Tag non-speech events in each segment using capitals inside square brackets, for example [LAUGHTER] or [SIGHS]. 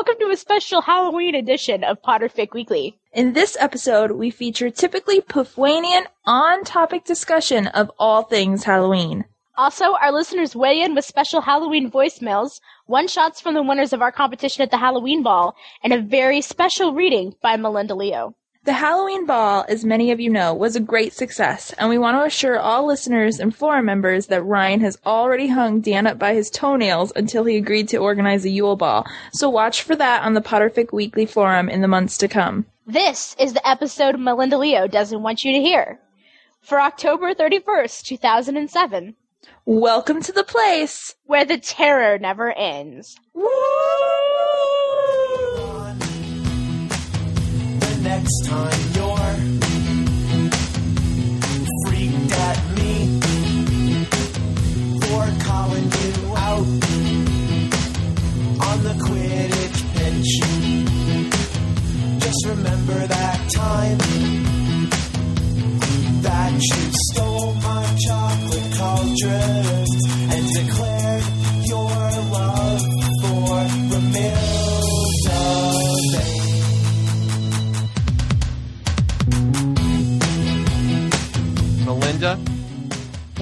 Welcome to a special Halloween edition of Potterfic Weekly. In this episode, we feature typically Puffwanian on-topic discussion of all things Halloween. Also, our listeners weigh in with special Halloween voicemails, one-shots from the winners of our competition at the Halloween Ball, and a very special reading by Melinda Leo. The Halloween Ball, as many of you know, was a great success, and we want to assure all listeners and forum members that Ryan has already hung Dan up by his toenails until he agreed to organize a Yule Ball. So watch for that on the Potterfic Weekly forum in the months to come. This is the episode Melinda Leo doesn't want you to hear. For October 31st, 2007. Welcome to the place where the terror never ends. Woo! Next time you're freaked at me for calling you out on the Quidditch pitch. Just remember that time that you stole my chocolate cauldron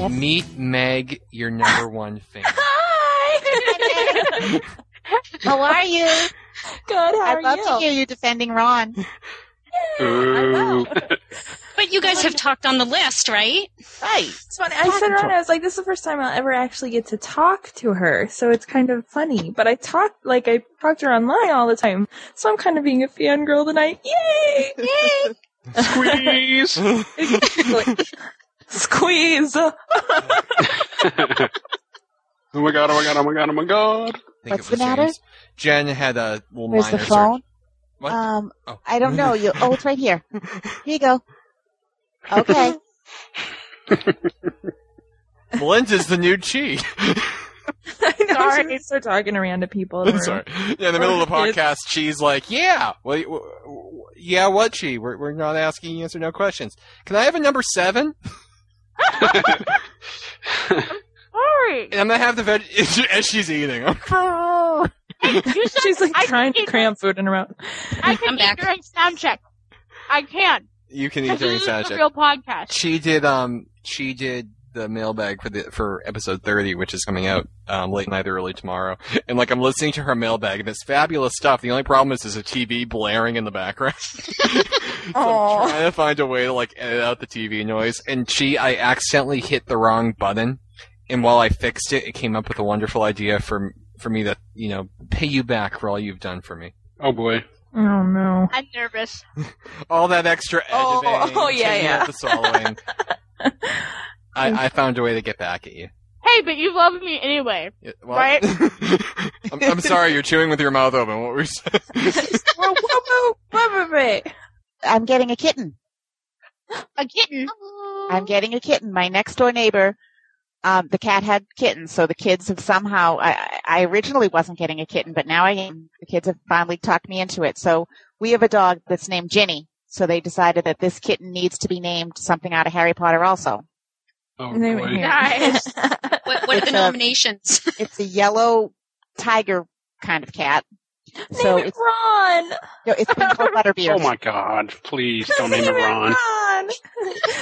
meet Meg, your number [LAUGHS] one fan. Hi! [LAUGHS] How are you? Good, how I'd are love you? to hear you defending Ron. Ooh. [LAUGHS] But you guys have talked on the list, right? Right. It's funny. I said around, I was like, this is the first time I'll ever actually get to talk to her, so it's kind of funny. But I talk, like, I talk to her online all the time, so I'm kind of being a fangirl tonight. Yay! Yay! Squeeze. Squeeze! [LAUGHS] oh my god! Oh my god! Oh my god! Oh my god! Think What's the matter? James. Jen had a little Where's minor the phone? What? Um, Oh. I don't know. You. Oh, it's right here. [LAUGHS] Here you go. Okay. [LAUGHS] Melinda's the new cheat. I know, Sorry. she would start talking around to random people. In the. Sorry. Yeah, in the middle of the podcast, she's like, "Yeah, well, w- w- yeah, what, Chi? We're we're not asking yes or no questions. Can I have a number seven? Sorry. And I'm gonna have the veg [LAUGHS] as she's eating. [LAUGHS] You said She's like I trying to cram food in her mouth. I can I'm eat back. during sound check. I can't. you can eat during sound check. real podcast. She did um she did the mailbag for the for episode 30 which is coming out um late night or early tomorrow and like I'm listening to her mailbag and it's fabulous stuff the only problem is there's a TV blaring in the background [LAUGHS] so I'm trying to find a way to like edit out the TV noise and she I accidentally hit the wrong button and while I fixed it it came up with a wonderful idea for for me to you know pay you back for all you've done for me Oh boy. Oh no. I'm nervous. [LAUGHS] all that extra Oh, editing [LAUGHS] oh, yeah, yeah. the swallowing I, I found a way to get back at you Hey, but you love me anyway. Yeah, what? Right? [LAUGHS] I'm, I'm sorry, you're chewing with your mouth open. What were you saying? Whoa, whoa, whoa, whoa, whoa, whoa. I'm getting a kitten. A kitten. I'm getting a kitten. My next door neighbor, um, the cat had kittens, so the kids have somehow. I, I I originally wasn't getting a kitten, but now I am. The kids have finally talked me into it. So we have a dog that's named Ginny. So they decided that this kitten needs to be named something out of Harry Potter also. Oh And they boy. went here. Nice. [LAUGHS] What, what are the It's, nominations? [LAUGHS] It's a yellow tiger kind of cat. So it it's, Ron. no, it's been called Butterbeer. Oh my god! Please don't name it Ron. Ron.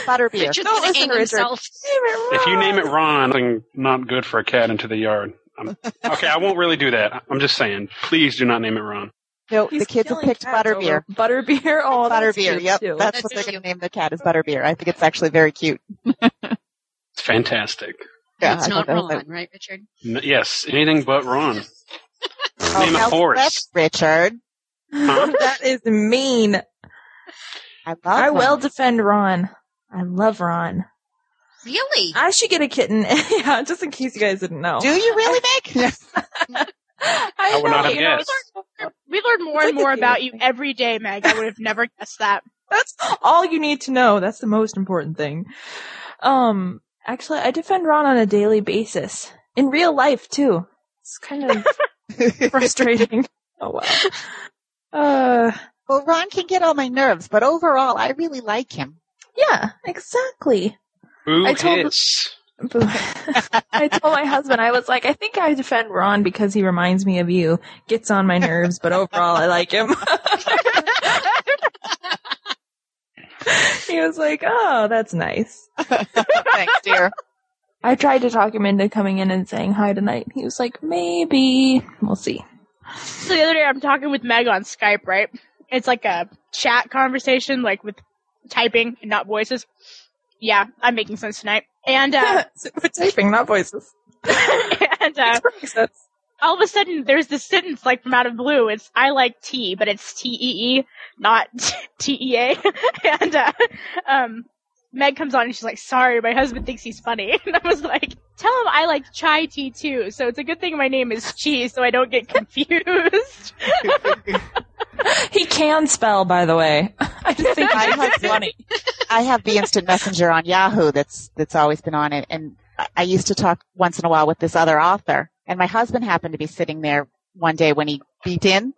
Butterbeer. Richard's Don't listen to Richard. himself. Name it Ron. If you name it Ron, something not good for a cat into the yard. I'm, okay, I won't really do that. I'm just saying. Please do not name it Ron. No, He's the kids have picked Butterbeer. over Butterbeer. [LAUGHS] Oh, Butterbeer. Yep, too. that's That's what they're cute. going to name the cat is Butterbeer. I think it's actually very cute. It's fantastic. Yeah, it's I not thought that Ron, right, Richard? N- yes, anything but Ron. Oh, name a now horse. that's Richard. Huh? [LAUGHS] that is mean. I love I him. will defend Ron. I love Ron. Really? I should get a kitten. [LAUGHS] yeah, just in case you guys didn't know. Do you really, [LAUGHS] Nick? I, I would know, not have you know, guessed. We learn more and more about you every day, Meg. I would have never guessed that. That's all you need to know. That's the most important thing. Um, actually, I defend Ron on a daily basis. In real life, too. It's kind of [LAUGHS] frustrating. Oh, wow. Uh, well, Ron can get on my nerves, but overall, I really like him. yeah, exactly. Who I told- hits? [LAUGHS] I told my husband, I was like, I think I defend Ron because he reminds me of you. Gets on my nerves, but overall I like him. [LAUGHS] [LAUGHS] he was like, oh, that's nice. [LAUGHS] Thanks, dear. I tried to talk him into coming in and saying hi tonight. He was like, maybe. We'll see. So the other day I'm talking with Meg on Skype, right? It's like a chat conversation, like with typing and not voices. Yeah, I'm making sense tonight. And uh, [LAUGHS] typing, not voices. and uh, Makes sense. All of a sudden there's this sentence like from out of blue. It's I like tea, but it's T E E, not [LAUGHS] T E A. [LAUGHS] And uh, um, Meg comes on and she's like, "Sorry, my husband thinks he's funny." [LAUGHS] And I was like, "Tell him I like chai tea too." So it's a good thing my name is Chi, so I don't get confused. He can spell, by the way. I just think I it's have- funny. I have the instant messenger on Yahoo that's that's always been on it, and I- I used to talk once in a while with this other author, and my husband happened to be sitting there one day when he beat in.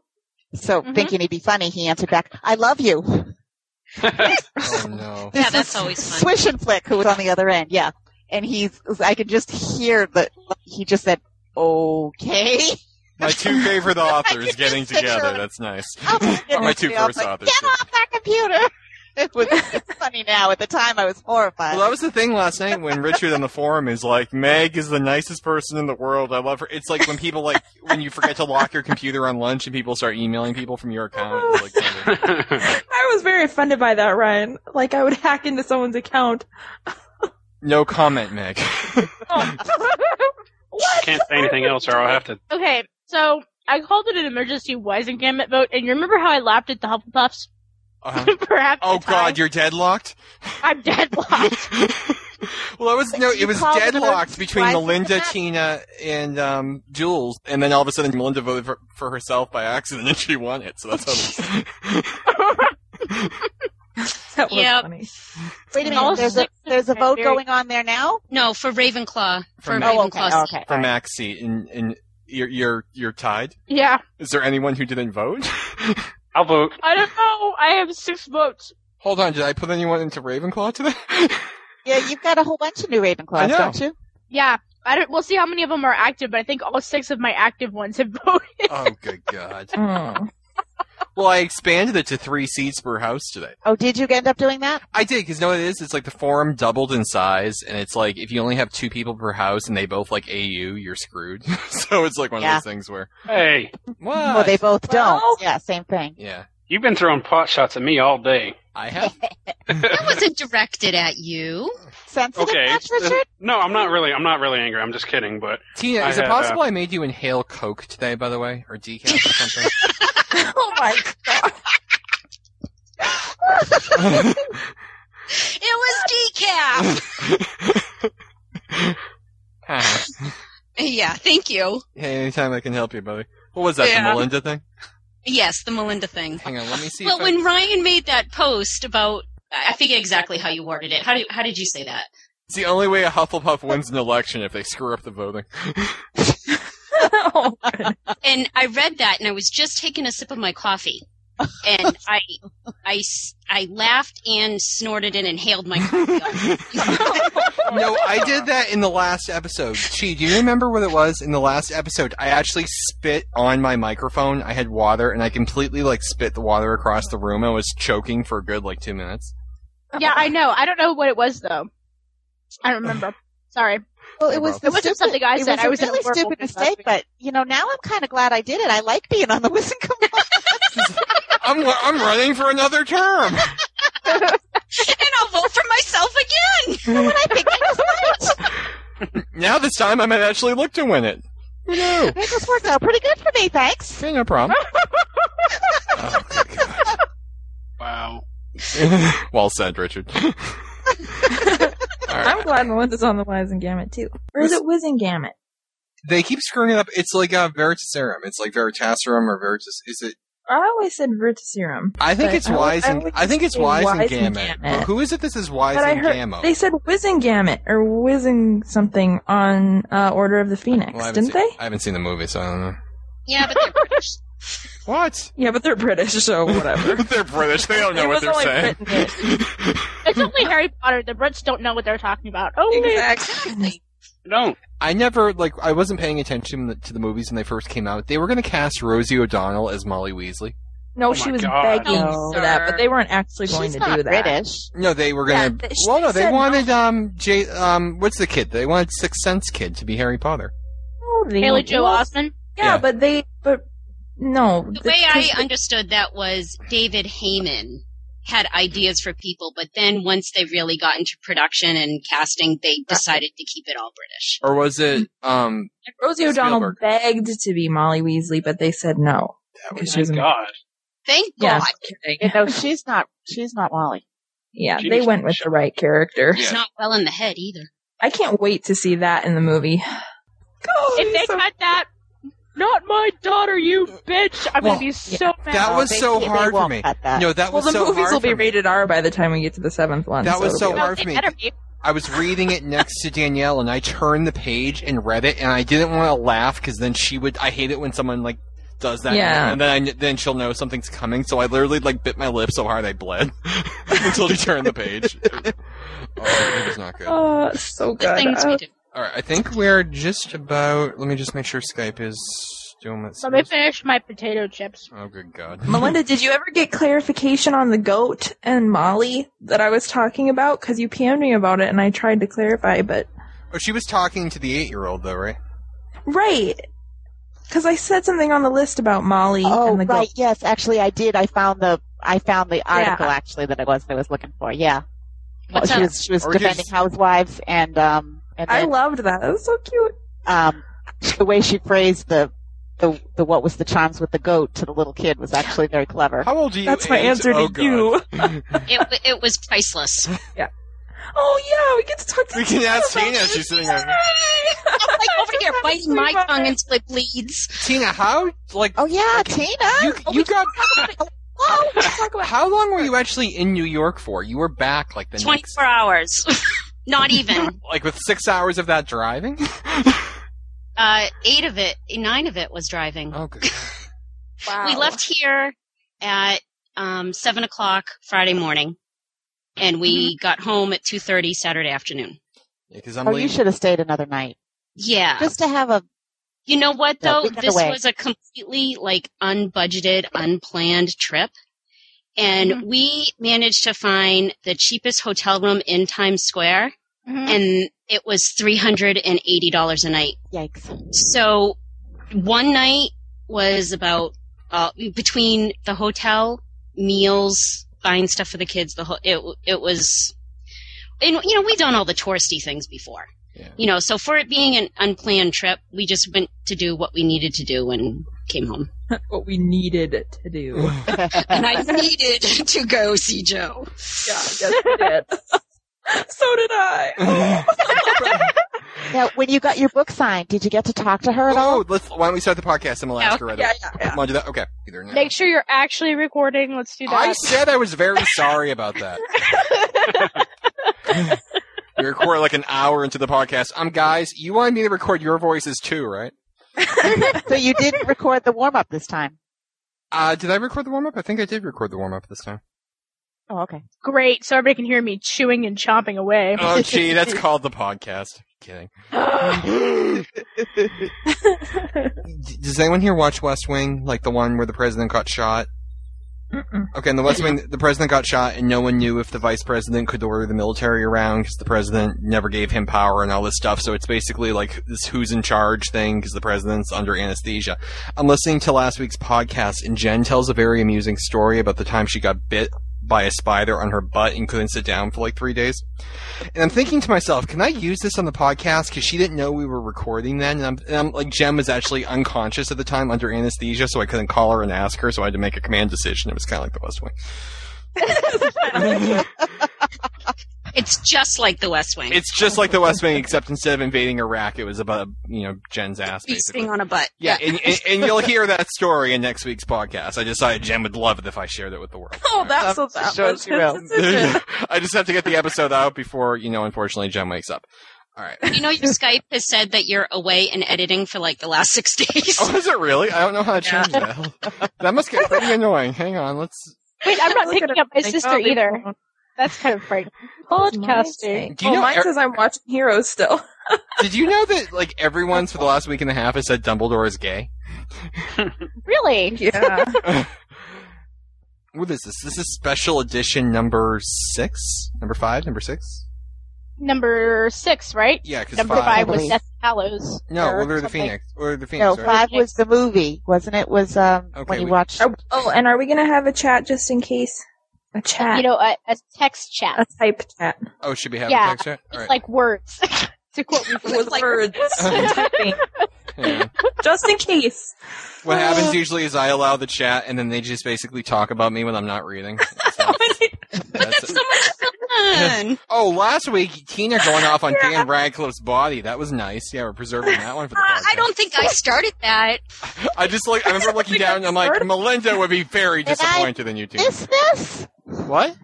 So Mhm. thinking he'd be funny, he answered back, "I love you." [LAUGHS] Oh no. Yeah, that's always fun. Swish and Flick, who was on the other end, yeah, and he's I could just hear that he just said, "Okay." My two favorite [LAUGHS] authors getting together. That's nice. Oh, [LAUGHS] my, goodness My two me. I was first like, authors, Get off that computer! It was it's funny now. At the time, I was horrified. Well, that was the thing last night when Richard on the forum is like, Meg is the nicest person in the world. I love her. It's like when people like, when you forget to lock your computer on lunch and people start emailing people from your account. Like, [LAUGHS] I was very offended by that, Ryan. Like, I would hack into someone's account. no comment, Meg. [LAUGHS] Can't say anything else, or I'll have to. okay, so I called it an emergency Wizengamot vote, and you remember how I laughed at the Hufflepuffs? Uh-huh. [LAUGHS] Perhaps. Oh God, you're deadlocked. I'm deadlocked. [LAUGHS] well, it was no, it was deadlocked between Melinda, Tina, and um, Jules, and then all of a sudden Melinda voted for, for herself by accident, and she won it. So that's how. [LAUGHS] That was Yep. funny. Wait a minute. There's a there's a vote going on there now. No, for Ravenclaw. For From- Oh, okay. Ravenclaw. Okay. for Mac's seat, and and you're you're you're tied. yeah, Is there anyone who didn't vote? I'll vote. I don't know. I have six votes. Hold on, did I put anyone into Ravenclaw today? [LAUGHS] Yeah, you've got a whole bunch of new I Ravenclaws, don't you? Yeah, I don't. We'll see how many of them are active, but I think all six of my active ones have voted. oh, good God. Oh. [LAUGHS] Well, I expanded it to three seats per house today. Oh, did you end up doing that? I did, because you know what it is? It's like the forum doubled in size, and it's like if you only have two people per house and they both like AU, you're screwed. [LAUGHS] so it's like one Yeah. of those things where. Hey, What? Well, they both Well- don't. Yeah, same thing. Yeah. You've been throwing pot shots at me all day. I have. [LAUGHS] That wasn't directed at you. Sensitive Okay. much, Richard? No, I'm not really. I'm not really angry. I'm just kidding. But Tina, I is it had, uh, possible I made you inhale Coke today, by the way? Or decaf or something? [LAUGHS] [LAUGHS] oh my god. It was decaf. Ah. yeah, thank you. hey, anytime I can help you, buddy. What was that, Yeah. the Melinda thing? Yes, the Melinda thing. Hang on, let me see Well, if I... when Ryan made that post about, I forget exactly how you worded it. How did how did you say that? It's the only way a Hufflepuff wins an election if they screw up the voting. [LAUGHS] oh. And I read that, and I was just taking a sip of my coffee, and I, I, I laughed and snorted and inhaled my coffee. [LAUGHS] no, I did that in the last episode. Chi, do you remember what it was in the last episode? I actually spit on my microphone. I had water, and I completely like spit the water across the room. I was choking for a good like two minutes. yeah, I know. I don't know what it was though. I don't remember. Sorry. Well, it was problem. It wasn't something I it said. was I a was a really stupid mistake, but you know, now I'm kind of glad I did it. I like being on the [LAUGHS] Wisconsin [LAUGHS] I'm I'm running for another term. [LAUGHS] and I'll vote for myself again. when I think I was right. Now this time I might actually look to win it. Who knew? It just worked out pretty good for me, thanks. Okay, no problem. oh, good God. wow. well said, Richard. All I'm right. glad Melinda's on the Wizengamot too. Or is it Wizengamot? They keep screwing it up. It's like uh, Veritaserum. It's like Veritaserum or Veritas. Is it? I always said Veritaserum. I think it's I wise I and would I think it's say wise and Wizengamot. Gamut. But who is it? This is wise But I and heard Gamut. they said Wizengamot or Wizzing something on uh, Order of the Phoenix, Well, didn't seen, they? I haven't seen the movie, so I don't know. Yeah, but they're British. [LAUGHS] What? Yeah, but they're British, so whatever. [LAUGHS] they're British. They don't know It what was they're only saying. It's [LAUGHS] only Harry Potter. The Brits don't know what they're talking about. Oh, exactly. Don't. I never like. I wasn't paying attention to the, movies when they first came out. They were going to cast Rosie O'Donnell as Molly Weasley. No, Oh she was God. begging No, for that, but they weren't actually going to not do that. British. No, they were going to. th- well, no, they wanted no. um Jay um what's the kid? They wanted Sixth Sense kid to be Harry Potter. No, they Haley weren't. Joe Well, Osment. Yeah, Yeah. but they, but no. The the- way I the- understood that was David Heyman had ideas for people, but then once they really got into production and casting, they decided to keep it all British. Or was it um Rosie O'Donnell Spielberg. begged to be Molly Weasley, but they said no. that Because was, she was My a God. Thank God. kidding. You know, she's not. She's not Molly. Yeah, She they went with the right character. He's not well in the head either. I can't wait to see that in the movie. [SIGHS] If they cut that, not my daughter, you bitch! I'm Well, gonna be so mad. At that was they- so hard for won't me. cut that. No, that well, was the so movies hard will be for me. rated R by the time we get to the seventh one. That was it'll so hard for me. I was reading it next to Danielle, and I turned the page and read it, and I didn't want to laugh because then she would. I hate it when someone like does that, Yeah. and then I, then she'll know something's coming. So I literally like bit my lip so hard I bled [LAUGHS] until she turned the page. [LAUGHS] oh, it was not good. All Oh, so The good. things Uh, we do. Right, I think we're just about. Let me just make sure Skype is doing what. it's Let me finish my potato chips. Oh, good God. Melinda, did you ever get clarification on the goat and Molly that I was talking about? Because you PM'd me about it and I tried to clarify, but. Oh, she was talking to the eight-year-old though, right? Right. Because I said something on the list about Molly Oh, and the right. goat. Yes, actually, I did. I found the. I found the article Yeah. actually that I was I was looking for. Yeah. Well, What's she up? was she was Or defending just- housewives and um and I then, loved that. That was so cute. um the way she phrased the the the what was the charms with the goat to the little kid was actually very clever. How old are you? That's my answer to oh, you. [LAUGHS] It, it was priceless. Yeah. Oh yeah, we get to talk to We can Tina ask Tina. She's sitting there. [LAUGHS] I'm like over here biting my Sweetheart. tongue until it bleeds. Tina, how like Oh yeah, Tina. you you got? [LAUGHS] Oh, let's talk about How long were you actually in New York for? You were back like the next, 24 hours. Not even. [LAUGHS] like with six hours of that driving. [LAUGHS] Uh, eight of it, nine of it was driving. Oh, good. wow. We left here at um, seven o'clock Friday morning, and we got home at two thirty Saturday afternoon. Because I'm Oh, you should have stayed another night Yeah, just to have a. you know what though? weekend This away. was a completely like unbudgeted, unplanned trip, and we managed to find the cheapest hotel room in Times Square, Mhm. and it was three hundred and eighty dollars a night. Yikes! So one night was about uh, between the hotel, meals, buying stuff for the kids. The ho- it it was, and you know we've done all the touristy things before. Yeah. You know, so for it being an unplanned trip, we just went to do what we needed to do and came home. [LAUGHS] what we needed to do. [LAUGHS] And I [LAUGHS] needed to go see Joe. Yeah, yes, we did. So did I. [LAUGHS] [LAUGHS] Now, when you got your book signed, did you get to talk to her at all? oh, let's. Why don't we start the podcast and we'll ask her right yeah, away. yeah, yeah. Want to do that? Okay. Either now. Make sure you're actually recording. Let's do that. I said I was very sorry about that. [LAUGHS] we record like an hour into the podcast. Um, guys, you wanted me to record your voices too, right? so you didn't record the warm up this time. Uh, did I record the warm up? I think I did record the warm up this time. Oh, okay. Great, so everybody can hear me chewing and chomping away. Oh, [LAUGHS] gee, that's called the podcast. Kidding. [GASPS] Does anyone here watch West Wing? Like the one where the president got shot? Mm-mm. Okay, in the West Wing, the president got shot, and no one knew if the vice president could order the military around because the president never gave him power and all this stuff. So it's basically like this who's in charge thing because the president's under anesthesia. I'm listening to last week's podcast, and Jen tells a very amusing story about the time she got bit by a spider on her butt and couldn't sit down for like three days. And I'm thinking to myself, can I use this on the podcast? Because she didn't know we were recording then. And I'm, and I'm like, Jen was actually unconscious at the time under anesthesia, so I couldn't call her and ask her, so I had to make a command decision. It was kind of like the West Wing. [LAUGHS] [LAUGHS] It's just like the West Wing. It's just like the West Wing, except instead of invading Iraq, it was about, you know, Jen's ass, basically. feasting on a butt. Yeah, and, and, and you'll hear that story in next week's podcast. I decided Jen would love it if I shared it with the world. Oh, that's what that Sure was. she will. His decision. I just have to get the episode out before, you know, unfortunately Jen wakes up. All right. You know, your Skype has said that you're away and editing for like the last six days. Oh, is it really? I don't know how to change that. That must get pretty annoying. Hang on, let's. Wait, I'm not picking up my sister oh, they either. Won't. That's kind of frightening. [LAUGHS] Podcasting. Do you oh, know mine er- says I'm watching Heroes still. [LAUGHS] Did you know that like everyone's for the last week and a half has said Dumbledore is gay? [LAUGHS] Really? Yeah. What is this? This is special edition number six, number five, number six. Number six, right? Yeah, because Number five. five was Probably. Death Hallows. No, or Order of the. Phoenix. Order of the No, Phoenix. right? five was the movie, wasn't it? Was um Okay, when you we- watched? oh, oh, and are we gonna have a chat just in case? A chat. You know, a, a text chat. a type chat. Oh, should we have Yeah, a text chat? It's All right. like words. [LAUGHS] to quote me from like, words. [LAUGHS] typing. [LAUGHS] Yeah. Just in case. What happens usually is I allow the chat, and then they just basically talk about me when I'm not reading. So, that's it. so much fun. Oh, last week Tina going off on Dan Radcliffe's body. That was nice. Yeah, we're preserving that one for the Uh, podcast. I don't think I started that. I just like. I remember looking down. and I'm like, Melinda would be very And I disappointed in you, Tina. Is this? What?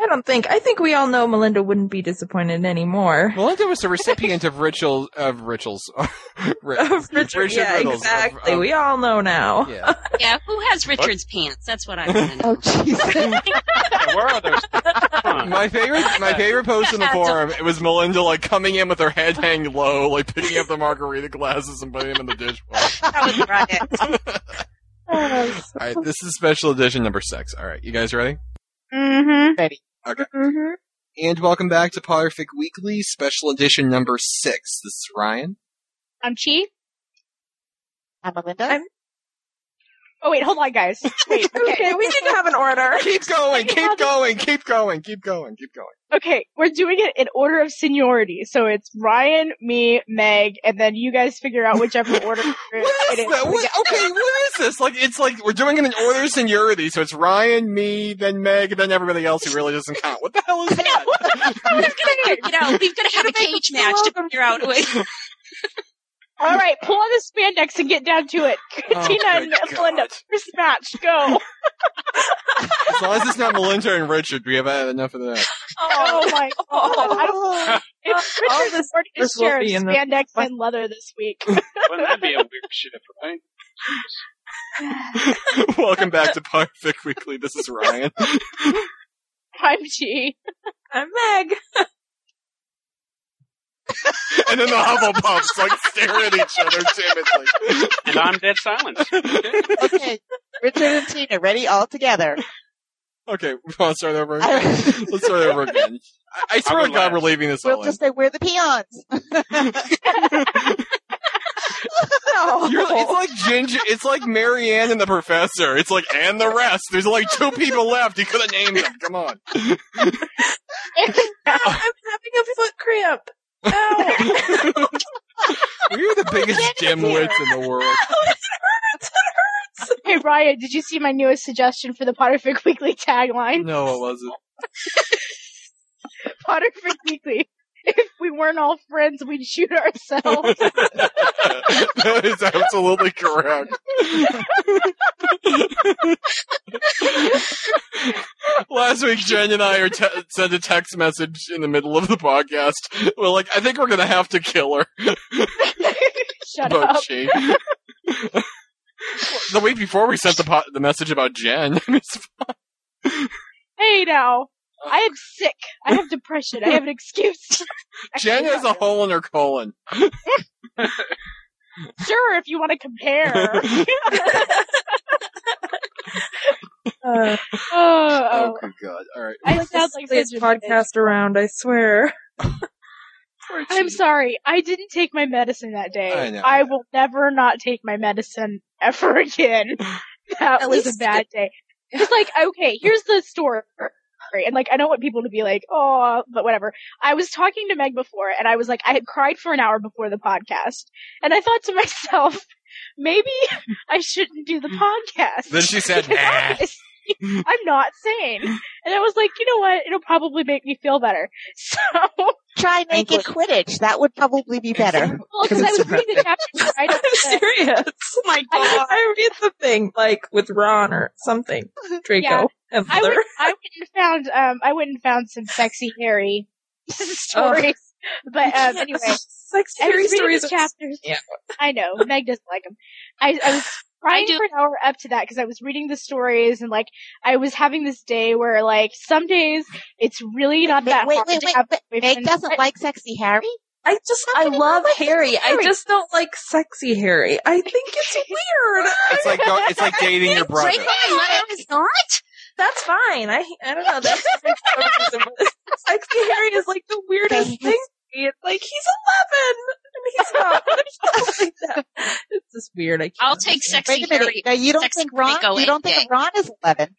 I don't think. I think we all know Melinda wouldn't be disappointed anymore. Melinda was the recipient of [LAUGHS] rituals of rituals. Ri- Of Richard, yeah, riddles exactly. of- we all know now. yeah. [LAUGHS] Yeah, who has Richard's pants? That's what I [LAUGHS] want to know. Oh, jeez. Yeah, where are those? My favorite, my favorite post in the forum. It was Melinda like coming in with her head hanging low, like picking up the margarita glasses and putting them in the dishwasher. That was right. All right, this is special edition number six. All right, you guys ready? Mm-hmm. Mm-hmm. And welcome back to Potterfic Weekly, special edition number six. This is Ryan. I'm Chi. I'm Melinda. I'm- Oh wait, hold on, guys. [LAUGHS] Wait, Okay, okay. we need to have an order. [LAUGHS] Keep going, keep going, keep going, keep going, keep going. Okay, we're doing it in order of seniority. So it's Ryan, me, Meg, and then you guys figure out whichever [LAUGHS] order What it is is. that? What, okay, what is this? Like, it's like we're doing it in order of seniority. So it's Ryan, me, then Meg, and then everybody else who really doesn't count. What the hell is that? We've got to, you know, we've got to have a cage match to figure out. Wait, All right, pull on the spandex and get down to it. Oh, Tina and good Melinda, God. first match, go. [LAUGHS] As long as it's not Melinda and Richard, we have had enough of that. Oh my god. I don't, it's [LAUGHS] All Richard's this- already this will shared be in the- spandex and leather this week. [LAUGHS] Wouldn't that be a weird shift, right? Welcome back to Potterfic Weekly. This is Ryan. I'm Chi. I'm Meg. [LAUGHS] And then the Hufflepuffs like stare at each other timidly. And I'm dead silent. okay, Richard and Tina, ready all together. Okay, we want to start over again? [LAUGHS] Let's start over again. I, I swear to God, laugh. we're leaving this alone. we'll all just say we're the peons. [LAUGHS] No. You're, it's like Ginger. It's like Mary Ann and the Professor. It's like and the rest. There's like two people left. You could have named them. Come on. I'm having a foot cramp. Ow. We're the biggest dimwits in the world. [LAUGHS] Hey Ryan, did you see my newest suggestion for the Potterfic Weekly tagline? No, it wasn't. [LAUGHS] Potterfic Weekly. If we weren't all friends, we'd shoot ourselves. [LAUGHS] that is absolutely correct. Last week, Jen and I are te- sent a text message in the middle of the podcast. We're like, I think we're gonna have to kill her. Shut about up. Shane. the week before, we sent the po- the message about Jen. [LAUGHS] Hey now. I am sick. I have depression. I have an excuse. [LAUGHS] Jen has a hole in her colon. [LAUGHS] Sure, if you want to compare. [LAUGHS] Uh, oh, Oh, oh. good God! All right. I sound like this such a podcast around, I swear. I'm sorry. I didn't take my medicine that day. I know. will never not take my medicine ever again. That At was a least- bad day. It's like, okay, here's the story. And like, I don't want people to be like, oh, but whatever. I was talking to Meg before and I was like, I had cried for an hour before the podcast. And I thought to [LAUGHS] myself, maybe [LAUGHS] I shouldn't do the podcast. Then she said, [LAUGHS] "Nah." I'm not sane. And I was like, you know what? It'll probably make me feel better. So, Try naked Quidditch. That would probably be better. [LAUGHS] well, because I was reading [LAUGHS] the chapter right I'm serious. oh my god. I read the thing, like, with Ron or something. [LAUGHS] Draco Yeah. and I Mother. went, I went and found, um, I went and found some sexy Harry stories. But um, anyway, sexy Harry stories. chapters. Yeah. I know Meg doesn't like them. I, I was crying do. for an hour up to that because I was reading the stories and like I was having this day where like some days it's really not Wait, that wait, hard wait, to wait, have but Meg doesn't like sexy Harry. I just, I love like Harry. sexy I just don't like sexy Harry. I think it's [LAUGHS] weird. It's like go, it's like dating your brother. Draco is not. That's fine. I I don't know. That's [LAUGHS] sexy Harry is like the weirdest thing. To me. It's like he's eleven and he's not. [LAUGHS] Stuff like that. [LAUGHS] It's just weird. I can't I'll take understand. sexy Wait a minute. Harry. Now, you don't Sexy think Ron? You don't think day. Ron is eleven?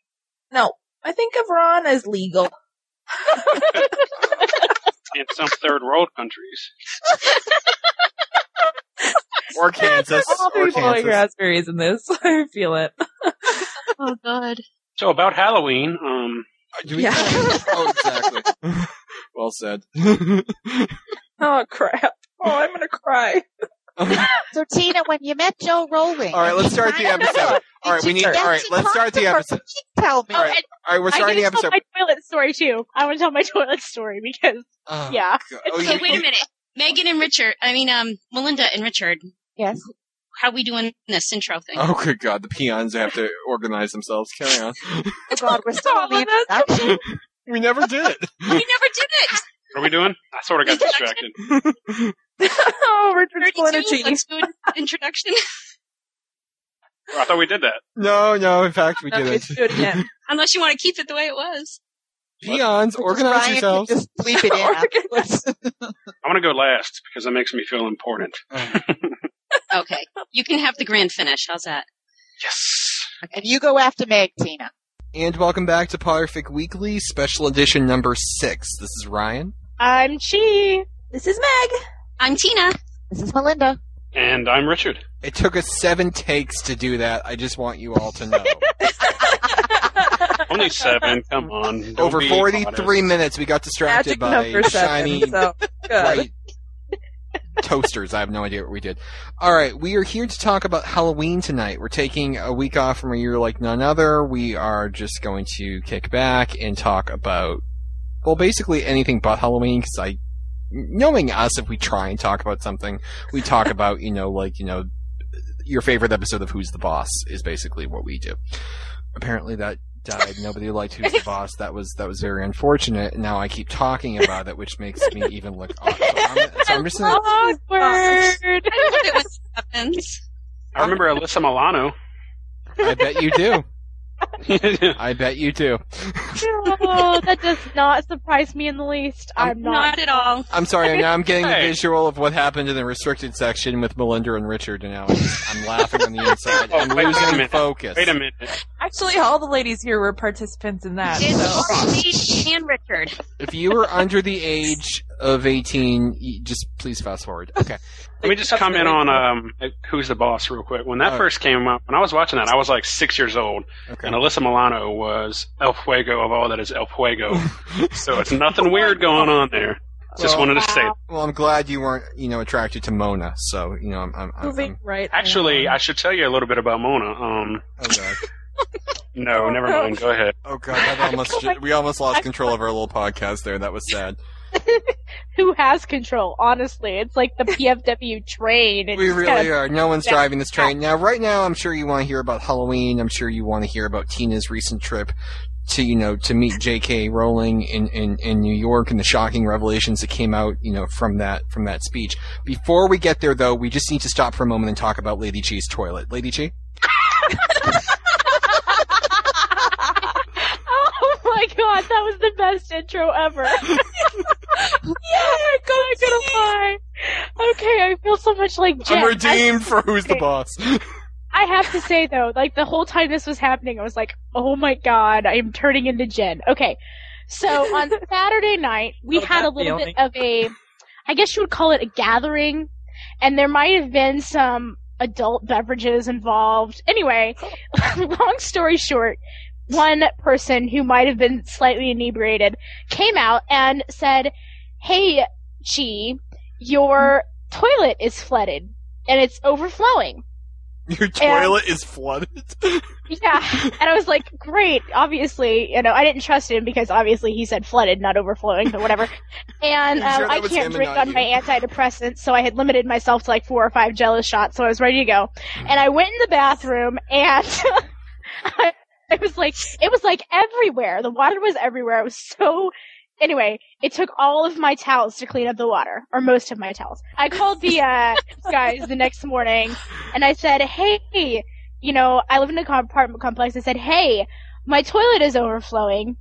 No, I think of Ron as legal. [LAUGHS] In some third world countries. Or Kansas. I'll Or be blowing Kansas. raspberries in this. I feel it. Oh God. So about Halloween, um, Do we- Yeah. oh, exactly. Well said. [LAUGHS] Oh crap! Oh, I'm gonna cry. [LAUGHS] So Tina, when you met Jo Rowling, All right, let's start the episode. All right, we need. All right, let's start the episode. Tell me. All right, all right, we're I starting the need to tell episode. my toilet story too. I want to tell my [LAUGHS] toilet story because Oh, yeah, God. it's Oh, So you- wait a minute. Megan and Richard. I mean, um, Melinda and Richard. Yes. How we doing this intro thing? Oh, good God! The peons have to organize themselves. Carry on. Oh God, we're still on the introduction. We never [LAUGHS] did it. We never did it. what are we doing? I sort of got [LAUGHS] distracted. [LAUGHS] oh, Richard 32. Let's do an introduction. Oh, I thought we did that. No, no. In fact, we Okay, didn't. do it again. Unless you want to keep it the way it was. Peons, organize Ryan yourselves. Can just bleep it in. I want to go last because that makes me feel important. Okay. You can have the grand finish. How's that? Yes. and you go after Meg, Tina. And welcome back to Potterfic Weekly, special edition number six. This is Ryan. I'm Chi. This is Meg. I'm Tina. This is Melinda. And I'm Richard. It took us seven takes to do that. I just want you all to know. [LAUGHS] Only seven. Come on. Don't Over be 43 modest. minutes, we got distracted Magic by number seven. shiny So good. white toasters. I have no idea what we did. All right, we are here to talk about Halloween tonight. We're taking a week off from a year like none other. We are just going to kick back and talk about, well, basically anything but Halloween. Because I, knowing us, if we try and talk about something, we talk [LAUGHS] about, you know, like you know, your favorite episode of Who's the Boss is basically what we do. Apparently that died. Nobody liked Who's the Boss. That was that was very unfortunate. Now I keep talking about it, which makes me even look. odd. So I'm, so I'm [LAUGHS] just gonna, Awkward. I love it when happens. I remember Alyssa Milano. I bet you do. [LAUGHS] I bet you do. oh, that does not surprise me in the least. I'm not. Not at all. I'm sorry. Now I'm getting the Hey. visual of what happened in the restricted section with Melinda and Richard, and now I'm, I'm laughing on the inside. Oh, I'm wait losing minute. focus. Wait a minute. Actually, all the ladies here were participants in that. It's So. Reed and Richard. If you were under the age of 18, just please fast forward. Okay. Let me just comment on um, Who's the Boss real quick. When that Oh. first came up, when I was watching that, I was like six years old, Okay. and Alyssa Milano was El Fuego of all that is El Fuego. [LAUGHS] so it's nothing weird going on there. Just Well- wanted to say. Well, I'm glad you weren't, you know, attracted to Mona. So, you know, I'm, I'm, I'm, Moving I'm right. Actually, I should tell you a little bit about Mona. Um, oh god, [LAUGHS] no, never mind. Go ahead. oh god, that almost, [LAUGHS] we almost lost control of our little podcast there. That was sad. [LAUGHS] Who has control? Honestly, it's like the PFW [LAUGHS] train. It's We really kind of- are. No one's driving this train. Now, right now, I'm sure you want to hear about Halloween. I'm sure you want to hear about Tina's recent trip to, you know, to meet J.K. Rowling in, in, in New York and the shocking revelations that came out, you know, from that, from that speech. Before we get there, though, we just need to stop for a moment and talk about Lady Chi's toilet. Lady Chi? oh my god, that was the best intro ever. [LAUGHS] yeah, I'm gonna lie. Okay, I feel so much like Jen. I'm redeemed for Who's the. Boss. I have to say though, like the whole time this was happening, I was like, "Oh my god, I am turning into Jen." Okay, so on [LAUGHS] Saturday night we Oh, had a little feeling. bit of a, I guess you would call it a gathering, and there might have been some adult beverages involved. Anyway, [LAUGHS] long story short, one person who might have been slightly inebriated came out and said, "Hey, Chi, your toilet is flooded and it's overflowing." Your toilet is flooded. [LAUGHS] Yeah, and I was like, great. Obviously, you know, I didn't trust him because obviously he said flooded, not overflowing, but whatever. [LAUGHS] And um, sure I can't drink on you? my antidepressants, so I had limited myself to like four or five jealous shots, so I was ready to go. And I went in the bathroom, and [LAUGHS] I, [LAUGHS] it was like it was like everywhere. The water was everywhere. It was so. Anyway, it took all of my towels to clean up the water, or most of my towels. I called the uh, [LAUGHS] guys the next morning, and I said, "Hey, you know, I live in a apartment complex. I said, hey, my toilet is overflowing.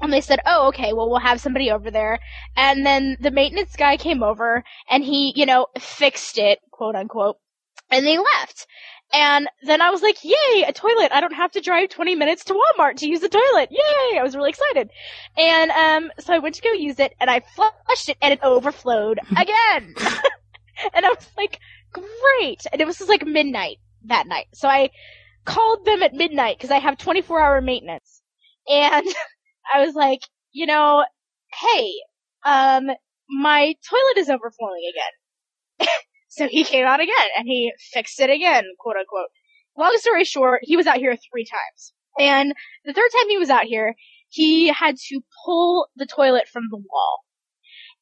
And they said, oh, okay, well, we'll have somebody over there. And then the maintenance guy came over and he, you know, fixed it, quote unquote, and they left. And then I was like, yay, a toilet. I don't have to drive 20 minutes to Walmart to use the toilet. Yay! I was really excited. And, um, so I went to go use it and I flushed it and it overflowed [LAUGHS] again. [LAUGHS] and I was like, great. And it was just like midnight that night. So I called them at midnight because I have 24 hour maintenance. And [LAUGHS] I was like, you know, hey, um, my toilet is overflowing again. So he came out again and he fixed it again, quote unquote. Long story short, he was out here three times. And the third time he was out here, he had to pull the toilet from the wall.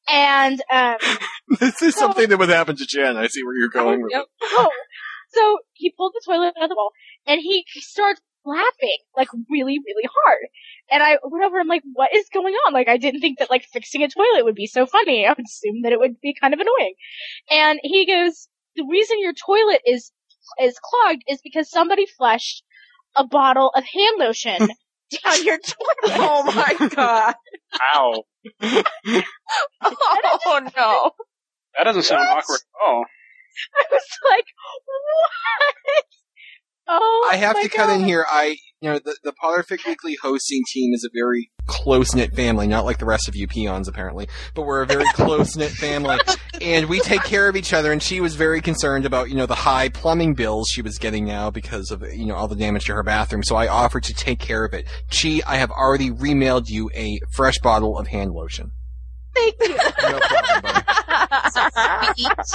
And, um, [LAUGHS] this is something that would happen to Jen. I see where you're going with Yep. Oh, so he pulled the toilet out of the wall and he starts laughing like really, really hard. And I went over. I'm like, "What is going on?" Like, I didn't think that like fixing a toilet would be so funny. I would assume that it would be kind of annoying. And he goes, "The reason your toilet is is clogged is because somebody flushed a bottle of hand lotion [LAUGHS] down your toilet." Oh my god. Ow. [LAUGHS] Oh no. That doesn't sound What? awkward at all. I was like, "What?" Oh, I have to cut in here. I, you know, the, the Potterfic Weekly hosting team is a very close knit family, not like the rest of you peons apparently, but we're a very [LAUGHS] close knit family, and we take care of each other. And she was very concerned about, you know, the high plumbing bills she was getting now because of, you know, all the damage to her bathroom. So I offered to take care of it. Chi, I have already remailed you a fresh bottle of hand lotion. Thank you. No problem, buddy. [LAUGHS]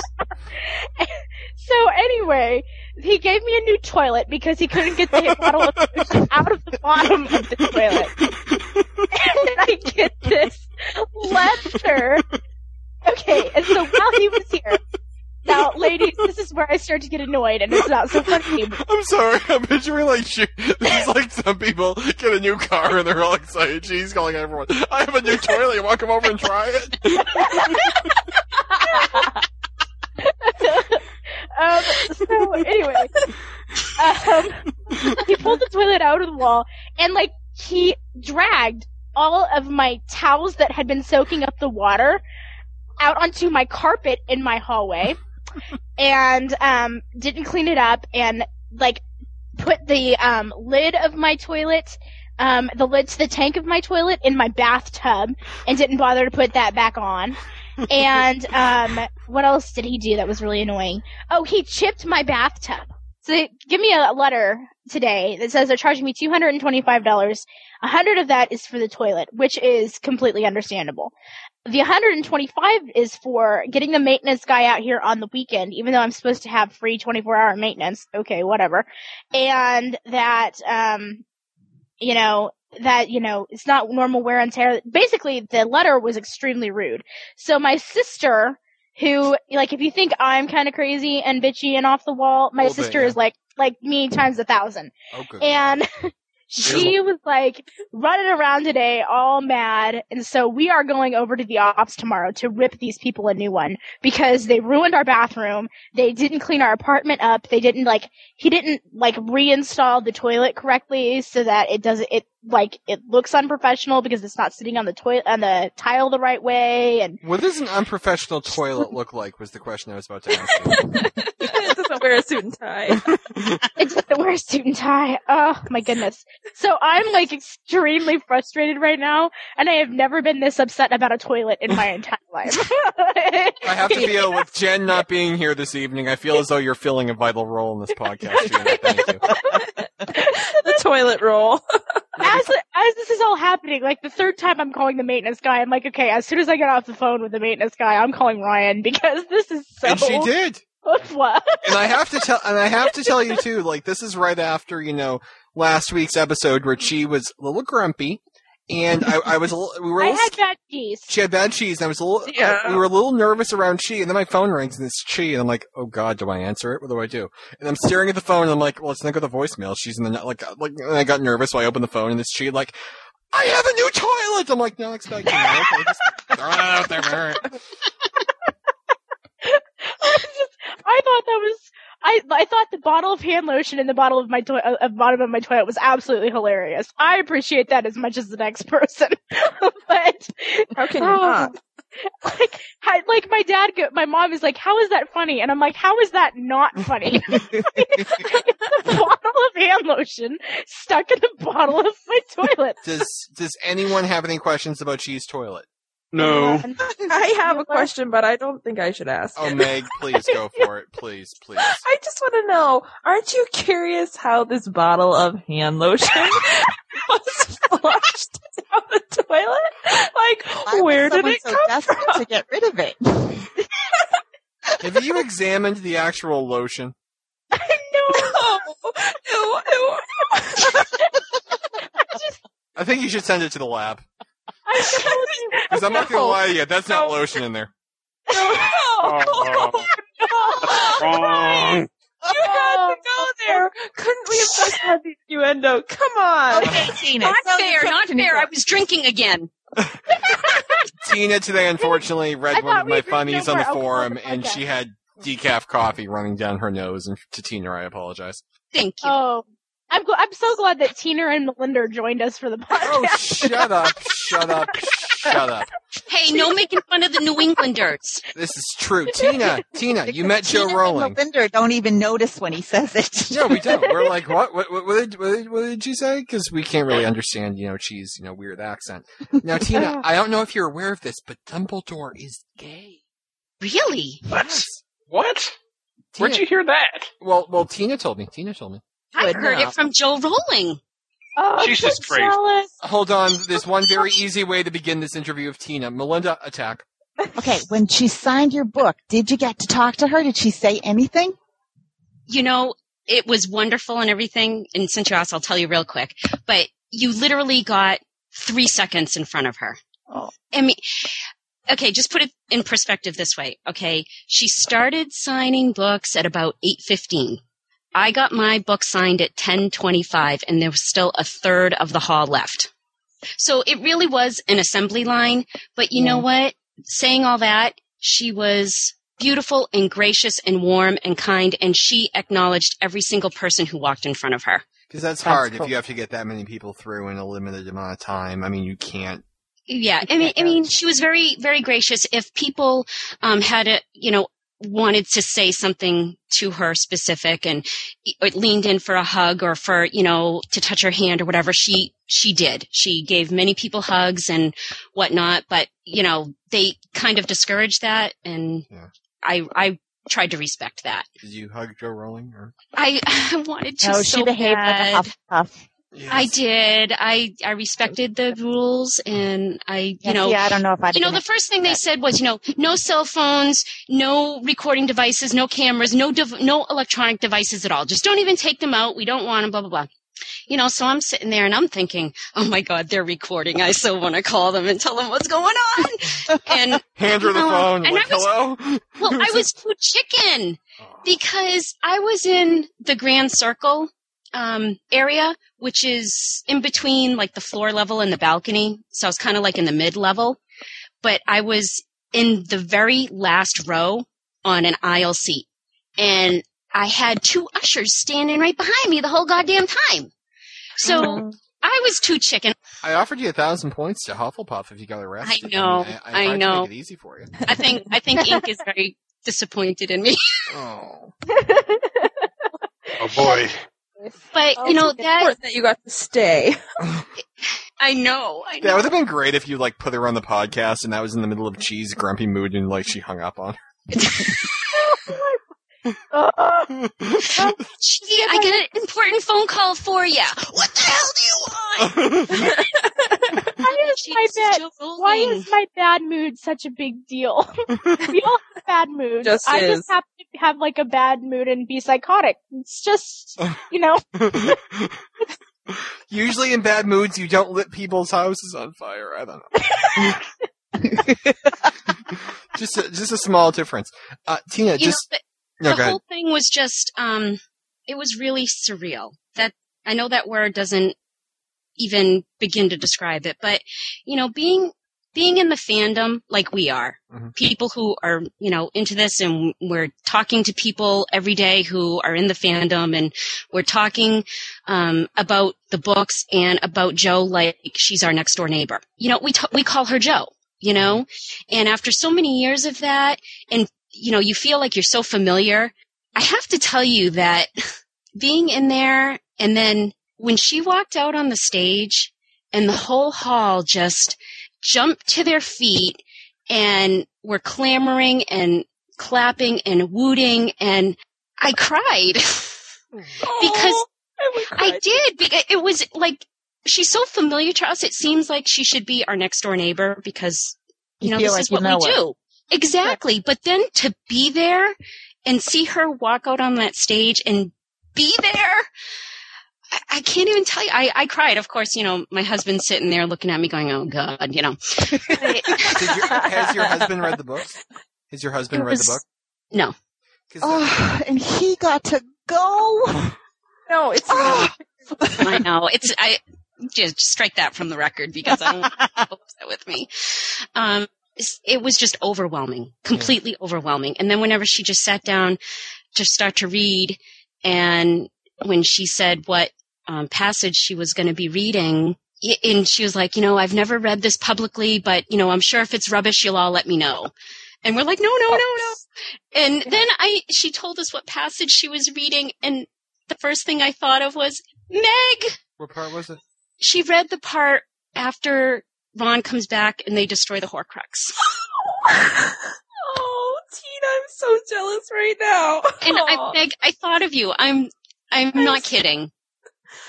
So anyway, he gave me a new toilet because he couldn't get the bottle of lotion out of the bottom of the toilet. And I get this letter. Okay, and so while he was here, now, ladies, this is where I start to get annoyed, and it's not so funny. I'm sorry, I'm picturing like she, this is like some people get a new car and they're all excited. She's calling everyone. I have a new toilet. You want to come over and try it? [LAUGHS] um, so anyway, um, he pulled the toilet out of the wall and like he dragged all of my towels that had been soaking up the water out onto my carpet in my hallway and um didn't clean it up and like put the um lid of my toilet um the lid to the tank of my toilet in my bathtub and didn't bother to put that back on. And um what else did he do that was really annoying oh he chipped my bathtub so give me a letter today that says they're charging me $225 a hundred of that is for the toilet which is completely understandable the 125 is for getting the maintenance guy out here on the weekend, even though I'm supposed to have free 24 hour maintenance. Okay, whatever. And that, um, you know, that, you know, it's not normal wear and tear. Basically, the letter was extremely rude. So my sister, who, like, if you think I'm kind of crazy and bitchy and off the wall, my Little bit, sister yeah. is like, like me times a thousand. Oh. And [LAUGHS] she was like running around today all mad. And so we are going over to the ops tomorrow to rip these people a new one because they ruined our bathroom. They didn't clean our apartment up. They didn't like, he didn't like reinstall the toilet correctly so that it doesn't, it like, it looks unprofessional because it's not sitting on the toilet, on the tile the right way. And What does an unprofessional toilet look like? Was the question I was about to ask. [LAUGHS] You. it doesn't wear a suit and tie. It's the worst suit and tie. Oh my goodness. So I'm like extremely frustrated right now, and I have never been this upset about a toilet in my entire life. I have to feel with Jen not being here this evening. I feel as though you're filling a vital role in this podcast. Jen. Thank you. the toilet roll. as as this is all happening, like the third time I'm calling the maintenance guy, I'm like, okay, as soon as I get off the phone with the maintenance guy, I'm calling Ryan because this is so. And she did. What? and I have to tell, and I have to tell you too. Like this is right after you know last week's episode where she was a little grumpy, and I, I was a little. We were. A I little had bad cheese. she had bad cheese, and I was a little. Yeah. we were a little nervous around Chi, and then my phone rings, and it's Chi, and I'm like, oh god, do I answer it? What do I do? And I'm staring at the phone, and I'm like, well, it's not got the voicemail. She's in the like, uh, like. And I got nervous, so I opened the phone, and it's Chi, like. I have a new toilet. I'm like, not expecting that. Okay, just throw it out there. [LAUGHS] [LAUGHS] I thought that was. I I thought the bottle of hand lotion in the bottle of my toilet, uh, bottom of my toilet was absolutely hilarious. I appreciate that as much as the next [LAUGHS] person, but How can you Oh. not? like, I, like my dad, go, my mom is like, "How is that funny?" And I'm like, "How is that not funny?" [LAUGHS] it's a bottle of hand lotion stuck in the bottle of my toilet. Does Does anyone have any questions about Chi's toilet? No. [LAUGHS] I have a question, but I don't think I should ask. Oh. Meg, please go [LAUGHS] for it. Please, please. I just want to know, aren't you curious how this bottle of hand lotion [LAUGHS] was flushed down the toilet? Like, Why where did it so come desperate from? to get rid of it? Have you examined the actual lotion? no, Ew, ew. I think you should send it to the lab. I told you. Because I'm not gonna lie to you, that's not lotion in there. No, Oh, [LAUGHS] oh, oh. wrong. You had to go there. Couldn't we have just had the innuendo? Come on. Okay, Tina. Not fair, not fair. I was drinking again. [LAUGHS] Tina today unfortunately read one of my funnies no on the forum, on and she had decaf coffee running down her nose. And to Tina, I apologize. Thank you. Oh, I'm gl- I'm so glad that Tina and Melinda joined us for the oh, podcast. Oh, shut up! [LAUGHS] Shut up! Shut up! Hey, no making fun of the New Englanders. This is true, Tina. Tina, you met Jo Tina and Rowling. Melinda don't even notice when he says it. No, we don't. We're like, what? What, what, what, did, what, did, what did she say? Because we can't really understand, you know, she's, you know, weird accent. Now, Tina, [LAUGHS] I don't know if you're aware of this, but Dumbledore is gay. Really? What? What? Where'd you hear that? Well, well, Tina told me. Tina told me. I heard now. it from Jo Rowling. Oh, I'm Jesus so Christ. jealous. Hold on. There's one [LAUGHS] very easy way to begin this interview with Tina. Melinda, attack. Okay, when she signed your book, did you get to talk to her? Did she say anything? You know, it was wonderful and everything. And since you asked, I'll tell you real quick. But you literally got three seconds in front of her. Oh. I mean, okay, just put it in perspective this way. Okay, she started signing books at about eight fifteen. I got my book signed at ten twenty five, and there was still a third of the hall left. So it really was an assembly line. But you know what? Saying all that, she was beautiful and gracious and warm and kind, and she acknowledged every single person who walked in front of her. Because that's That's hard cool. if you have to get that many people through in a limited amount of time. I mean, you can't. Yeah, I mean, I mean, she was very, very gracious. If people um, had a, you know, wanted to say something to her specific and or leaned in for a hug or for, you know, to touch her hand or whatever, she she did. She gave many people hugs and whatnot, but you know, they kind of discouraged that, and Yeah. I I tried to respect that. Did you hug Jo Rowling? Or? I [LAUGHS] I wanted to oh, no, so she behaved bad. like a Hufflepuff. I did. I I respected the rules, and I you Yeah, know see, I don't know if I. you know, the first thing they said was, you know, no cell phones, no recording devices, no cameras, no dev- no electronic devices at all. Just don't even take them out. We don't want them. Blah blah blah. You know, so I'm sitting there and I'm thinking, oh my God, they're recording. I so want to call them and tell them what's going on. And [LAUGHS] Hand her the No, phone. and Like, I was- hello? well, I was this? too chicken [LAUGHS] because I was in the Grand Circle um, area, which is in between like the floor level and the balcony. So I was kind of like in the mid level, but I was in the very last row on an aisle seat, and I had two ushers standing right behind me the whole goddamn time. So Mm-hmm. I was too chicken. I offered you a thousand points to Hufflepuff if you got arrested. I know, mean, I, I tried to know. make it easy for you. I think I think Ink is very disappointed in me. [LAUGHS] Oh. [LAUGHS] Oh boy. But Oh, you know it's that that you got to stay. [LAUGHS] I know, I know. That would have been great if you like put her on the podcast and that was in the middle of Cheese grumpy mood and like she hung up on. Uh, her. [LAUGHS] Gee, I get an important phone call for you. What the hell do you want? [LAUGHS] why is Gee, my bad? Why is my bad mood such a big deal? we all have bad moods. Just I is. just happen to have like a bad mood and be psychotic. It's just, you know, [LAUGHS] Usually in bad moods, you don't lit people's houses on fire. I don't know. [LAUGHS] just a, just a small difference. Uh, Tina, You just know, no, the whole thing was just um it was really surreal that i know that word doesn't even begin to describe it but you know being being in the fandom like we are Mhm. people who are you know into this and we're talking to people every day who are in the fandom and we're talking um, about the books and about jo like she's our next door neighbor you know we t- we call her jo you know and after so many years of that and you know, you feel like you're so familiar. I have to tell you that [LAUGHS] being in there and then when she walked out on the stage and the whole hall just jumped to their feet and were clamoring and clapping and wooting and I cried [LAUGHS] because I, I did because it was like she's so familiar to us. It seems like she should be our next door neighbor because you, You know this like is what we her. do. Exactly. But then to be there and see her walk out on that stage and be there, I, I can't even tell you. I, I cried. Of course, you know, my husband's sitting there looking at me going, oh God, you know. Did your, has your husband read the book? Has your husband It read the book? No. Oh, and he got to go. No, it's Oh. I know. It's, I, just strike that from the record because I don't want people upset with me. Um, it was just overwhelming, completely overwhelming. And then whenever she just sat down to start to read, and when she said what um, passage she was going to be reading, and she was like, you know, I've never read this publicly, but you know, I'm sure if it's rubbish, you'll all let me know. And we're like, no, no, no, no. And then I, she told us what passage she was reading, and the first thing I thought of was Meg what part was it? she read the part after Ron comes back and they destroy the Horcrux. [LAUGHS] oh, Tina, I'm so jealous right now. And I beg, I thought of you. I'm, I'm not kidding.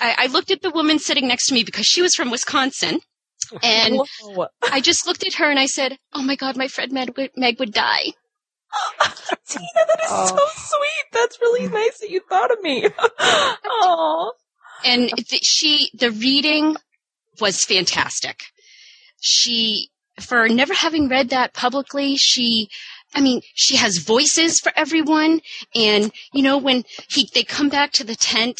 I, I looked at the woman sitting next to me because she was from Wisconsin, and Whoa. [LAUGHS] I just looked at her and I said, "Oh my God, my friend Meg would, Meg would die." [GASPS] Tina, that is Oh. so sweet. That's really mm. nice that you thought of me. [LAUGHS] [LAUGHS] Oh, And th- she, the reading was fantastic. She, for never having read that publicly, she, I mean, she has voices for everyone. And, you know, when he, they come back to the tent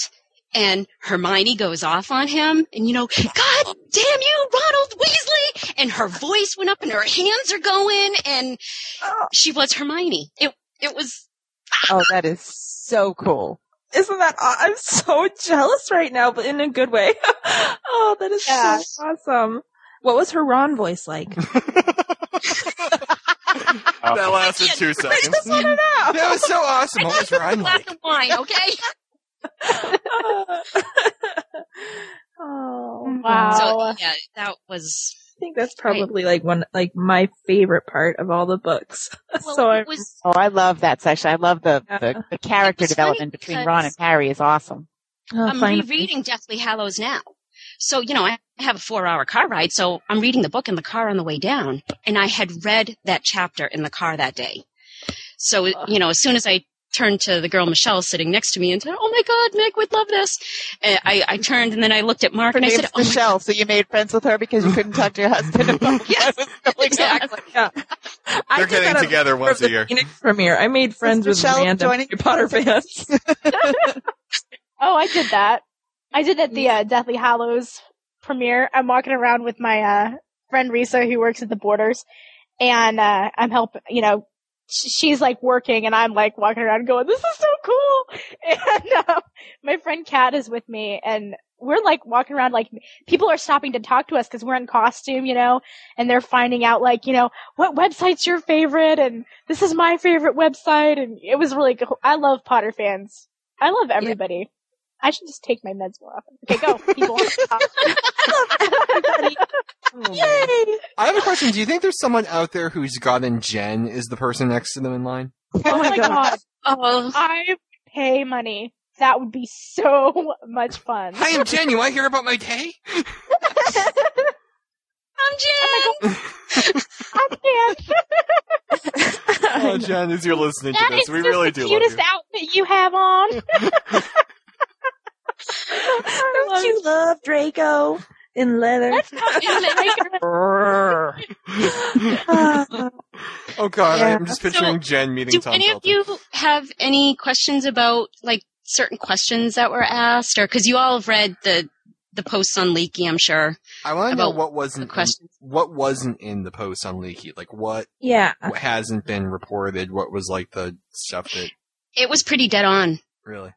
and Hermione goes off on him and, you know, God damn you, Ronald Weasley! And her voice went up and her hands are going and she was Hermione. It, it was, ah. Oh, that is so cool. isn't that? aw- I'm so jealous right now, but in a good way. [LAUGHS] oh, that is Yeah. so awesome. What was her Ron voice like? [LAUGHS] That lasted two seconds. That was so awesome. What was Ryan glass like? of wine, okay? [LAUGHS] oh, mm-hmm. Wow. So, yeah, that was, I think that's probably like one, like my favorite part of all the books. [LAUGHS] well, so I, it was, Oh, I love that section. I love the, Yeah. the, the character It was funny development between Ron and Harry is awesome. oh, I'm finally. rereading Deathly Hallows now. So, you know, I have a four hour car ride, so I'm reading the book in the car on the way down, and I had read that chapter in the car that day. So, you know, as soon as I turned to the girl Michelle sitting next to me and said, "Oh my God, Meg would love this," uh, I, I turned and then I looked at Mark Her and I said, "Oh my Michelle, so you made friends with her because you couldn't talk to your husband [LAUGHS] about Yes, what was going exactly." Yeah. They're did getting together for once a year. Phoenix premiere. I made friends with Michelle random joining Harry Potter fans. [LAUGHS] [LAUGHS] Oh, I did that. I did at the uh, Deathly Hallows premiere. I'm walking around with my uh, friend Risa, who works at the Borders, and uh, I'm helping. You know, sh- she's like working, and I'm like walking around going, "This is so cool!" [LAUGHS] And uh, my friend Kat is with me, and we're like walking around. Like people are stopping to talk to us because we're in costume, you know, and they're finding out like, you know, what website's your favorite, and this is my favorite website, and it was really cool. I love Potter fans. I love everybody. I should just take my meds more often. Okay, go, people. [LAUGHS] Yay! I have a question. Do you think there's someone out there who's gotten Jen is the person next to them in line? oh my [LAUGHS] oh god. Oh, I pay money. That would be so [LAUGHS] much fun. Hi, I'm Jen. You want to hear about my day? I'm Jen. Oh I can't. Oh, Jen, as you're listening to this, we really the do love cutest you. outfit you have on. [LAUGHS] Don't you love Draco in leather? Let's talk about oh God, Yeah. I'm just picturing Jen meeting Do Tom any of you have any questions about like certain questions that were asked, or because you all have read the the posts on Leaky, I'm sure. I want to know what wasn't in, what wasn't in the post on Leaky. Like what, Yeah. what hasn't been reported. What was like the stuff that It was pretty dead on. really.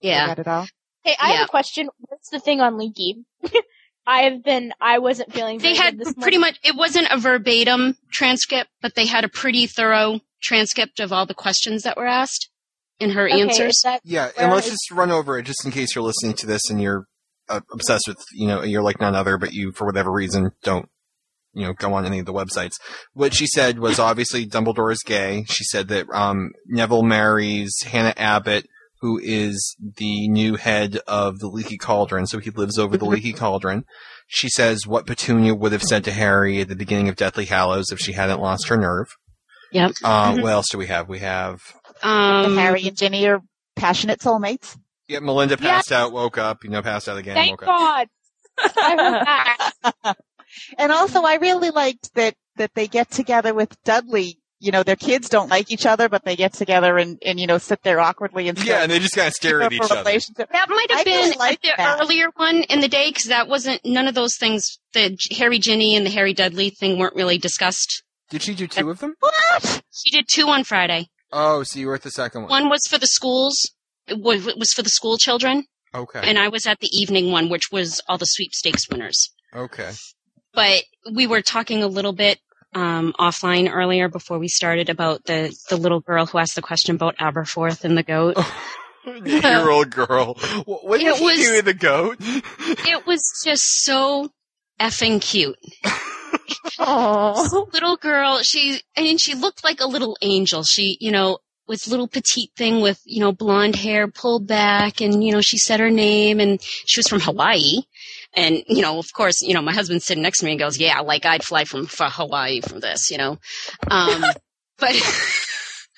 Yeah. Got it all. Hey, I Yeah. have a question. What's the thing on Leaky? [LAUGHS] I have been. I wasn't feeling. They very had good this pretty morning. much. It wasn't a verbatim transcript, but they had a pretty thorough transcript of all the questions that were asked and her Okay, answers. Yeah, and let's is- just run over it just in case you're listening to this and you're uh, obsessed with, you know, you're like none other, but you, for whatever reason, don't, you know, go on any of the websites. What she said was obviously Dumbledore is gay. She said that um, Neville marries Hannah Abbott, who is the new head of the Leaky Cauldron, so he lives over the Leaky Cauldron. She says what Petunia would have said to Harry at the beginning of Deathly Hallows if she hadn't lost her nerve. Yep. Uh, what else do we have? We have Um, Harry and Ginny are passionate soulmates. Yeah, Melinda passed out, woke up, you know, passed out again, Thank woke. God. [LAUGHS] I heard that. [LAUGHS] And also, I really liked that that they get together with Dudley. You know, their kids don't like each other, but they get together and, and you know sit there awkwardly and Yeah, and they just kind of stare [LAUGHS] at each other. That might have I been really like the that. earlier one in the day because that wasn't none of those things. The Harry Ginny and the Harry Dudley thing weren't really discussed. Did she do two of them? What? She did two on Friday. Oh, so you were at the second one. One was for the schools. It wa- it was for the school children, Okay. and I was at the evening one, which was all the sweepstakes winners. Okay. But we were talking a little bit um, offline earlier before we started about the the little girl who asked the question about Aberforth and the goat. [LAUGHS] the [LAUGHS] Year old girl. What, what did It he was- do with the goat? it was just so effing cute. Oh. little girl she i mean she looked like a little angel she you know was little petite thing with you know blonde hair pulled back and you know she said her name and she was from hawaii and you know of course you know my husband's sitting next to me and goes yeah like i'd fly from for hawaii for this you know um [LAUGHS] but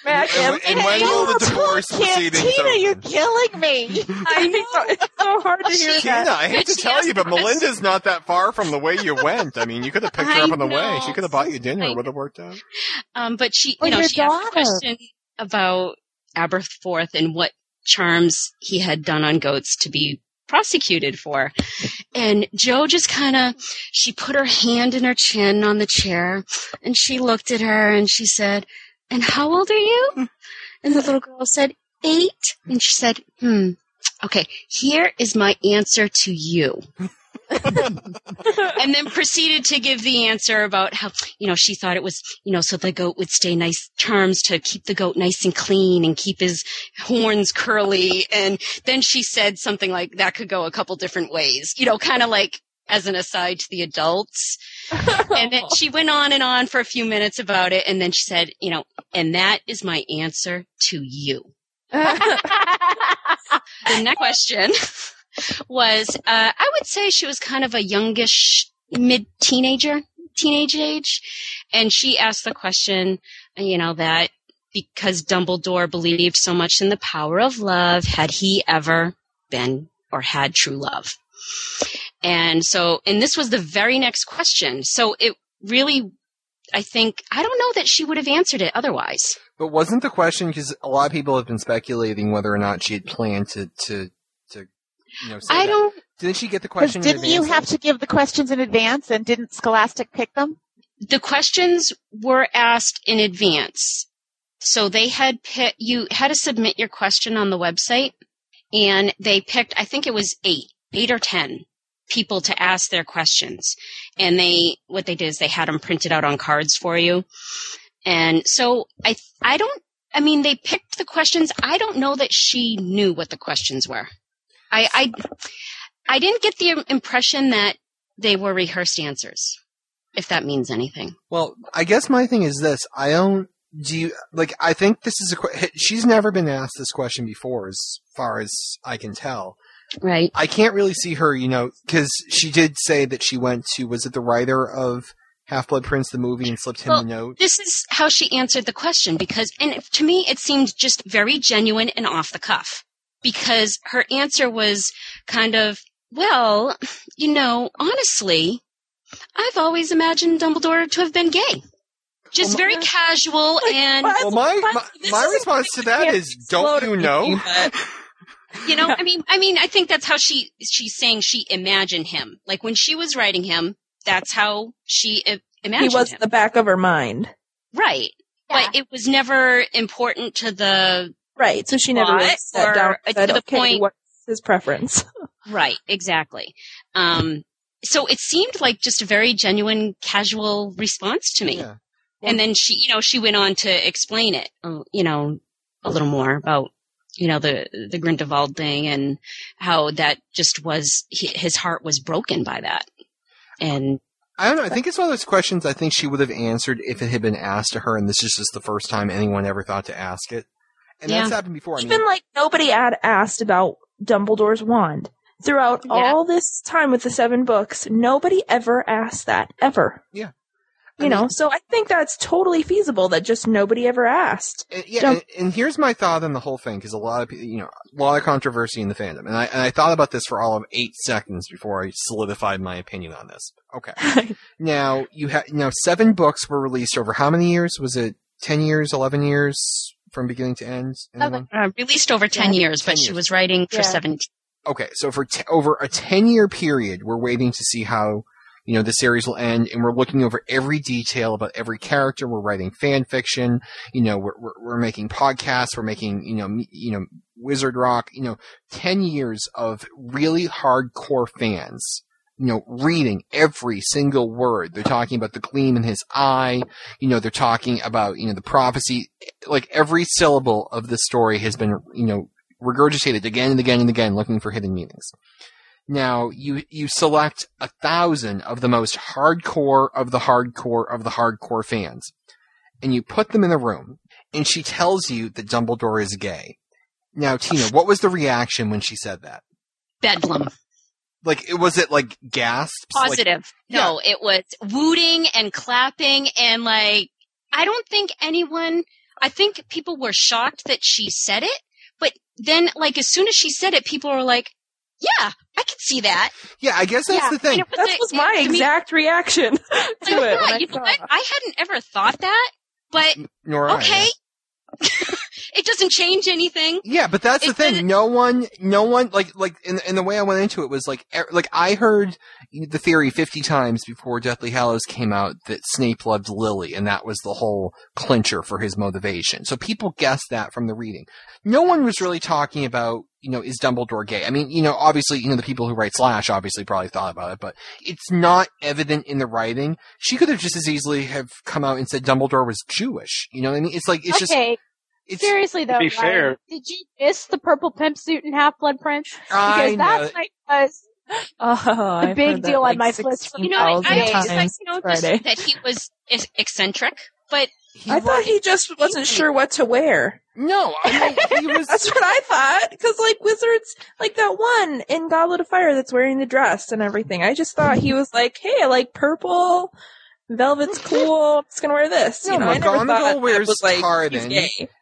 Man, And, and when will the divorce Kid, proceedings Tina, you're killing me. I know. It's so hard to hear She- that. Tina, I hate to tell you, but Melinda's not that far from the way you went. I mean, you could have picked her I up on the way. She could have bought you dinner. It would have worked out. um but she Or you know your she asked the daughter. question about aberforth and what charms he had done on goats to be prosecuted for. And jo just kind of she put her hand in her chin on the chair and she looked at her and she said and how old are you? And the little girl said eight. And she said hmm okay here is my answer to you [LAUGHS] and then proceeded to give the answer about how you know she thought it was you know so the goat would stay nice charms to keep the goat nice and clean and keep his horns curly. And then she said something like that could go a couple different ways you know kind of like as an aside to the adults. [LAUGHS] And then she went on and on for a few minutes about it. And then she said you know and that is my answer to you. [LAUGHS] The next question was uh, I would say she was kind of a youngish mid teenager, teenage age, and she asked the question, you know, that because Dumbledore believed so much in the power of love, had he ever been or had true love? And so, and this was the very next question. So it really, I think, I don't know that she would have answered it otherwise. But wasn't the question because a lot of people have been speculating whether or not she had planned to to to you know say I that. don't, Didn't she get the Because question? in didn't you have to give the questions in advance, and didn't Scholastic pick them? the questions were asked in advance. So they had pit, you had to submit your question on the website and they picked, I think it was eight, eight or 10 people to ask their questions. And they, what they did is they had them printed out on cards for you. And so I, I don't, I mean, they picked the questions. I don't know that she knew what the questions were. I, I, I didn't get the impression that they were rehearsed answers, if that means anything. Well, I guess my thing is this: I don't. Do you like? I think this is a. She's never been asked this question before, as far as I can tell. Right. I can't really see her, you know, because she did say that she went to. Was it the writer of Half Blood Prince the movie and slipped him Well, the note? This is how she answered the question because, and to me, it seemed just very genuine and off the cuff because her answer was kind of, well, you know, honestly, I've always imagined Dumbledore to have been gay. Just oh Well, very my- casual and. Well, my my, my response to that is, don't you know? but- [LAUGHS] you know, I mean, I mean, I think that's how she, she's saying she imagined him. Like when she was writing him, that's how she i- he was him. in the back of her mind. right. Yeah. But it was never important to the Right. So she never really sat or, down uh, and said, to the okay, point- what's his preference? [LAUGHS] Right, exactly. Um, so it seemed like just a very genuine, casual response to me. Yeah. and then she, you know, she went on to explain it, uh, you know, a little more about, you know, the the Grindelwald thing and how that just was his heart was broken by that. And I don't know. I think it's one of those questions I think she would have answered if it had been asked to her, and this is just the first time anyone ever thought to ask it. And that's Yeah. happened before. I mean, Even like nobody had asked about Dumbledore's wand. Throughout Yeah. all this time with the seven books, nobody ever asked that. Ever. Yeah. You I know, so I think that's totally feasible that just nobody ever asked. And, yeah, Don't- and, and here's my thought on the whole thing because a lot of pe- you know a lot of controversy in the fandom, and I and I thought about this for all of eight seconds before I solidified my opinion on this. Okay, [LAUGHS] now you have now seven books were released over how many years? Was it ten years, eleven years from beginning to end? Uh, released over 10 years, 10 but she was writing for Yeah. 17. Okay, so for t- over a ten year period, we're waiting to see how you know the series will end, and we're looking over every detail about every character. We're writing fan fiction. You know, we're we're, we're making podcasts. We're making you know me- you know Wizard Rock. You know, ten years of really hardcore fans. You know, reading every single word. They're talking about the gleam in his eye. You know, they're talking about you know the prophecy. Like every syllable of the story has been you know regurgitated again and again and again, looking for hidden meanings. Now you you select a thousand of the most hardcore of the hardcore of the hardcore fans, and you put them in a room, and she tells you that Dumbledore is gay. Now, Tina, what was the reaction when she said that? Bedlam. Like, was it like gasps? Like- Positive. no, it was wooting and clapping and like, I don't think anyone, I think people were shocked that she said it, but then like as soon as she said it, people were like, yeah, I can see that. yeah, I guess that's Yeah, the thing. It That a- was my to me, exact reaction [LAUGHS] to like, it. when yeah, I you know what? I hadn't ever thought that, but Nor I, okay. [LAUGHS] yeah. it doesn't change anything. Yeah, but that's the thing. doesn't- No one, no one, like, like, in, in the way I went into it was like, er, like I heard the theory 50 times before Deathly Hallows came out that Snape loved Lily and that was the whole clincher for his motivation. So people guessed that from the reading. No one was really talking about, you know, is Dumbledore gay? I mean, you know, obviously, you know, the people who write Slash obviously probably thought about it, but it's not evident in the writing. She could have just as easily have come out and said Dumbledore was Jewish. You know what I mean? It's like, it's just, okay, it's, seriously though, be Ryan, fair- did you miss the purple pimp suit in Half Blood Prince? I Because know. that's like was Oh, The I've big heard that deal on my list You know, I, I 16,000 always like, times you know, Friday. just that he was eccentric, but he I thought he just wasn't sure what to wear. No, I mean, he [LAUGHS] was. That's what I thought. Because like wizards, like that one in Goblet of Fire that's wearing the dress and everything. I just thought he was like, hey, I like purple. Velvet's cool. I'm just gonna wear this. No, you know, McGonagall wears like tartan.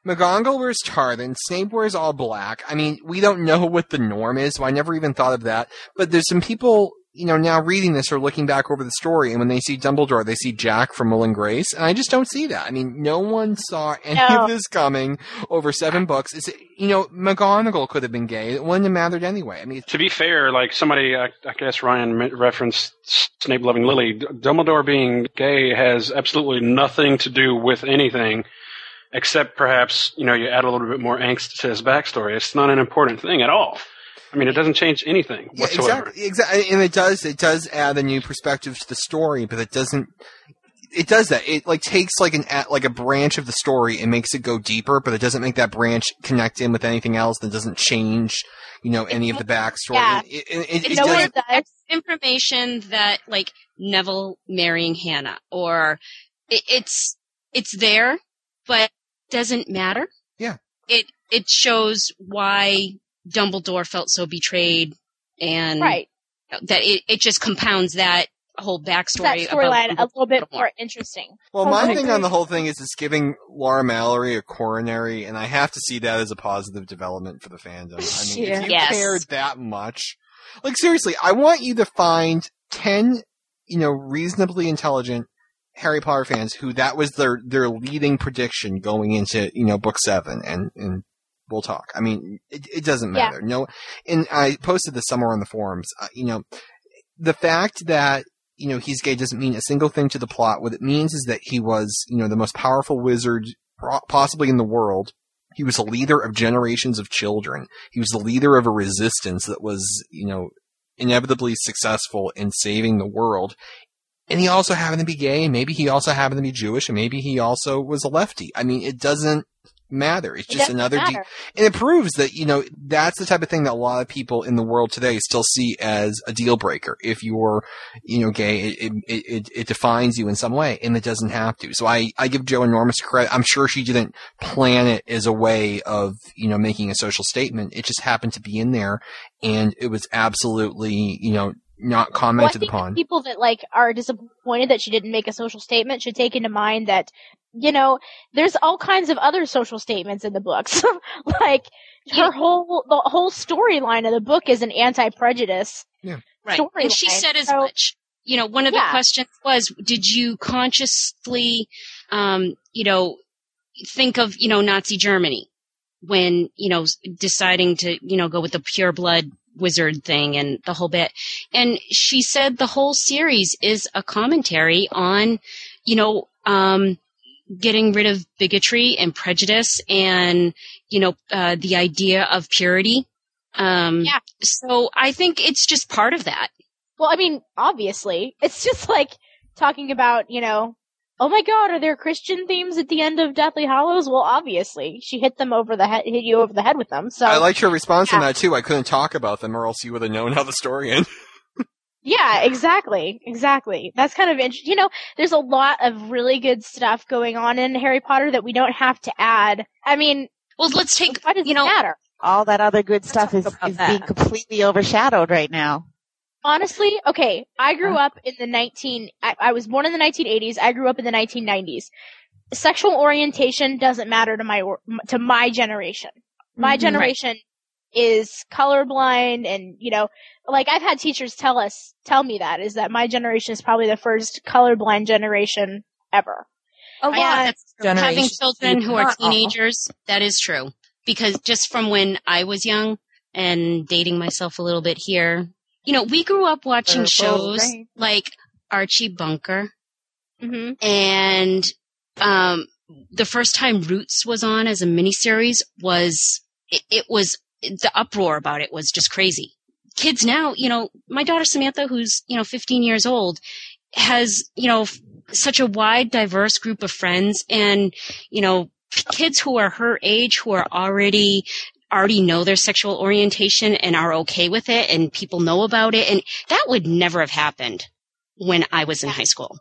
McGonagall wears tartan. Snape wears all black. I mean, we don't know [LAUGHS] what the norm is, so I never even thought of that. But there's some people, you know, now reading this or looking back over the story, and when they see Dumbledore, they see Jack from Will and Grace, and I just don't see that. I mean, no one saw any No. of this coming over seven books. It's, you know, McGonagall could have been gay. It wouldn't have mattered anyway. I mean, To be fair, like somebody, I, I guess Ryan referenced Snape loving Lily. Dumbledore being gay has absolutely nothing to do with anything, except perhaps you know you add a little bit more angst to his backstory. It's not an important thing at all. I mean, it doesn't change anything Yeah, whatsoever. exactly, exactly, and it does it does add a new perspective to the story, but it doesn't. It does that. It like takes like an a- like a branch of the story and makes it go deeper, but it doesn't make that branch connect in with anything else. That doesn't change, you know, any of the backstory. Yeah. It, it, it, It's it no does- one information that like Neville marrying Hannah or it, it's it's there but doesn't matter. Yeah. It it shows why Dumbledore felt so betrayed and Right. that it, it just compounds that whole that backstory storyline a little bit more. more interesting. Well, Oh, my thing agree. on the whole thing is it's giving Laura Mallory a coronary, and I have to see that as a positive development for the fandom. I mean, Yeah. if you Yes. cared that much, like seriously, I want you to find ten, you know, reasonably intelligent Harry Potter fans who that was their their leading prediction going into you know book seven, and and we'll talk. I mean, it, it doesn't Yeah. matter. No, and I posted this somewhere on the forums. Uh, you know, the fact that you know he's gay doesn't mean a single thing to the plot. What it means is that he was you know the most powerful wizard possibly in the world. He was a leader of generations of children. He was the leader of a resistance that was you know inevitably successful in saving the world. And he also happened to be gay, and maybe he also happened to be Jewish, and maybe he also was a lefty. I mean, it doesn't matter. It's just doesn't another de- and it proves that you know that's the type of thing that a lot of people in the world today still see as a deal breaker. If you're, you know, gay, it it, it, it defines you in some way, and it doesn't have to. So I I give Jo enormous credit. I'm sure she didn't plan it as a way of you know making a social statement. It just happened to be in there, and it was absolutely you know not Well, I commented think upon. people that like are disappointed that she didn't make a social statement should take into mind that you know there's all kinds of other social statements in the books. [LAUGHS] like her whole the whole storyline of the book is an anti-prejudice. Yeah. Right. And she storyline. said as So- much. You know, one of the questions was, did you consciously, um, you know, think of, you know, Nazi Germany when, you know, deciding to, you know, go with the pure blood wizard thing and the whole bit. And she said the whole series is a commentary on, you know, um, getting rid of bigotry and prejudice and, you know, uh, the idea of purity. Um, Yeah. so I think it's just part of that. Well, I mean, obviously, it's just like talking about you know. Oh my God! Are there Christian themes at the end of Deathly Hallows? Well, obviously, she hit them over the head, hit you over the head with them. So I liked your response on that too. I couldn't talk about them, or else you would have known how the story ended. [LAUGHS] Yeah, exactly. Exactly. That's kind of interesting. You know, there's a lot of really good stuff going on in Harry Potter that we don't have to add. I mean, Well, let's take, why does you know, it matter? All that other good stuff is, is being completely overshadowed right now. Honestly, okay, I grew up in the 19, I, I was born in the 1980s. I grew up in the 1990s. Sexual orientation doesn't matter to my, to my generation. My Mhm. generation is colorblind and, you know, like I've had teachers tell us, tell me that, is that my generation is probably the first colorblind generation ever. A lot Yeah, of having children who are not all. teenagers, that is true. Because just from when I was young and dating myself a little bit here, you know, we grew up watching shows like Archie Bunker. Hmm and um the first time Roots was on as a miniseries was it, it was the uproar about it was just crazy. Kids now, you know, my daughter Samantha, who's you know 15 years old, has you know f- such a wide, diverse group of friends, and you know, kids who are her age who are already already know their sexual orientation and are okay with it, and people know about it, and that would never have happened when I was in high school.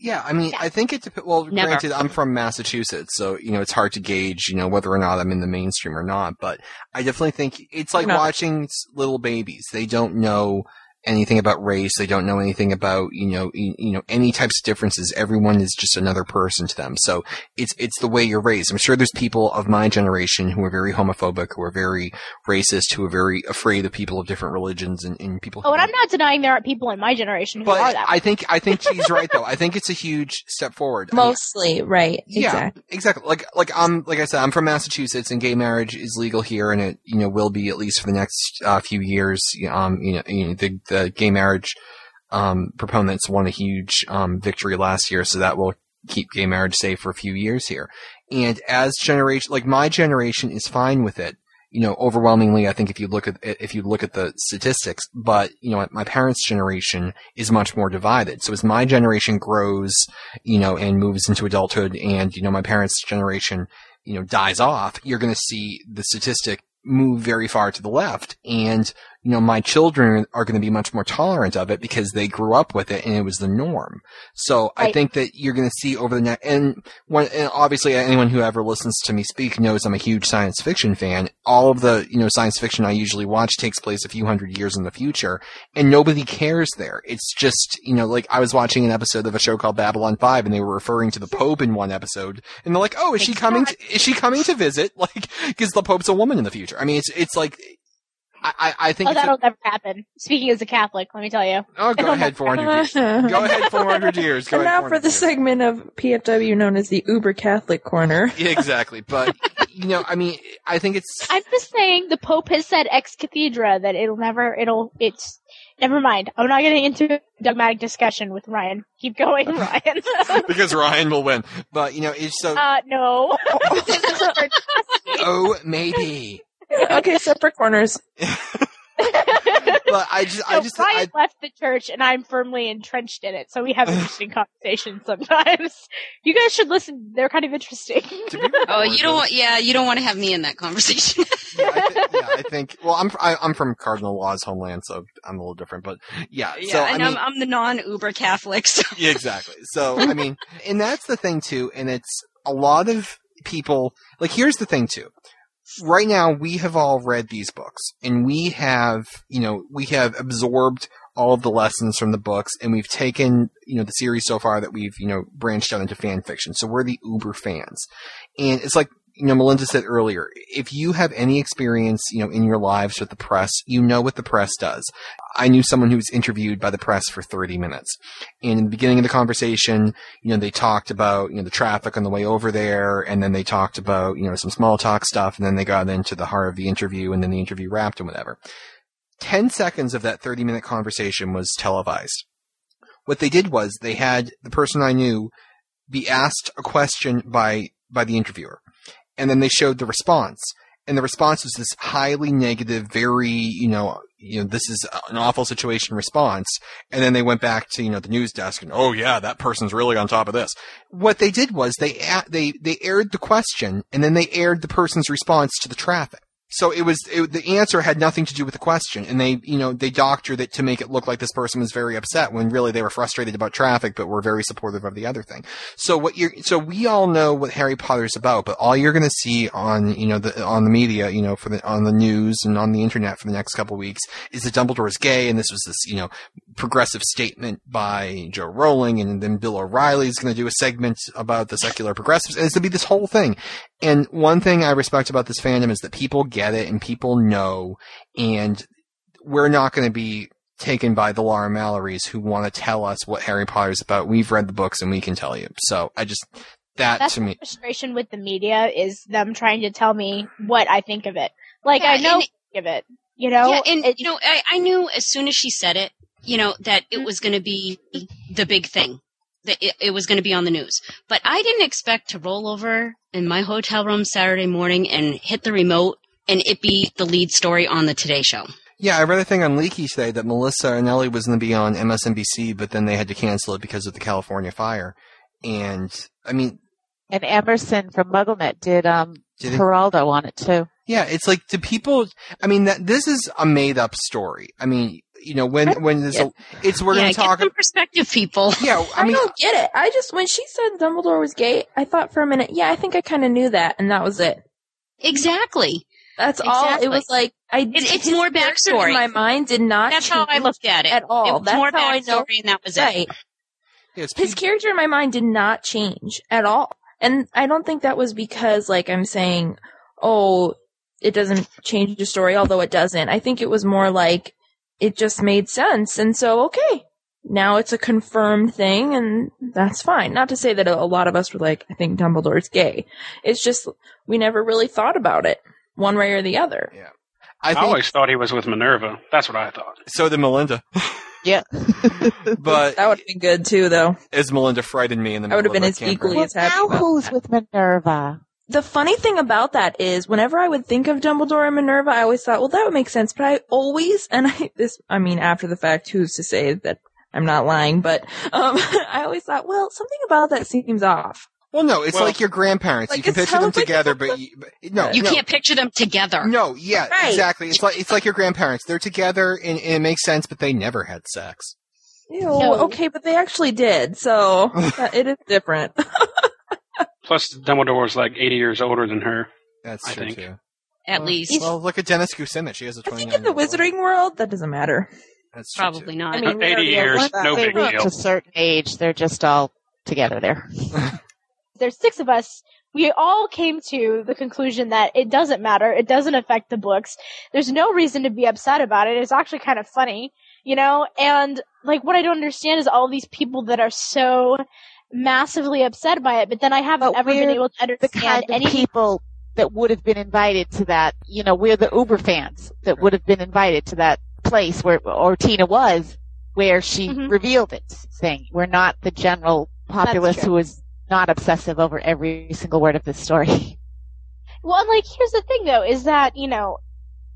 Yeah, I mean, I think it dep- well. Never. Granted, I'm from Massachusetts, so you know it's hard to gauge, you know, whether or not I'm in the mainstream or not. But I definitely think it's like watching little babies. They don't know anything about race. They don't know anything about you know you, you know any types of differences. Everyone is just another person to them. So it's it's the way you're raised. I'm sure there's people of my generation who are very homophobic, who are very racist, who are very afraid of people of different religions and, and people. Oh, who and I'm don't- denying there are people in my generation who But are that. I think I think she's right though. I think it's a huge step forward. I mean, Mostly, right. yeah, Exactly. exactly. Like like I'm like I said, I'm from Massachusetts, and gay marriage is legal here, and it you know will be at least for the next uh, few years. Um, you know, you know the the gay marriage um proponents won a huge um victory last year, so that will keep gay marriage safe for a few years here. And as generation, like my generation is fine with it. You know, overwhelmingly, I think if you look at if you look at the statistics, but you know, my parents' generation is much more divided. So as my generation grows, you know, and moves into adulthood, and you know, my parents' generation, you know, dies off, you're going to see the statistic move very far to the left, and you know, my children are going to be much more tolerant of it because they grew up with it and it was the norm. So I think that you're going to see over the next, and when, and obviously uh, anyone who ever listens to me speak knows I'm a huge science fiction fan. All of the, you know, science fiction I usually watch takes place a few hundred years in the future and nobody cares there. It's just, you know, like I was watching an episode of a show called Babylon 5 and they were referring to the Pope in one episode and they're like, oh, is she coming to, is she coming to visit? [LAUGHS] Like, cause the Pope's a woman in the future. I mean, it's, it's like, I, I, I think Oh, that'll never happen. Speaking as a Catholic, let me tell you. oh, go [LAUGHS] ahead, 400 years. Go ahead, 400 years. Go and now for the years. segment of PFW known as the Uber Catholic Corner. Yeah, [LAUGHS] exactly. But, you know, I mean, I think it's, I'm just saying the Pope has said ex cathedra that it'll never, it'll, it's, never mind. I'm not getting into a dogmatic discussion with Ryan. Keep going, [LAUGHS] Ryan. because Ryan will win. But, you know, it's so, uh, no. oh, maybe. Okay, separate corners. [LAUGHS] But I just, I just, Ryan I, left the church and I'm firmly entrenched in it, so we have [LAUGHS] interesting conversations sometimes. You guys should listen. They're kind of interesting. Oh, you don't want, yeah, you don't want to have me in that conversation. [LAUGHS] yeah, I thi- yeah, I think. Well, I'm I, I'm from Cardinal Law's homeland, so I'm a little different. But yeah, yeah, so I and mean, I'm, I'm the non-Uber Catholic, so. yeah, exactly. So I mean, and that's the thing too. And it's a lot of people. Like, here's the thing too. Right now, we have all read these books, and we have, you know, we have absorbed all of the lessons from the books, and we've taken, you know, the series so far that we've, you know, branched out into fan fiction. So we're the uber fans, and it's like you know, Melinda said earlier, if you have any experience, you know, in your lives with the press, you know what the press does. I knew someone who was interviewed by the press for 30 minutes. And in the beginning of the conversation, you know, they talked about, you know, the traffic on the way over there, and then they talked about, you know, some small talk stuff, and then they got into the heart of the interview, and then the interview wrapped and whatever. 10 seconds of that 30 minute conversation was televised. What they did was they had the person I knew be asked a question by, by the interviewer and then they showed the response. And the response was this highly negative, very, you know, you know, this is an awful situation response. And then they went back to, you know, the news desk and, oh yeah, that person's really on top of this. What they did was they, they, they aired the question and then they aired the person's response to the traffic. So it was, it, the answer had nothing to do with the question. And they, you know, they doctored it to make it look like this person was very upset when really they were frustrated about traffic, but were very supportive of the other thing. So what you're, so we all know what Harry Potter's about, but all you're going to see on, you know, the, on the media, you know, for the, on the news and on the internet for the next couple weeks is that Dumbledore is gay and this was this, you know, progressive statement by Jo Rowling and then Bill O'Reilly is going to do a segment about the secular progressives and it's going to be this whole thing. And one thing I respect about this fandom is that people get it and people know and we're not going to be taken by the Laura Mallorys who want to tell us what Harry Potter's about. We've read the books and we can tell you. So I just, that That's to me, frustration with the media is them trying to tell me what I think of it. Like Yeah, I know and- I of it. You know, yeah, and It- you know, I, I knew as soon as she said it, you know, that it mm-hmm. was going to be the big thing. That it, it was going to be on the news. But I didn't expect to roll over in my hotel room Saturday morning and hit the remote and it be the lead story on the Today Show. Yeah, I read a thing on Leaky today that Melissa and Anelli was going to be on MSNBC, but then they had to cancel it because of the California fire. And I mean, And Emerson from MuggleNet did um Did he? Geraldo on it too. yeah, it's like do people? I mean, that this is a made up story. I mean, you know, when when there's a, it's we're yeah, going to talk. get some perspective, people. [LAUGHS] Yeah, I I, don't get it. I just when she said Dumbledore was gay, I thought for a minute, yeah, I think I kind of knew that, and that was it. Exactly. That's all. It was like I. It- it's his more backstory. In my mind, did not. That's how I looked at it. at all. It That's more how I know. backstory, and that was it. Right. His character in my mind did not change at all. And I don't think that was because, like, I'm saying, oh, it doesn't change the story, although it doesn't. I think it was more like it just made sense. And so, okay, now it's a confirmed thing, and that's fine. Not to say that a lot of us were like, I think Dumbledore's gay. It's just we never really thought about it one way or the other. I I, think always thought he was with Minerva. That's what I thought. so. Did Melinda, Yeah. [LAUGHS] but That would have been good too, though. Is Melinda frightened me in the I would have been as equally as happy now about who's that. with Minerva? The funny thing about that is whenever I would think of Dumbledore and Minerva, I always thought, well, that would make sense. But I always, and I, [LAUGHS] this, I mean, after the fact, who's to say that I'm not lying, but, um, [LAUGHS] I always thought, well, something about that seems off. Well, no, it's Well- like your grandparents. Like, you can picture them together, but you, but, no, You no, can't picture them together. No, yeah, Right. exactly. It's like it's like your grandparents. They're together, and, and it makes sense, but they never had sex. Ew, No. okay, but they actually did, so [LAUGHS] it is different. Plus, Dumbledore was like 80 years older than her. That's I true think. too. At Well, least. Well, look at Dennis Kucinich. She has a I twenty think in the Wizarding world, that doesn't matter. That's true, Probably too. not. I mean, we 80 already have years, one- no they big reach deal. a certain age, they're just all together there. [LAUGHS] there's six of us. We all came to the conclusion that it doesn't matter. It doesn't affect the books. There's no reason to be upset about it. It's actually kind of funny, you know? And like what I don't understand is all these people that are so massively upset by it, but then I haven't But ever been able to the understand kind of any people that would have been invited to that. You know, we're the Uber fans that would have been invited to that place where, or Tina was, where she Mhm. revealed it. Saying we're not the general populace who is not obsessive over every single word of this story. [LAUGHS] Well, and, like, here's the thing though, is that, you know,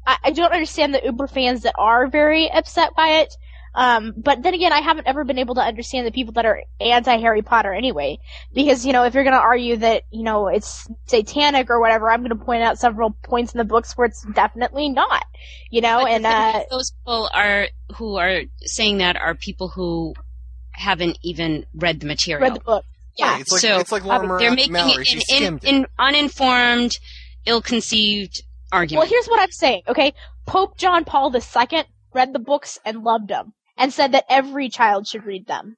I, I don't understand the Uber fans that are very upset by it. Um, but then again, I haven't ever been able to understand the people that are anti Harry Potter anyway. Because, you know, if you're gonna argue that, you know, it's satanic or whatever, I'm gonna point out several points in the books where it's definitely not. You know, But and, uh, those people are who are saying that are people who haven't even read the material. read the book. yeah, Right, it's like so it's like Laura they're making Mallory. She an in, skimmed it. in, uninformed, ill-conceived argument. Well, here's what I'm saying, okay? Pope John Paul II read the books and loved them, and said that every child should read them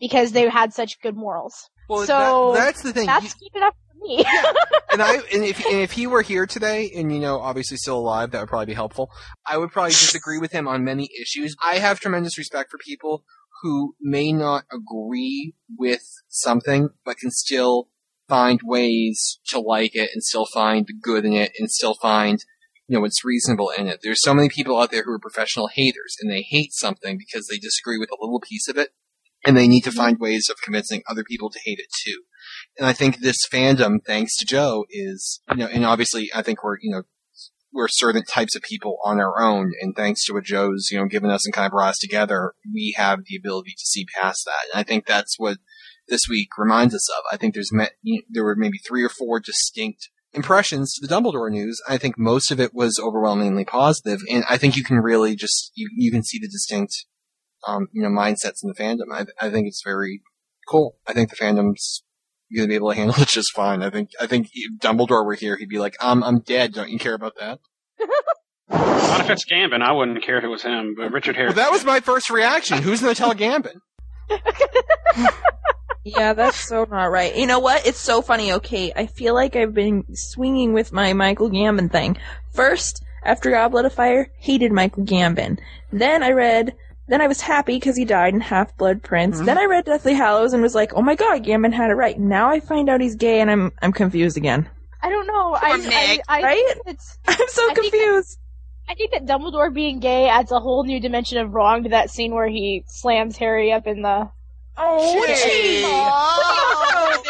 because they had such good morals. well, so, that, that's the thing. That's You- it up for me. [LAUGHS] and I and if and if he were here today and you know obviously still alive, that would probably be helpful. I would probably disagree with him on many issues. I have tremendous respect for people who may not agree with something, but can still find ways to like it and still find the good in it and still find you know what's reasonable in it. There's so many people out there who are professional haters and they hate something because they disagree with a little piece of it, and they need to mm-hmm. find ways of convincing other people to hate it too and I think this fandom, thanks to Jo, is you know, and obviously I think we're you know we're certain types of people on our own, and thanks to what Jo's you know given us and kind of brought us together, we have the ability to see past that, and I think that's what this week reminds us of. I think there's met, you know, there were maybe three or four distinct impressions to the Dumbledore news. I think most of it was overwhelmingly positive, and I think you can really just you you can see the distinct um, you know mindsets in the fandom. I, I think it's very cool. I think the fandom's going to be able to handle [LAUGHS] it just fine. I think I think if Dumbledore were here, he'd be like, "Um, I'm dead. Don't you care about that?" [LAUGHS] Not if it's Gambon. I wouldn't care if it was him, but Richard Harris. Well, that was my first reaction. Who's going to tell Gambon? [LAUGHS] Yeah, that's so not right. You know what? It's so funny. Okay, I feel like I've been swinging with my Michael Gambon thing. First, after Goblet of Fire, hated Michael Gambon. Then I read, then I was happy because he died in Half Blood Prince. Mm-hmm. Then I read Deathly Hallows and was like, oh my god, Gambon had it right. Now I find out he's gay and I'm I'm confused again. I don't know. I, I, I, right? [LAUGHS] I'm so I think confused. I think that Dumbledore being gay adds a whole new dimension of wrong to that scene where he slams Harry up in the. Oh, Hey. gee. Oh.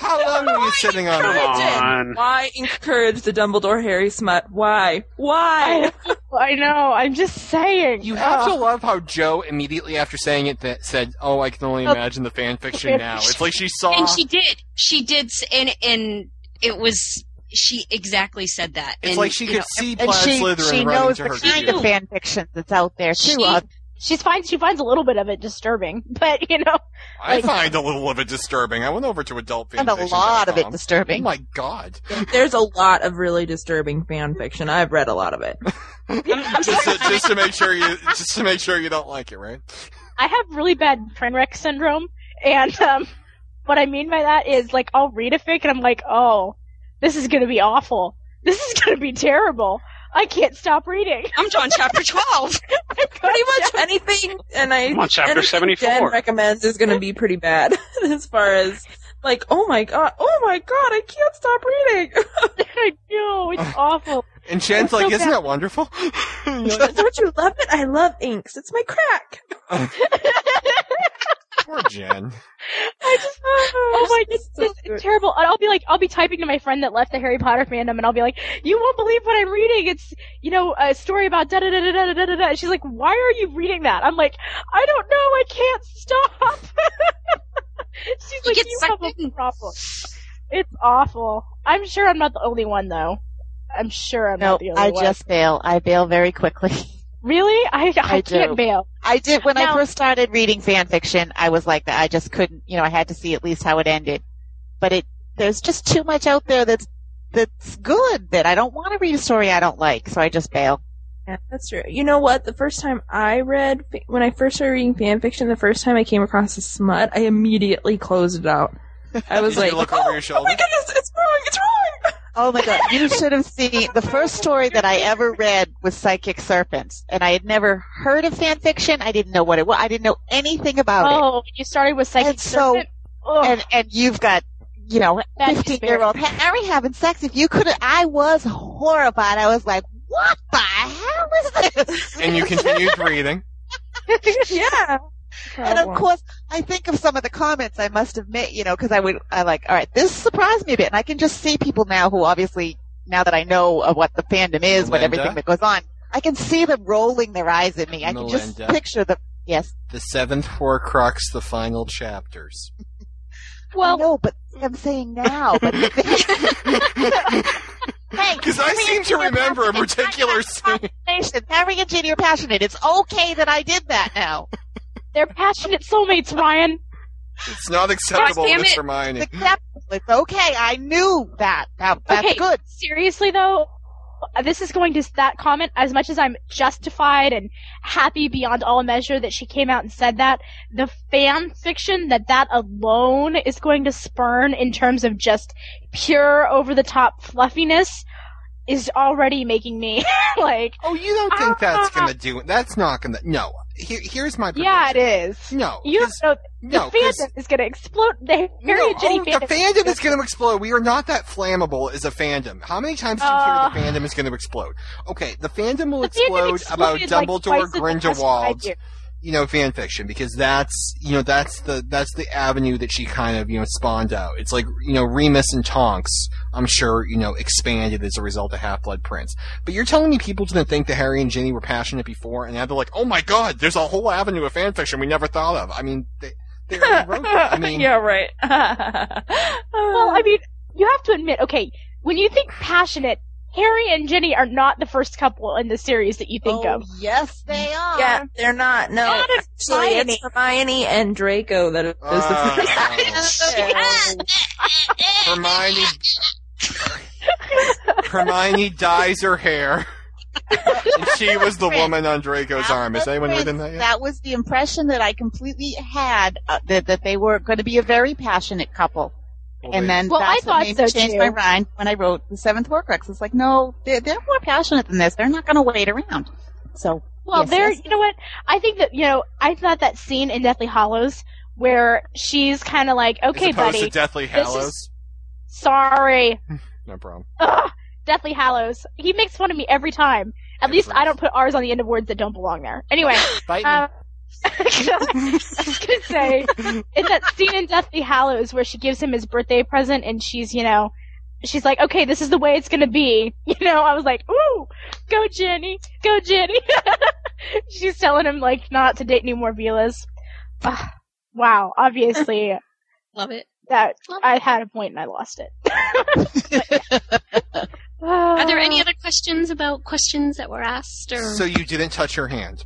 How long were you sitting on Come it? on. Why encourage the Dumbledore Harry smut? Why? Why? I know. I'm just saying. You have to love how Jo immediately after saying it that said, "Oh, I can only imagine the fan fiction now." It's like she saw. and she did. She did, and and it was she exactly said that. it's and, like she could know, see And Plaid she, Slytherin she running knows to the kind of fan fiction that's out there too. She- She's finds she finds a little bit of it disturbing, [LAUGHS] but you know, I like- find a little of it disturbing. I went over to adult and a lot of it disturbing. Oh my god! There's a lot of really disturbing fan fiction. I've read a lot of it. [LAUGHS] just, to, just to make sure you, just to make sure you don't like it, right? I have really bad train wreck syndrome, and um, what I mean by that is like I'll read a fic and I'm like, oh, this is gonna be awful. This is gonna be terrible. I can't stop reading. I'm on chapter [LAUGHS] twelve. [LAUGHS] Pretty much anything, and I I'm on chapter anything 74. Jen recommends is going to be pretty bad [LAUGHS] as far as like, oh my god, oh my god, I can't stop reading. I know it's awful. And Jen's so like, "Isn't bad. that wonderful?" You're Don't you love it? I love inks. It's my crack. Poor Jen. [LAUGHS] I just, oh my goodness, So it's, terrible. And I'll be like, I'll be typing to my friend that left the Harry Potter fandom, and I'll be like, you won't believe what I'm reading. It's, you know, a story about da da da da da da da da. And she's like, why are you reading that? I'm like, I don't know. I can't stop. [LAUGHS] she's You like, get you sucked have a in. problem. It's awful. I'm sure I'm not the only one though. I'm sure I'm No, not the only I one. I just bail. I bail very quickly. [LAUGHS] really, I, I, I can't do. bail. I did when Now- I first started reading fan fiction. I was like that. I just couldn't. You know, I had to see at least how it ended. But it there's just too much out there that's that's good that I don't want to read a story I don't like. So I just bail. Yeah, that's true. You know what? The first time I read, when I first started reading fan fiction, the first time I came across a smut, I immediately closed it out. [LAUGHS] I was like, you look oh, over your oh shoulder? my goodness, it's wrong, it's wrong. Oh my god, you should have seen the first story that I ever read was Psychic Serpents, and I had never heard of fan fiction. I didn't know what it was. I didn't know anything about it. Oh, you started with psychic And so- Ugh. And and you've got you know fifteen year old Harry having sex. If you could, have I was horrified. I was like, what the hell is this? And you continued reading. [LAUGHS] yeah. And of course, I think of some of the comments I must have made, you know, because I would, I like, all right, this surprised me a bit, and I can just see people now who obviously, now that I know of what the fandom is, what everything that goes on, I can see them rolling their eyes at me. I can just picture the, yes. The seventh Horcrux, the final chapters. [LAUGHS] Well, no, but I'm saying now, but [LAUGHS] Hey, Because [LAUGHS] I seem to Ginny are remember a particular scene. Passionate. Harry and Ginny are passionate. It's okay that I did that now. They're passionate soulmates, Ryan. It's not acceptable, damn Miss it. Hermione. It's acceptable. It's okay. I knew that. that that's Okay. good. Seriously though, this is going to that comment as much as I'm justified and happy beyond all measure that she came out and said that. The fan fiction that that alone is going to spurn in terms of just pure over the top fluffiness is already making me [LAUGHS] like, Oh, you don't think that's Ah. gonna do? That's not gonna. No. Here, here's my prediction. yeah, it is. No. You know, the no, 'cause- fandom is going to explode. The Harry No, oh, fandom. the fandom is going to explode. We are not that flammable as a fandom. How many times do you Uh, hear the fandom is going to explode? Okay, the fandom will The fandom explode about exploded, like, Dumbledore twice in the past five Grindelwald. You know, fan fiction because that's you know that's the that's the avenue that she kind of you know spawned out. It's like you know Remus and Tonks. I'm sure you know expanded as a result of Half Blood Prince. But you're telling me people didn't think that Harry and Ginny were passionate before, and now they're like, oh my god, there's a whole avenue of fan fiction we never thought of. I mean, they they already wrote [LAUGHS] that. I mean, yeah, right. [LAUGHS] Well, I mean, you have to admit, okay, when you think passionate, Harry and Ginny are not the first couple in the series that you think oh, of. yes, they are. yeah, they're not. No, Not actually, Hermione. it's Hermione and Draco that is the first. Oh. [LAUGHS] Hermione [LAUGHS] Hermione dyes her hair. and she was the woman on Draco's arm. Is anyone within that yet? That was the impression that I completely had uh, that that they were going to be a very passionate couple. Well, and then Well, I that's what thought made me so, change too. my mind when I wrote the Seventh Horcrux. It's like, no, they're, they're more passionate than this. They're not going to wait around. So, Well, yes, there, yes. you know what? I think that, you know, I thought that scene in Deathly Hollows where she's kind of like, okay, as buddy, to Deathly this is- Hallows. sorry. [LAUGHS] No problem. Ugh, Deathly Hallows. He makes fun of me every time. At Yeah, least for- I don't put R's on the end of words that don't belong there. Anyway, [LAUGHS] Bite me. um, I was gonna say, it's that scene in Deathly Hallows where she gives him his birthday present and she's, you know, she's like, okay, this is the way it's gonna be. [LAUGHS] You know, I was like, ooh, go Ginny, go Ginny. [LAUGHS] she's telling him, like, not to date any more Veelas. Ugh, wow, obviously, [LAUGHS] Love it. that, I had a point and I lost it. Are there any other questions about questions that were asked? Or So you didn't touch her hand.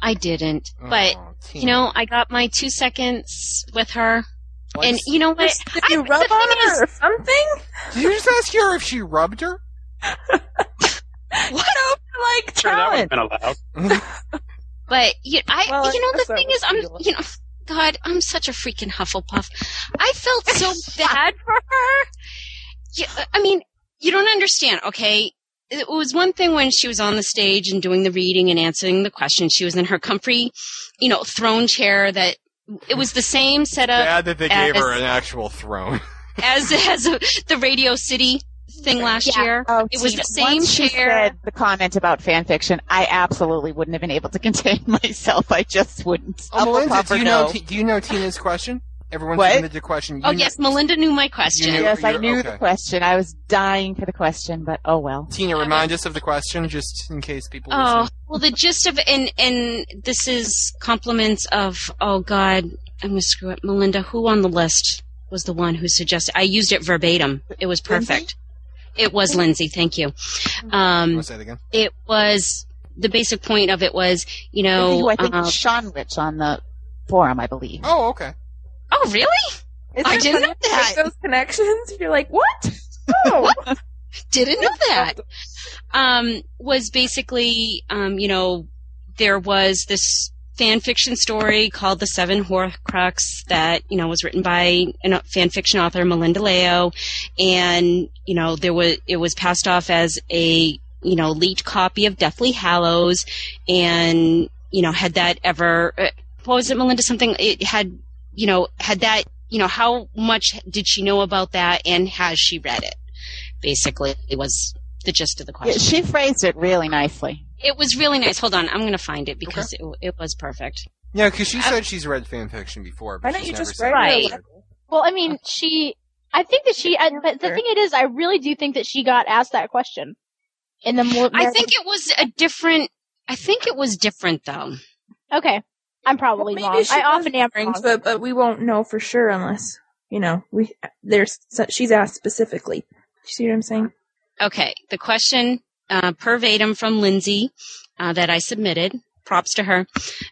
I didn't, oh, but Oh, you know, I got my two seconds with her, Tina. and you know what? Did you I- rub the on her is- or something? Did you just ask her if she rubbed her? [LAUGHS] What a like Sure, that would have been allowed. [LAUGHS] But you, I, Well, you know, I the thing is, I'm, you know, God, I'm such a freaking Hufflepuff. I felt so [LAUGHS] bad for her. Yeah, I mean, you don't understand, okay? It was one thing when she was on the stage and doing the reading and answering the questions. She was in her comfy, you know, throne chair that it was the same setup Bad that they gave her an actual throne. [LAUGHS] as as the Radio City thing last Yeah. year. Oh, It was Tina, the same once she chair. said the comment about fan fiction, I absolutely wouldn't have been able to [LAUGHS] contain myself. I just wouldn't. Oh, Melinda, Hufflepuff do you know? no. T- do you know Tina's question? Everyone What? submitted a question. You Oh know- yes, Melinda knew my question. Knew- Yes, I knew okay. the question. I was dying for the question, but oh well. Tina, remind us of the question, just in case people. Oh listen. well, the gist of and and this is compliments of oh God, I'm gonna screw it, Melinda. Who on the list? was the one who suggested. I used it verbatim. It was perfect. It was Lindsay. Thank you. Um, Want say it again? it was the basic point of it was, you Lindsay, know, who I think uh, Sean Rich on the forum, I believe. Oh, okay. Oh really? I didn't know that. those connections. You're like, what? [LAUGHS] Oh, Didn't know [LAUGHS] that. Um, was basically, um, you know, there was this fan fiction story called The Seven Horcrux that, you know, was written by a fan fiction author, Melinda Leo. And, you know, there was, it was passed off as a, you know, leaked copy of Deathly Hallows. And, you know, had that ever, uh, what was it, Melinda? Something, it had, you know, had that, you know, how much did she know about that and has she read it? Basically, it was the gist of the Yeah, question. she phrased it really nicely. It was really nice. Hold on, I'm going to find it because it, it was perfect. Yeah, because she said she's read fan fiction before. Why But don't she's you never just said write she it? Well, I mean, she. I think that she. I, but the thing it is, I really do think that she got asked that question in the. Mo- I think it was a different. I think it was different though. Okay, I'm probably Maybe wrong. she I often am wrong. to it, but we won't know for sure unless you know we. There's she's asked specifically. You see what I'm saying? Okay, the question uh, verbatim from Lindsay uh, that I submitted. Props to her.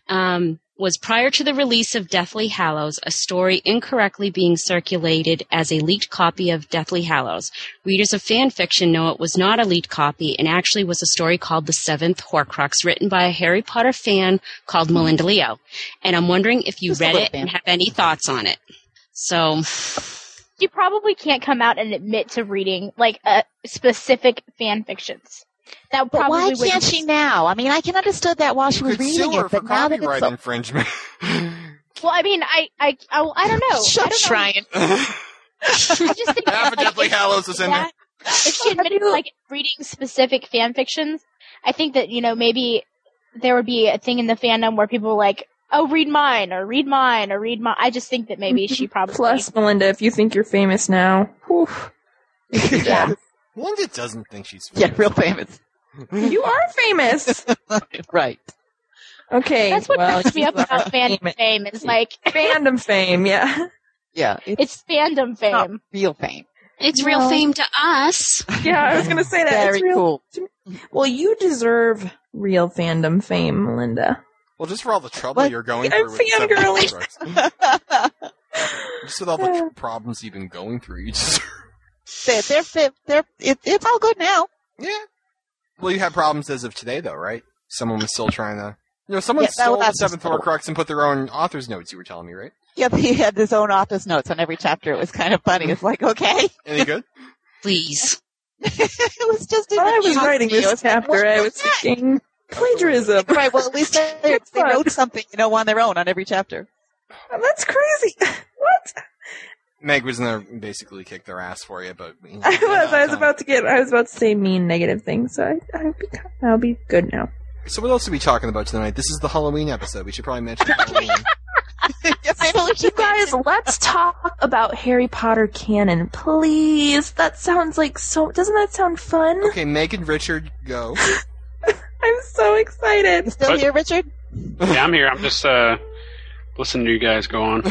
Um, was prior to the release of Deathly Hallows, a story incorrectly being circulated as a leaked copy of Deathly Hallows. Readers of fan fiction know it was not a leaked copy and actually was a story called The Seventh Horcrux, written by a Harry Potter fan called Melinda Leo. And I'm wondering if you Just read little it and have any thoughts on it. So, You probably can't come out and admit to reading like uh, specific fan fictions. That But probably why can't she now? I mean, I can understand that while she You was could reading sue her it, for but now that it's copyright so, infringement. [LAUGHS] Well, I mean, I, I, I, I don't know. [LAUGHS] I shut don't know. Ryan. [LAUGHS] I just think Half of like, Deathly Hallows is in there. that- If she admitted like reading specific fan fictions, I think that you know maybe there would be a thing in the fandom where people were like, "Oh, read mine," or "Read mine," or "Read mine." I just think that maybe she mm-hmm. probably Plus, Melinda, if you think you're famous now, whew, yeah. Linda doesn't think she's Yeah, real famous. [LAUGHS] you are famous. [LAUGHS] right. Okay, That's what well, cracks me up about fandom famous. fame. It's like [LAUGHS] fandom fame. Yeah, Yeah, it's, it's fandom not fame. real fame. it's real fame to us. yeah. I was gonna say that. Very it's real. cool. Well, you deserve real fandom fame, Linda. Well, just for all the trouble What? you're going I'm through with the seven fangirling. Horcruxes. Just with all the uh. problems you've been going through, you deserve. They're, they're, they're, they're, it, it's all good now. Yeah. Well, you had problems as of today, though, right? Someone was still trying to. You know, someone Yeah, that- stole the that's seventh just- Horcrux and put their own author's notes. You were telling me, right? Yeah, he had his own author's notes on every chapter. It was kind of funny. It's like, okay. Any good? [LAUGHS] Please. it was just in While I was writing I was this like, chapter, I was was that? thinking plagiarism. Right, well, at least they, they [LAUGHS] wrote something, you know, on their own on every chapter. That's crazy. [LAUGHS] What? Meg was gonna basically kick their ass for you, but you know, [LAUGHS] I was. I was about to get. I was about to say mean, negative things. So I, I'll be. I'll be good now. So what else are we talking about tonight? This is the Halloween episode. We should probably mention [LAUGHS] Halloween. Finally, You guys, let's talk about Harry Potter canon, please. That sounds like so. Doesn't that sound fun? okay, Meg and Richard, go. [LAUGHS] I'm so you excited. still What? here, Richard? Yeah, I'm here. I'm just uh, listening to you guys go on.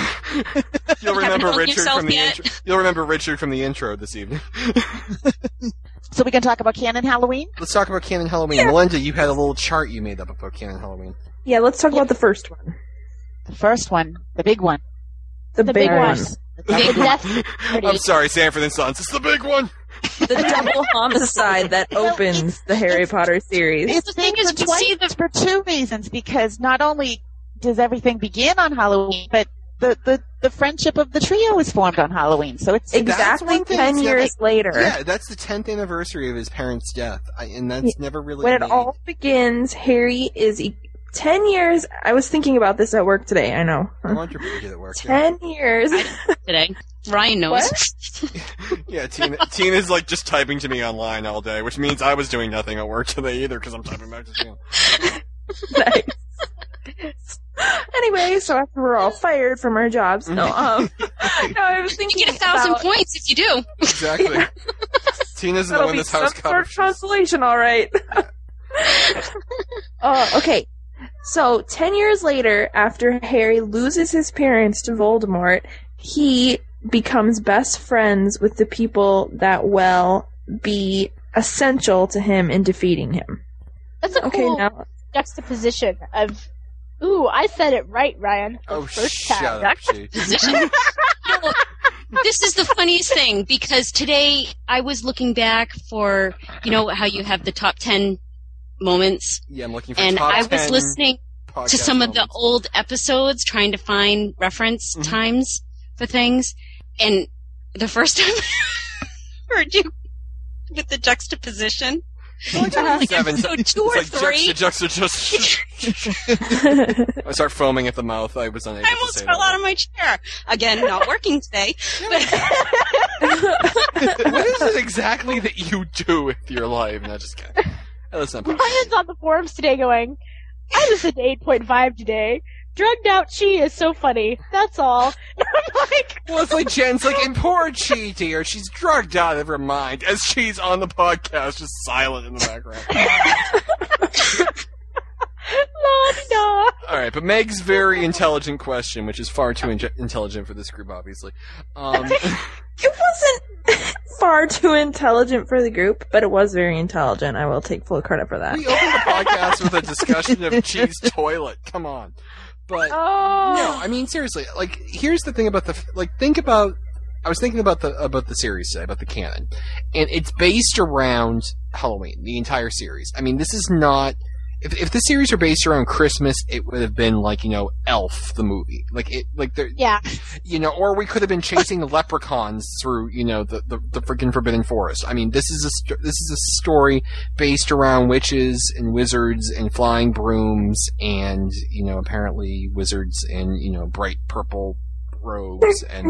[LAUGHS] You'll remember Richard yourself from the yet? intro. You'll remember Richard from the intro this evening. [LAUGHS] So we can talk about canon Halloween? Let's talk about Canon Halloween. Melinda, you had a little chart you made up about Canon Halloween. Yeah, let's talk about the first one. The first one, the big one. The, The big big one. one. The [LAUGHS] death I'm sorry, Sanford and Sons. It's the big one. The double homicide that opens the Harry Potter series. It's the thing is, we twice see the- for two reasons. Because not only does everything begin on Halloween, but the, the, the friendship of the trio is formed on Halloween. So it's Exactly ten that's years later. Yeah, that's the 10th anniversary of his parents' death, I, and that's Yeah. never really when it all begins, Harry is e- ten years. I was thinking about this at work today. I know. I want your pretty good at work. Yeah, Ten years. Today. Ryan knows. [LAUGHS] yeah Tina, Tina's like just typing to me online all day, which means I was doing nothing at work today either because I'm typing back to Tina. [LAUGHS] nice. [LAUGHS] anyway, so after we're all fired from our jobs, no, [LAUGHS] um, no, I was You thinking get a thousand about, points if you do. Exactly. [LAUGHS] Tina's the That'll one be this some sort of consolation, all right. uh, okay, so ten years later, after Harry loses his parents to Voldemort, he becomes best friends with the people that will be essential to him in defeating him. That's a Okay, cool now juxtaposition of. Ooh, I said it right, Ryan. The Oh, first shut time. up, Chi. position. No, this is the funniest thing because today I was looking back for you know how you have the top ten moments, Yeah, I'm looking for and top I was 10 listening to podcast some of the old episodes trying to find reference Mhm. times for things, and the first [LAUGHS] time I heard you with the juxtaposition. Only like seven episode two or it's like three. Juxta, juxta, juxta. I start foaming at the mouth. I was unable I to almost say fell that. out of my chair. Again, not [LAUGHS] working today. what is it exactly that you do with your life? No, just kidding. Hey, listen, I'm Ryan's on the forums today going, I was at 8.5 today. Drugged out chi is so funny. That's all. And [LAUGHS] I'm like, Well, it's like Jen's like, and poor Chi dear, she's drugged out of her mind as she's on the podcast, just silent in the background. la-di-da. All right, but Meg's very intelligent question, which is far too in- intelligent for this group, obviously. Um, [LAUGHS] It wasn't far too intelligent for the group, but it was very intelligent. I will take full credit for that. we opened the podcast with a discussion of [LAUGHS] Chi's toilet. Come on, but Oh. no, I mean seriously. Like, here's the thing about the like. Think about. I was thinking about the about the series today, about the canon, and it's based around Halloween. The entire series. I mean, this is not. If if the series were based around Christmas, it would have been like you know Elf the movie, like it like there Yeah. you know, or we could have been chasing leprechauns through, you know, the the, the freaking Forbidden Forest. I mean, this is a st- this is a story based around witches and wizards and flying brooms and you know, apparently wizards in you know bright purple robes and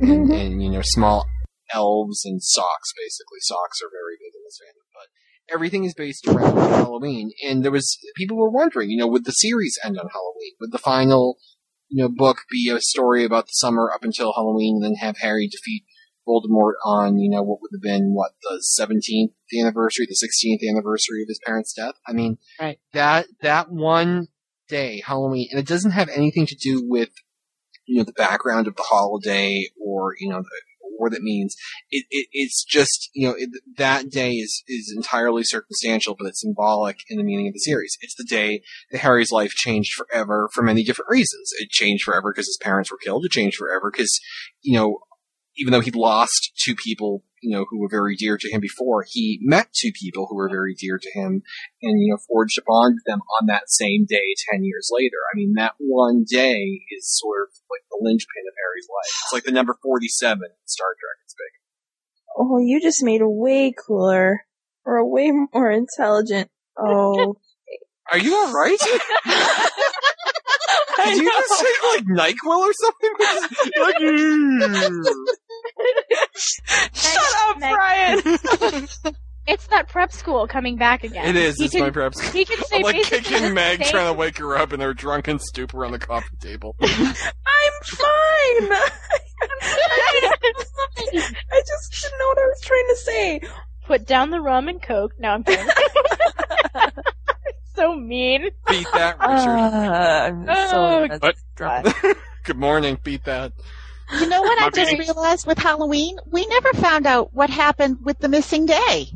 and, [LAUGHS] and you know small elves and socks. Basically, socks are very big in this family, but. Everything is based around Halloween, and there was people were wondering, you know, would the series end on Halloween? Would the final you know, book be a story about the summer up until Halloween, and then have Harry defeat Voldemort on, you know, what would have been what the seventeenth anniversary, the sixteenth anniversary of his parents' death. I mean, Right. that that one day, Halloween, and it doesn't have anything to do with you know the background of the holiday or you know the, what it means. It, it it's just you know it, that day is is entirely circumstantial, but it's symbolic in the meaning of the series. It's the day that Harry's life changed forever for many different reasons. It changed forever because his parents were killed. It changed forever because, you know, even though he'd lost two people, you know, who were very dear to him before, he met two people who were very dear to him and, you know, forged a bond with them on that same day 10 years later. I mean, that one day is sort of like the linchpin of Harry's life. It's like the number 47 in Star Trek. It's big. Oh, you just made a way cooler or a way more intelligent. Oh, [LAUGHS] Are you alright? [LAUGHS] Did you just take like NyQuil or something? [LAUGHS] Like. Shut up, Meg- Brian. [LAUGHS] It's that prep school coming back again. It is. He It's can, my prep school. He can say I'm like kicking Meg, same- trying to wake her up in her drunken stupor on the coffee table. [LAUGHS] I'm fine. [LAUGHS] I just didn't know what I was trying to say. Put down the rum and coke. No, I'm kidding. so mean. Beat that, Richard. Uh, I'm Oh, so What? Good morning. Beat that. You know what I just beating. realized with Halloween? We never found out what happened with the missing day.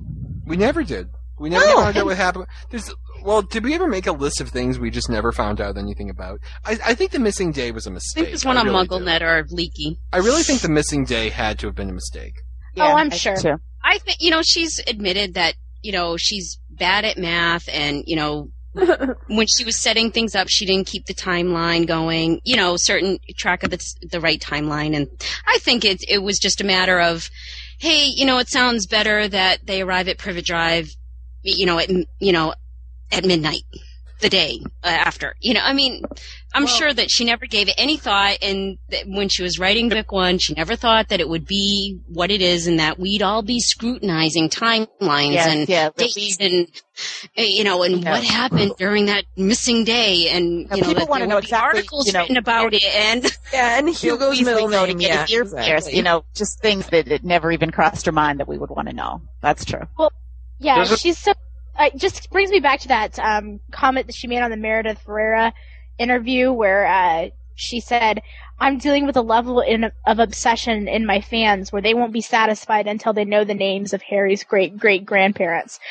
We never did. We never No. found out what happened. There's, well, did we ever make a list of things we just never found out anything about? I, I think the missing day was a mistake. I think there's one on really do. MuggleNet or Leaky. I really think the missing day had to have been a mistake. Oh, I'm I sure. too. I think you know she's admitted that you know she's bad at math, and you know [LAUGHS] when she was setting things up, she didn't keep the timeline going. You know, certain track of the the right timeline, and I think it it was just a matter of, hey, you know, it sounds better that they arrive at Privet Drive, you know, at you know at midnight the day uh, after. You know, I mean, I'm Well- sure that she never gave it any thought, and that when she was writing book One, she never thought that it would be what it is, and that we'd all be scrutinizing timelines Yes, and yeah, dates we- and uh, you know and Yeah. what happened during that missing day, and Now, you know people that wanna know would exactly, articles you know, written about it, and [LAUGHS] Yeah, and [LAUGHS] Hugo's Easily middle name. Yeah, you're exactly. pierced, you know, just things that it never even crossed her mind that we would want to know. That's true. Well, yeah, Does it- she's so. Uh, it just brings me back to that um, comment that she made on the Meredith Vieira interview, where uh, she said, I'm dealing with a level in, of obsession in my fans where they won't be satisfied until they know the names of Harry's great great grandparents. [LAUGHS]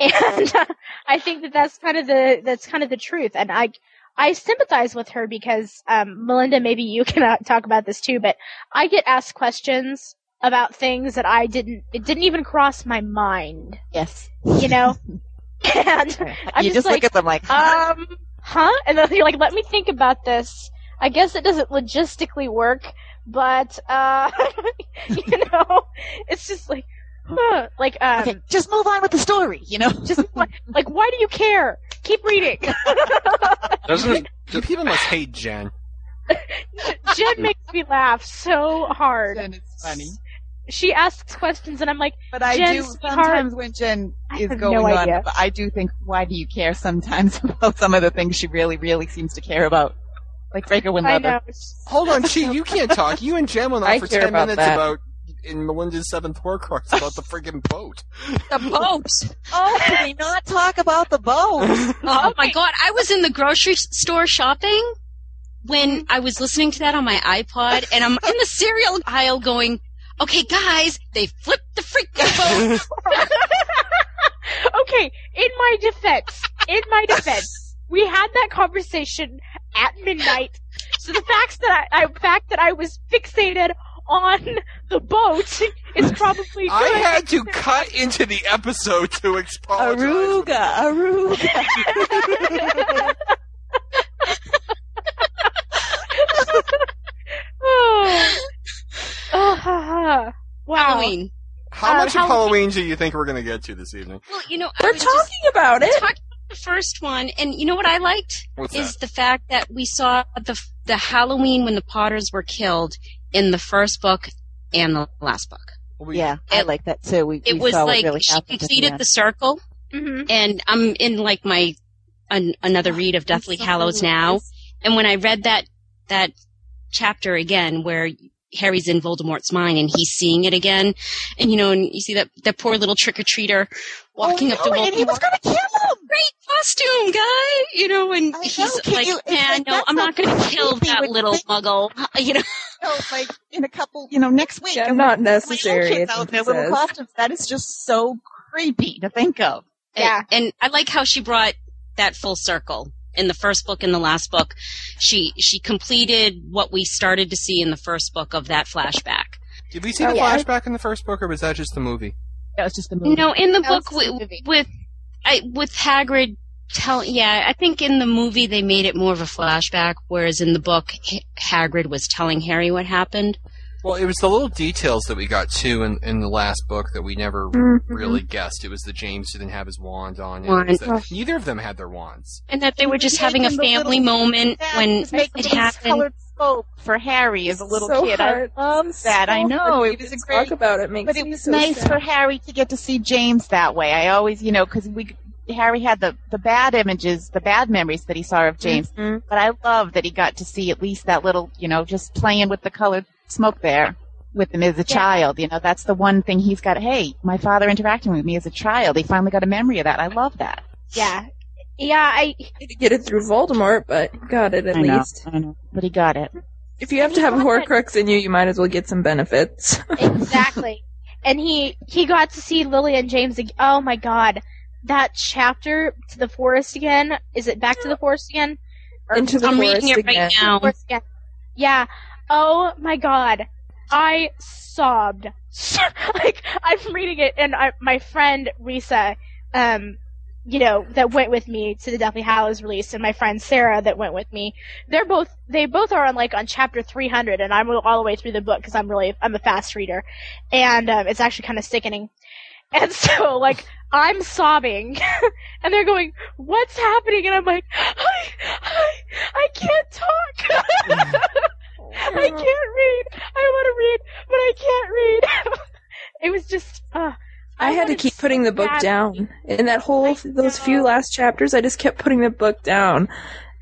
And uh, I think that that's kind of the, that's kind of the truth. And I, I sympathize with her because, um, Melinda, maybe you [LAUGHS] can uh, talk about this too, but I get asked questions about things that I didn't, it didn't even cross my mind, Yes. you know? [LAUGHS] and [LAUGHS] I'm you just just like, look at them like, um, huh? And then you're like, let me think about this. I guess it doesn't logistically work, but, uh, [LAUGHS] you know, [LAUGHS] it's just like, huh, like, um, okay, just move on with the story, you know? just like, like, why do you care? Keep reading. Doesn't You people must hate Jen. Jen makes me laugh so hard. Jen is funny. She asks questions, and I'm like, But I Jen, do sweetheart, sometimes when Jen is going no on, idea. but I do think, why do you care sometimes [LAUGHS] about some of the things she really, really seems to care about? Like Draco and I Leather. Hold on, she, [LAUGHS] you can't talk. You and Jen went on I for ten about minutes that. about in Melinda's seventh Horcrux about the friggin' boat. The boat. Oh, can we not talk about the boat? [LAUGHS] Oh my god, I was in the grocery store shopping when I was listening to that on my iPod, and I'm in the cereal aisle going, "Okay, guys, they flipped the freaking [LAUGHS] boat." okay, in my defense, in my defense, we had that conversation at midnight. So the fact that I, I fact that I was fixated on the boat is probably good. I had to cut into the episode to expose. Aruga, Aruga. [LAUGHS] [LAUGHS] oh. Oh, ha, ha. wow. Halloween. How Uh, much of Halloween- Halloween do you think we're gonna get to this evening? Well, you know, We're talking just about it. talking about the first one, and you know what I liked What's is that? the fact that we saw the the Halloween when the Potters were killed in the first book and the last book. We- yeah, I like that too. We, It we was saw what like really she happened at the completed the circle, hmm and I'm in like my an, another read of Deathly Hallows now. And when I read that that chapter again, where Harry's in Voldemort's mind and he's seeing it again, and you know, and you see that that poor little trick or treater walking oh, up to no, and he was Voldemort. going to kill him. Great costume, guy. You know, and know, he's like, you- "Yeah, like, no, I'm not going to kill that little they- muggle." [LAUGHS] You know, [LAUGHS] No, like in a couple, you know, next week. Yeah, I'm not with my necessary, out their little costumes. That is just so creepy to think of. Yeah. And, and I like how she brought that full circle. In the first book and the last book, she she completed what we started to see in the first book of that flashback. Did we see Oh, the yeah. flashback in the first book, or was that just the movie? That was just the movie. No, in the That book was the with, movie. with I with Hagrid tell yeah, I think in the movie they made it more of a flashback, whereas in the book H- Hagrid was telling Harry what happened. Well, it was the little details that we got too in, in the last book that we never Mhm. really guessed. It was the James didn't have his wand on. and Wand. it was neither of them had their wands. And that they were just having a family little- moment Yeah, when it happened. colored smoke for Harry as a little so kid. hard. I love that. I know it was a great talk great about it makes but it was so nice sad. for Harry to get to see James that way. I always, you know, because we Harry had the the bad images, the bad memories that he saw of James. Mhm. But I love that he got to see at least that little, you know, just playing with the colored smoke there with him as a child. You know, that's the one thing he's got. Hey, my father interacting with me as a child. He finally got a memory of that. I love that. Yeah. Yeah, I, to get it through Voldemort, but got it at I know, least. I know, but he got it. If you have to have a Horcrux in you, you might as well get some benefits. exactly. and he, he got to see Lily and James ag- Oh my god. That chapter to the forest again. Is it back to the forest again? Or- Into the I'm forest reading it again. right now. Forest again. Yeah. Oh my god. I sobbed. [LAUGHS] like, I'm reading it and I, my friend Risa, um, you know, that went with me to the Deathly Hallows release and my friend Sarah that went with me. They're both, they both are on like on chapter 300 and I'm all the way through the book because I'm really, I'm a fast reader. And, um, it's actually kind of sickening. And so, like, I'm sobbing, [LAUGHS] and they're going, "What's happening?" And I'm like, "I, I, I can't talk. [LAUGHS] I can't read. I want to read, but I can't read." [LAUGHS] it was just, uh, I had to keep putting the book down. In that whole, I those few last chapters, I just kept putting the book down.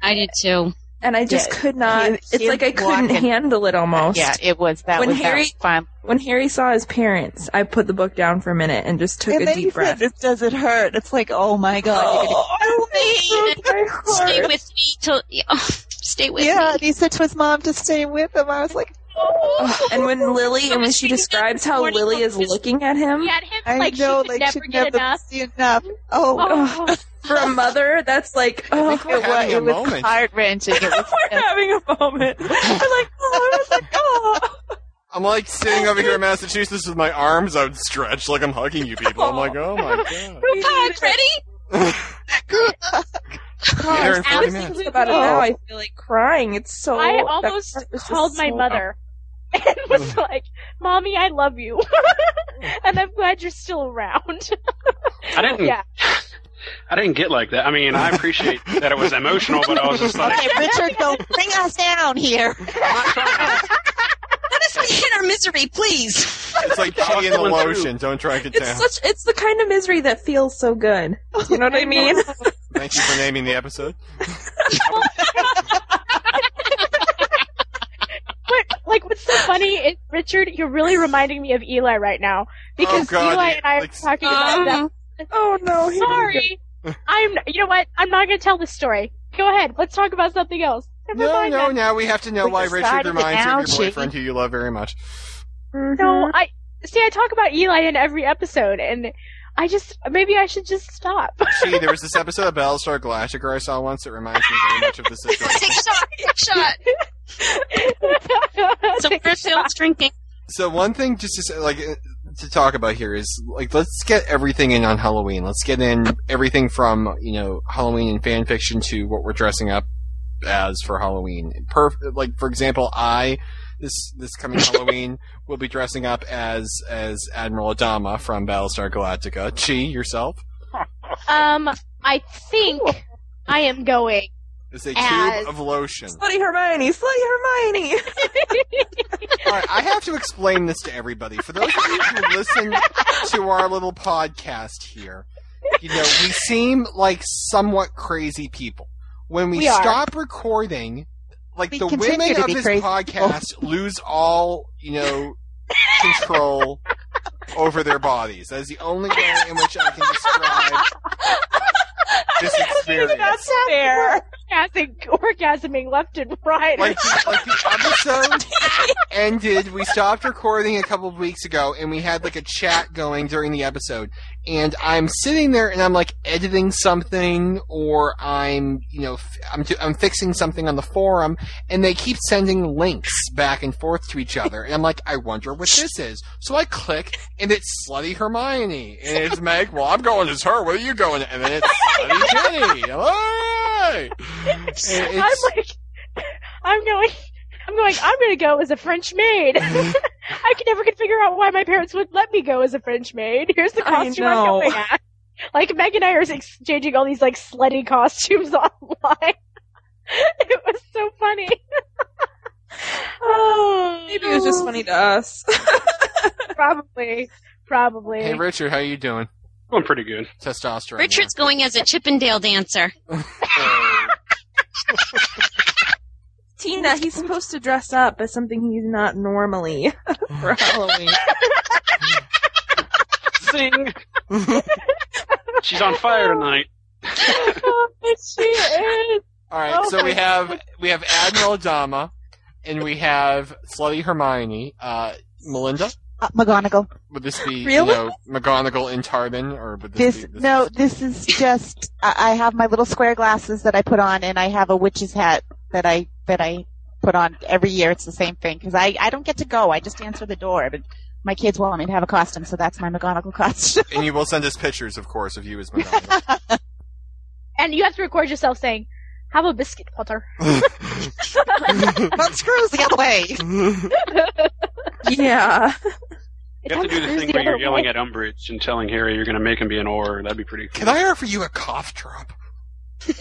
I did too. And I just Yeah, could not. him- it's like I couldn't walking- handle it almost. Yeah, it was that When was Harry- that fun. When Harry saw his parents, I put the book down for a minute and just took and a then he deep breath. said, "This does it hurt?" It's like, oh my god. you're gonna- Oh, it broke my [LAUGHS] Stay with me till yeah, [LAUGHS] stay with yeah, me. and he said to his mom to stay with him. I was like, Ugh, oh. and when Lily, and when she describes how Lily is looking at him, He had him I like know, she like never she'd never enough. see enough. Oh, Oh, for a mother, that's like, oh, we're It was, having a it was moment. heart wrenching. [LAUGHS] We're having a moment. [LAUGHS] I'm like, oh, I was like, oh. I'm like sitting over here in Massachusetts with my arms outstretched, like I'm hugging you people. I'm like, oh my [LAUGHS] god. RuPaul, ready? Get here in 40 I was minutes. about it now. I feel like crying. It's so. I almost part was just called my so- mother and was like, "Mommy, I love you, and I'm glad you're still around." I didn't. yeah, I didn't get like that. I mean, I appreciate [LAUGHS] that it was emotional, but I was just like, okay, Richard, don't bring us down here. Let us be in our misery, please. It's like chi in the going through. lotion. Don't drag it It's down. such. It's the kind of misery that feels so good. You know what I mean? [LAUGHS] Thank you for naming the episode. but like, what's so funny is Richard, you're really reminding me of Eli right now because Oh, God, Eli yeah, and I like- were talking about uh-huh. that. Oh no! here we go. Sorry, I'm. You know what? I'm not going to tell this story. Go ahead. Let's talk about something else. Never No, mind no, that. now we have to know We why Richard decided it reminds you of your boyfriend who you love very much. No, mm-hmm. I see. I talk about Eli in every episode, and I just maybe I should just stop. See, there was this [LAUGHS] episode of Battlestar Galactica I saw once that reminds me very much of this take a shot. Take a shot. So first drinking. So one thing just to say, like to talk about here is like let's get everything in on Halloween. Let's get in everything from you know Halloween and fan fiction to what we're dressing up as for Halloween. Perf- like for example, I this this coming [LAUGHS] Halloween will be dressing up as as Admiral Adama from Battlestar Galactica. Chi yourself um, I think I am going. Is a As- tube of lotion. Slutty Hermione, Slutty Hermione. All right, I have to explain this to everybody. For those of you who listen to our little podcast here, you know, we seem like somewhat crazy people. When we, We are. stop recording, like We the women of this crazy podcast [LAUGHS] lose all, you know, control over their bodies. That is the only way in which I can describe [LAUGHS] this experience. That's fair. Orgasming, orgasming left and right. like the, like the [LAUGHS] episode [LAUGHS] ended. We stopped recording a couple of weeks ago, and we had like a chat going during the episode. And I'm sitting there, and I'm like editing something, or I'm you know f- I'm do- I'm fixing something on the forum, and they keep sending links back and forth to each other, and I'm like, I wonder what this is. So I click, and it's Slutty Hermione, and it's Meg. Well, I'm going as her. Where are you going? And then it's Slutty Ginny. All right. And I'm like, I'm going. I'm going. I'm going to go as a French maid. [LAUGHS] I could never could figure out why my parents would let me go as a French maid. Here's the costume I'm going at. Like Meg and I are exchanging all these like slutty costumes [LAUGHS] online. it was so funny. oh, Maybe it was just funny to us. [LAUGHS] Probably, probably. Hey Richard, how are you doing? Going pretty good. Testosterone. Richard's going as a Chippendale dancer. [LAUGHS] Tina, he's supposed to dress up as something he's not normally [LAUGHS] for Halloween. Sing. She's on fire tonight. [LAUGHS] she is. All right, Oh so we my have we have Admiral Adama, and we have Slutty Hermione. Uh, Melinda, Uh, McGonagall. would this be Really? you know McGonagall in Tarbin, or would this, This be this no, this is just. I, I have my little square glasses that I put on, and I have a witch's hat that I that I put on every year. It's the same thing because I I don't get to go. I just answer the door, but my kids want me to have a costume, so that's my McGonagall costume. And you will send us pictures, of course, of you as [LAUGHS] McGonagall. [LAUGHS] And you have to record yourself saying, "Have a biscuit, Potter." [LAUGHS] Don't screws the other way. [LAUGHS] yeah. You have to do the thing where you're yelling at Umbridge and telling Harry you're going to make him be an Auror. That'd be pretty cool. Can I offer you a cough drop? [LAUGHS] All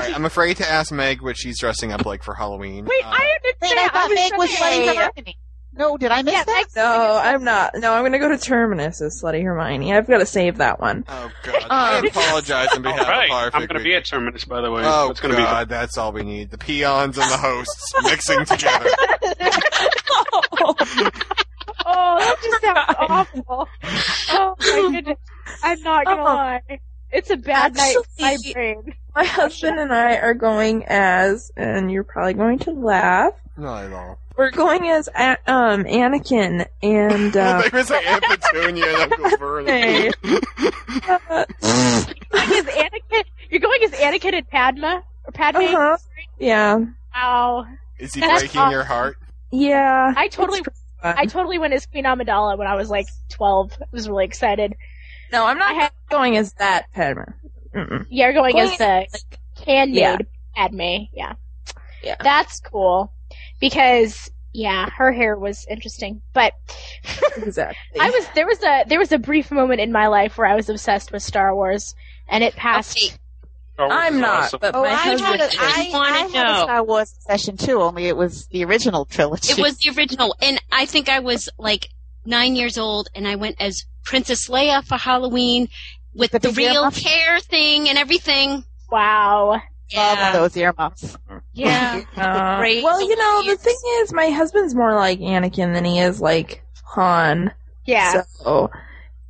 right, I'm afraid to ask Meg what she's dressing up like for Halloween. Wait, Uh, I understand. Wait, I thought was Meg was just playing saying- Hermione. No, did I miss Yeah, that? No, I'm not. No, I'm gonna go to Terminus as Slutty Hermione. I've got to save that one. Oh god. [LAUGHS] I Um, apologize on All behalf right, of Perfect. I'm going to be at Terminus, by the way. Oh That's going to god, that's all we need. The peons and the hosts mixing together. [LAUGHS] [LAUGHS] Oh, that just sounds awful. Oh my goodness. I'm not gonna Oh. lie. It's a bad night my brain. My husband and I are going as, and you're probably going to laugh. Not at all. We're going as A- um Anakin and [LAUGHS] uh, they was like Aunt Petunia and Uncle [LAUGHS] Vernon. Hey. uh, You're going as Anakin, you're going as Anakin and Padma? Or Padme? uh-huh. yeah, Wow. Is he That's breaking your heart? yeah. I totally, It's fun. I totally went as Queen Amidala when I was like 12. I was really excited. no, I'm not I had- going as that Padma. Mm-mm. Yeah, you're going as the handmaid Yeah. Padme. Yeah. Yeah. That's cool. Because, yeah, her hair was interesting. But Exactly. I was, there was a, there was a brief moment in my life where I was obsessed with Star Wars. And it passed. Okay. I'm not, awesome. but Oh, my I husband. had, a, is. I, Wanna I had a know. Star Wars session too, only it was the original trilogy. It was the original, and I think I was like nine years old, and I went as Princess Leia for Halloween with The the, real earmuffs? hair thing and everything. Wow. Love one of those earmuffs. yeah. [LAUGHS] Uh, Great well, you know, the thing is, my husband's more like Anakin than he is like Han. Yeah. So,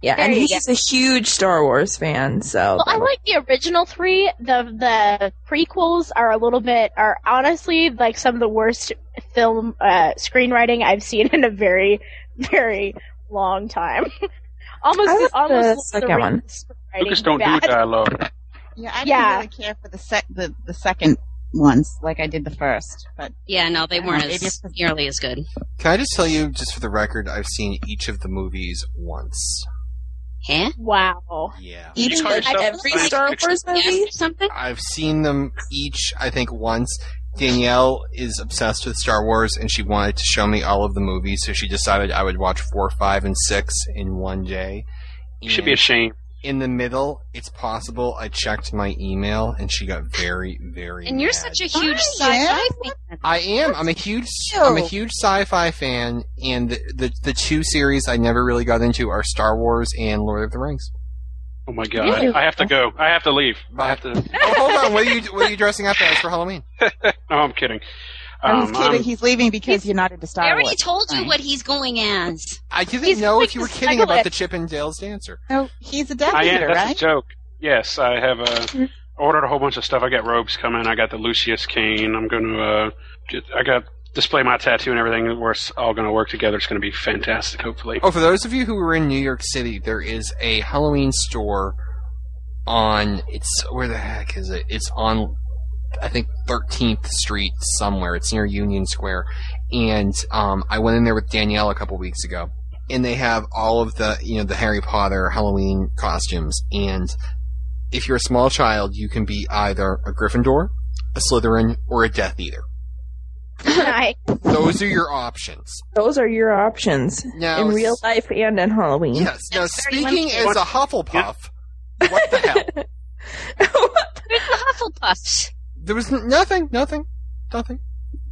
yeah, There and you he's a huge Star Wars fan. So, Well, I like the original three. The the prequels are a little bit are honestly like some of the worst film uh, screenwriting I've seen in a very very long time. [LAUGHS] almost I almost the the second one. screenwriting Lucas don't bad. do dialogue. [LAUGHS] Yeah, I didn't Yeah. really care for the sec the, the second ones like I did the first, but Yeah, no, they weren't Maybe as it's- nearly as good. Can I just tell you, just for the record, I've seen each of the movies once. Huh? Wow. Yeah. Each call every science Star? Wars movie. Or something? I've seen them each, I think, once. Danielle is obsessed with Star Wars, and she wanted to show me all of the movies, so she decided I would watch four, five, and six in one day. You should be And ashamed. In the middle. It's possible I checked my email, and she got very, very. And you're such a huge Ryan, sci-fi fan. I am. I'm a huge. I'm a huge sci-fi fan, and the, the the two series I never really got into are Star Wars and Lord of the Rings. Oh my god! Really? I have to go. I have to leave. I have to. [LAUGHS] Oh, hold on. What are you What are you dressing up as for Halloween? [LAUGHS] No, I'm kidding. He's Um, kidding. I'm- he's leaving because He's- you're not into Star I already Wars. told you Fine. what he's going as. I didn't He's know like if you were the kidding about the Snugglets. Chip and Dale's dancer. No, he's a Death I am. Eater, That's a joke. Yes, I have uh, ordered a whole bunch of stuff. I got robes coming. I got the Lucius cane. I'm going to. Uh, just, I got display my tattoo and everything. We're all going to work together. It's going to be fantastic. Hopefully. Oh, for those of you who are in New York City, there is a Halloween store on. It's where the heck is it? It's on. I think 13th Street somewhere. It's near Union Square, and um, I went in there with Danielle a couple weeks ago, and they have all of the you know the Harry Potter Halloween costumes. And if you're a small child, you can be either a Gryffindor, a Slytherin, or a Death Eater. Nice. Those are your options. Those are your options Now, in real life and in Halloween. Yes. Now, speaking as a Hufflepuff, what the hell? [LAUGHS] Where's the Hufflepuffs? There was nothing, nothing, nothing.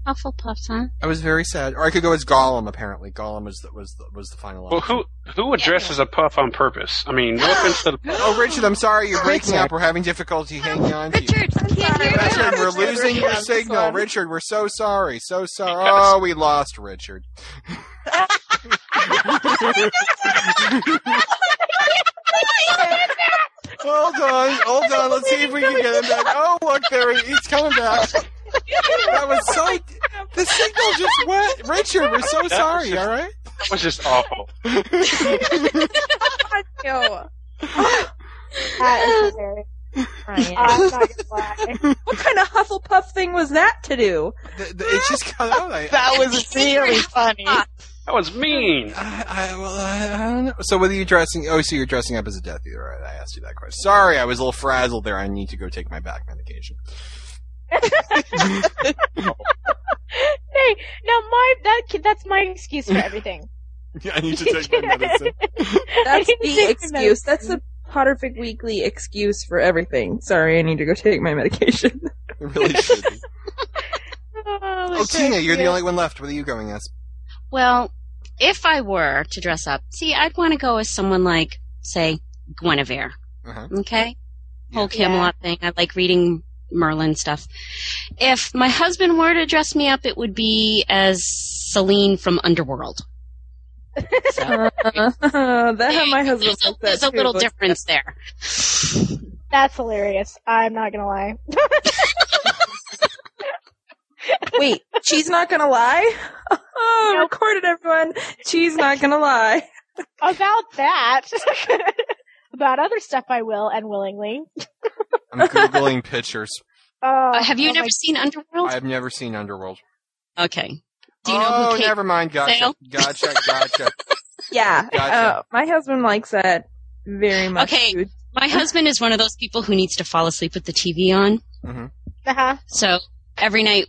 Hufflepuffs, huh? I was very sad. Or I could go as Gollum. Apparently, Gollum was the, was the, was the final. Well, option. who who addresses a puff on purpose? I mean, no offense to the. [GASPS] Oh, Richard, I'm sorry you're breaking Richard. up. We're having difficulty hanging oh, on to you. Richard, can't hear Richard, you. we're losing your Richard, signal. Richard, we're so sorry. So sorry. Oh, we lost Richard. [LAUGHS] hold on, hold on. Let's see if we can get him back. Oh, look, there he, he's coming back. [LAUGHS] That was so. The signal just went. Richard, we're so sorry. All right. That was just awful. [LAUGHS] That is hilarious. Ryan. I'm not gonna lie. what kind of Hufflepuff thing was that to do? The, the, it just cut out. I, That was [LAUGHS] really funny. That was mean. I, I, well, I, I don't know. So, whether you're dressing, oh, so you're dressing up as a Death Eater, right? I asked you that question. Sorry, I was a little frazzled there. I need to go take my back medication. Hey, now my that that's my excuse for everything. [LAUGHS] I need to take my medicine. [LAUGHS] That's the take excuse. That's the Potterfic Weekly excuse for everything. Sorry, I need to go take my medication. [LAUGHS] Really should. Oh, Oh, Tina, you're the only one left. What are you going as? Well, if I were to dress up, see, I'd want to go as someone like, say, Guinevere. Uh-huh. Okay? Whole Yeah. Camelot thing. I like reading Merlin stuff. If my husband were to dress me up, it would be as Selene from Underworld. So, Uh, [LAUGHS] that my husband there's a, likes that there's a too, little but- difference there. That's hilarious. I'm not gonna lie. [LAUGHS] Wait, she's not gonna lie? Oh, Nope. recorded everyone. She's not gonna lie. [LAUGHS] About that. About other stuff I will and willingly. I'm googling [LAUGHS] pictures. Oh, Uh, have you oh never my- seen Underworld? I've never seen Underworld. Okay. Do you know oh, who Kate never mind. Gotcha. Sale? Gotcha. Gotcha. [LAUGHS] Yeah. Gotcha. Uh, my husband likes that very much. Okay. dude. My husband is one of those people who needs to fall asleep with the TV on. Uh-huh. So every night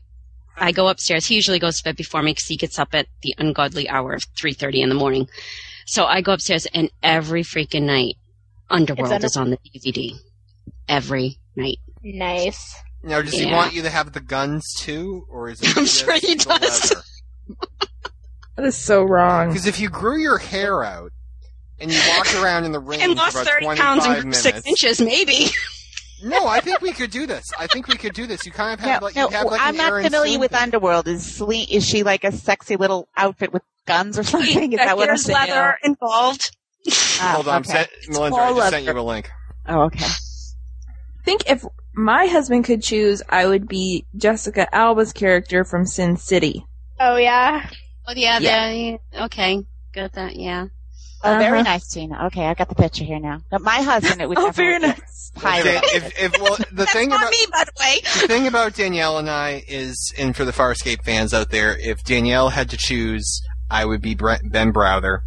I go upstairs. He usually goes to bed before me because he gets up at the ungodly hour of 3.30 in the morning. So I go upstairs and every freaking night Underworld Under- is on the DVD. Every night. Nice. Now, does he want you to have the guns too, or is it [LAUGHS] I'm sure he does. leather? [LAUGHS] That is so wrong. Because if you grew your hair out and you walked [LAUGHS] around in the ring And for lost about 30 pounds and grew minutes, six inches, maybe. no, I think we could do this. I think we could do this. You kind of have No, like no, you have like I'm an not Aaron familiar with thing. Underworld. Is Selene, is she like a sexy little outfit with guns or something? Is that what I'm saying? leather involved. Ah, Hold on, I'm okay. Melinda, I all just sent you a link. Oh, okay. I think if my husband could choose, I would be Jessica Alba's character from Sin City. Oh yeah. Oh, yeah, Yeah. yeah. okay. Got that, yeah. Oh, very Uh-huh. nice, Tina. Okay, I got the picture here now. But my husband, it would Oh, very nice. a pirate. If, if, well, the thing Not about me, by the way. the thing about Danielle and I is, and for the Farscape fans out there, if Danielle had to choose, I would be Brent, Ben Browder,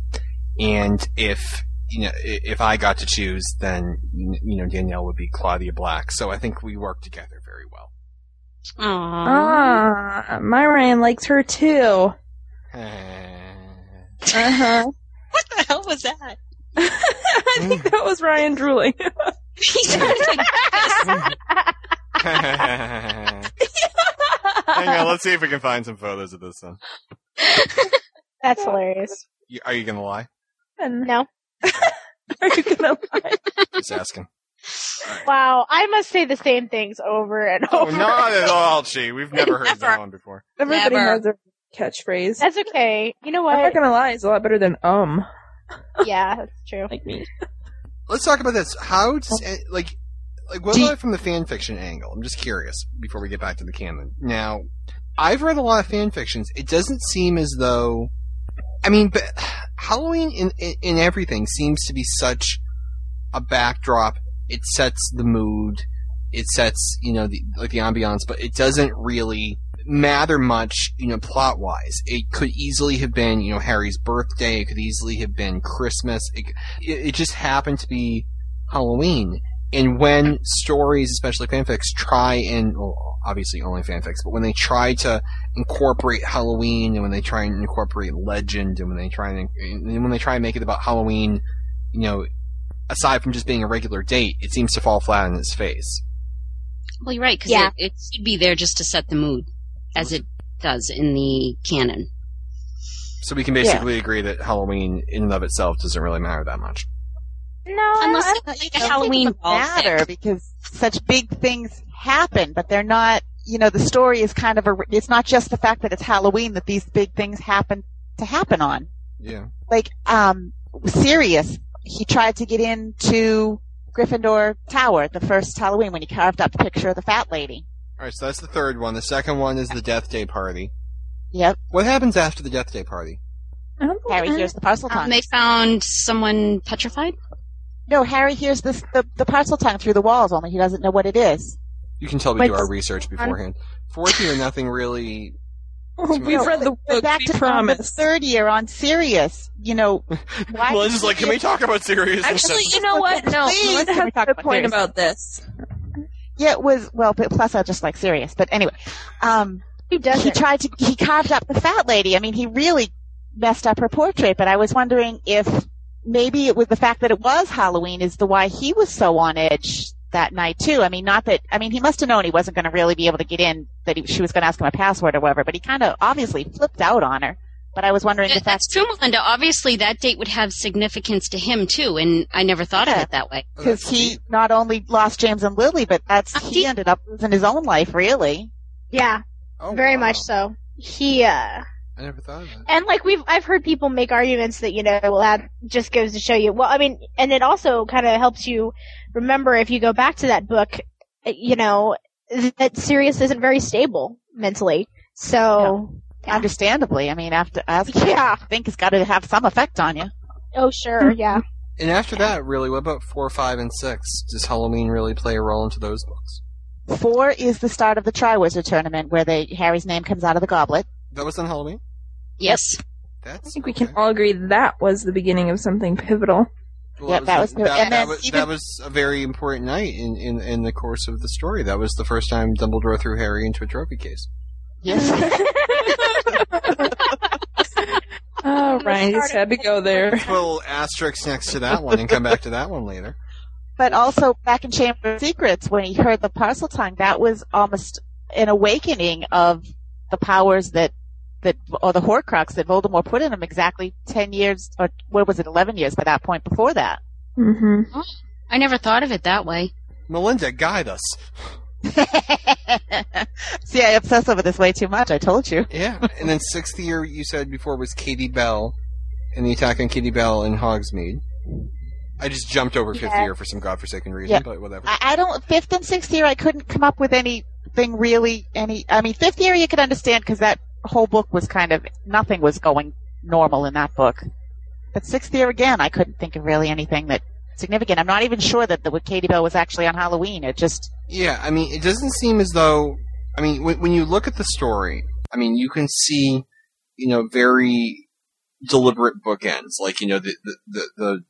and if you know, if I got to choose, then you know Danielle would be Claudia Black. So I think we work together very well. Aww. Ah, my Ryan likes her too. [LAUGHS] Uh huh. What the hell was that? [LAUGHS] I think that was Ryan drooling. He sounded like Hang on, let's see if we can find some photos of this one. [LAUGHS] That's hilarious. You- Are you gonna lie? No. [LAUGHS] Are you gonna lie? Just asking. Wow. I must say the same things over and Oh, over. not at [LAUGHS] all, Chi. We've never heard Never. that one before. Everybody Never. has a catchphrase. That's okay. You know what? I'm not gonna lie, it's a lot better than um, [LAUGHS] Yeah, that's true. like me. Let's talk about this. How does eh, like like what Do you- about from the fan fiction angle? I'm just curious before we get back to the canon. Now, I've read a lot of fan fictions. It doesn't seem as though I mean, but Halloween in, in in everything seems to be such a backdrop. It sets the mood. It sets, you know, the, like the ambiance, but it doesn't really matter much, you know, plot wise. It could easily have been, you know, Harry's birthday. It could easily have been Christmas. It, it, it just happened to be Halloween. And when stories, especially fanfics, try and, well, obviously only fanfics, but when they try to incorporate Halloween and when they try and incorporate legend and when they try and, and when they try and make it about Halloween, you know, aside from just being a regular date, it seems to fall flat on its face. Well, you're right, because Yeah. it, it should be there just to set the mood, as it does in the canon. So we can basically agree that Halloween in and of itself doesn't really matter that much. No, Unless I, it's like a I don't think Halloween ball matter thing. because such big things happen, but they're not. You know, the story is kind of a. It's not just the fact that it's Halloween that these big things happen to happen on. Yeah. Like, um, Sirius, he tried to get into Gryffindor Tower at the first Halloween when he carved up the picture of the fat lady. Alright, so that's the third one. The second one is the Death Day party. Yep. What happens after the Death Day party? I Harry know. hears the Parseltongue. Um, they found someone petrified. No, Harry hears this the, the Parseltongue through the walls, only he doesn't know what it is. You can tell we Wait, do our research beforehand. Fourth year, nothing really. [LAUGHS] We've read the But book. back We to the promise. third year on Sirius, you know, [LAUGHS] why Well, did this is like, can we talk about serious? Actually, you know what? No, Please, Melinda can we has talk a about point Sirius? about this. Yeah, it was well. But plus, I just like Sirius. But anyway, um, he doesn't? tried to he carved up the fat lady. I mean, he really messed up her portrait. But I was wondering if maybe it was the fact that it was Halloween is the why he was so on edge that night too. I mean, not that I mean he must have known he wasn't going to really be able to get in. That he, she was going to ask him a password or whatever. But he kind of obviously flipped out on her. But I was wondering That- if that's that's true, Melinda. Obviously, that date would have significance to him too, and I never thought of it that way. Because he not only lost James and Lily, but that's Uh, he he- ended up losing his own life, really. Yeah, Oh, very wow. much so. He uh I never thought of that. and like we've I've heard people make arguments that you know well that just goes to show you well I mean and it also kind of helps you remember if you go back to that book uh, you know that Sirius isn't very stable mentally so Yeah. Understandably, I mean, after as [LAUGHS] Yeah. I think it's got to have some effect on you. oh sure yeah And after that, really, what about four, five, and six? Does Halloween really play a role into those books? Four is the start of the Triwizard Tournament, where they Harry's name comes out of the goblet. That was on Halloween. Yes. That's I think we okay. can all agree that was the beginning of something pivotal. Well, Yeah, that was that, good. that, And then was, even- that was a very important night in, in, in the course of the story. That was the first time Dumbledore threw Harry into a trophy case. Yes. [LAUGHS] [LAUGHS] Oh, Ryan just had to go there. Put a little asterisk next to that one and come back to that one later. but also back in Chamber of Secrets, when he heard the Parseltongue, that was almost an awakening of the powers that that or the Horcrux that Voldemort put in him exactly ten years or what was it, eleven years by that point before that. hmm I never thought of it that way. Melinda, guide us. [LAUGHS] See, I obsess over this way too much. I told you. Yeah. and then sixth year, you said before, was Katie Bell and the attack on Katie Bell in Hogsmeade. I just jumped over fifth Yeah. year for some godforsaken reason, Yeah. but whatever. I, I don't. Fifth and sixth year, I couldn't come up with anything really. Any. I mean, fifth year you could understand because that whole book was kind of nothing was going normal in that book. But sixth year again, I couldn't think of really anything that significant. I'm not even sure that the with Katie Bell was actually on Halloween. It just Yeah, I mean, it doesn't seem as though. I mean, when, when you look at the story, I mean, you can see, you know, very deliberate bookends, like you know, the the the, the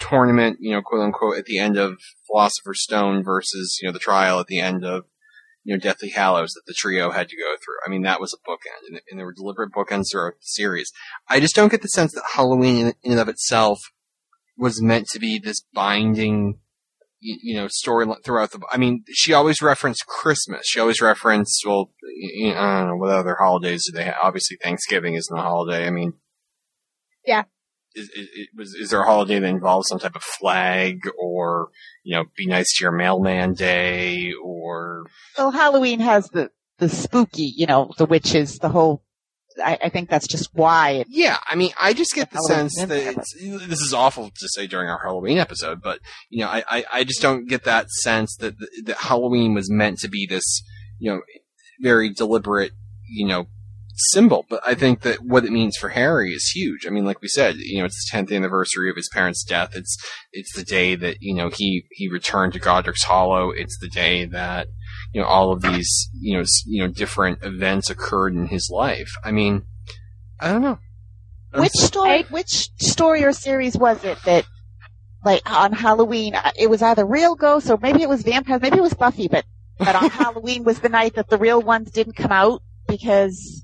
tournament, you know, quote unquote, at the end of Philosopher's Stone versus you know the trial at the end of you know Deathly Hallows that the trio had to go through. I mean, that was a bookend, and, and there were deliberate bookends throughout the series. I just don't get the sense that Halloween, in, in and of itself, was meant to be this binding you, you know, story throughout the. I mean, she always referenced Christmas. She always referenced, well, y- y- I don't know what other holidays do they have. Obviously, Thanksgiving isn't a holiday. I mean, Yeah. Is, is, is there a holiday that involves some type of flag or you know, be nice to your mailman day or well, Halloween has the the spooky, you know, the witches, the whole. I, I think that's just why it Yeah, I mean, I just get the Halloween sense that it's, this is awful to say during our Halloween episode, but you know, I, I, I just don't get that sense that that Halloween was meant to be this, you know, very deliberate, you know, symbol. But I think that what it means for Harry is huge. I mean, like we said, you know, it's the tenth anniversary of his parents' death. It's it's the day that you know he he returned to Godric's Hollow. It's the day that you know all of these you know you know different events occurred in his life. I mean, I don't know. Which story? Which story or series was it that, like on Halloween, uh, it was either real ghosts or maybe it was vampires, maybe it was Buffy, but but on [LAUGHS] Halloween was the night that the real ones didn't come out because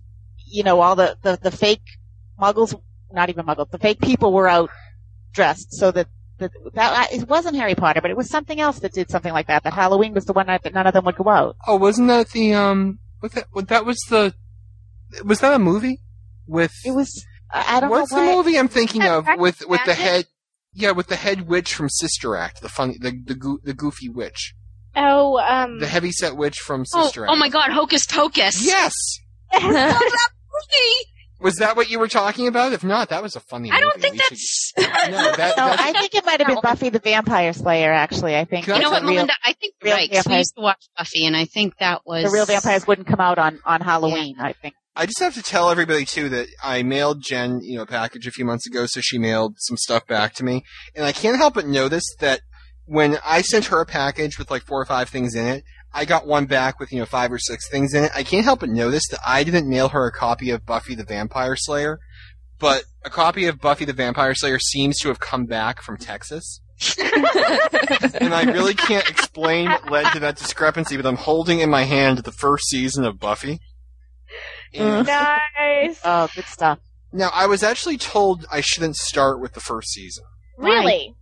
you know all the the, the fake muggles, not even muggles, the fake people were out dressed so that. That, that it wasn't Harry Potter, but it was something else that did something like that. That Halloween was the one night that none of them would go out. Oh, wasn't that the um? What that? What that was the? Was that a movie? With It was. I I don't what's know the movie I'm thinking of Practice with with the head? Yeah, with the head witch from Sister Act, the funny, the the, goo, the goofy witch, Oh, um, the heavy set witch from Oh, Sister Act. oh my God, Hocus Pocus. Yes, [LAUGHS] Movie. was that what you were talking about? If not, that was a funny. I don't movie. think We should- that's. [LAUGHS] No, [LAUGHS] that, No, that's, I think it might have been Buffy the Vampire Slayer. Actually, I think You You know the what, real- Melinda? I think real right. 'cause we vampires- used to watch Buffy, and I think that was the real vampires wouldn't come out on on Halloween. I think. I just have to tell everybody too that I mailed Jen, you know, a package a few months ago, so she mailed some stuff back to me, and I can't help but notice that when I sent her a package with like four or five things in it, I got one back with you know five or six things in it. I can't help but notice that I didn't mail her a copy of Buffy the Vampire Slayer, but a copy of Buffy the Vampire Slayer seems to have come back from Texas. [LAUGHS] and I really can't explain what led to that discrepancy, but I'm holding in my hand the first season of Buffy. And- mm. nice. Oh, good stuff. Now, I was actually told I shouldn't start with the first season. Really?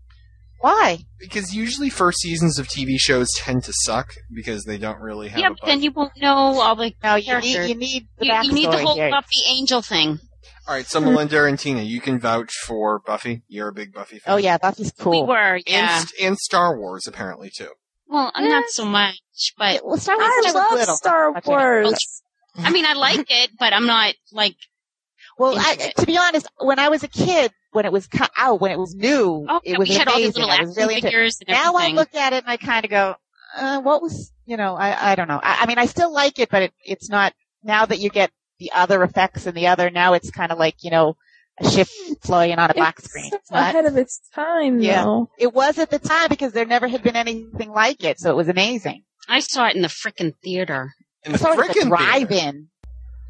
Why? Because usually first seasons of TV shows tend to suck because they don't really have Yeah, but then you won't know all the No, you characters. need you need the You, you need the whole here. Buffy Angel thing. All right, so Melinda and Tina, you can vouch for Buffy. You're a big Buffy fan. Oh yeah, Buffy's cool. We cool. were, yeah. and Star Wars apparently too. Well, I'm not so much, but well, Star Wars I I love little. Star Much of it. Wars. I mean, I like [LAUGHS] it, but I'm not like. Well, I, to be honest, when I was a kid, when it was co- out, when it was new, Oh, it was we had all these amazing. little action was really into figures Now I look at it and I kind of go, uh, what was, you know, I, I don't know. I, I mean, I still like it, but it, it's not, now that you get the other effects and the other, now it's kind of like, you know, a ship flying on a black It's screen. so It's not- ahead of its time, Yeah. though. it was at the time because there never had been anything like it, so it was amazing. I saw it in the frickin' theater. In the saw the frickin' theater. drive-in.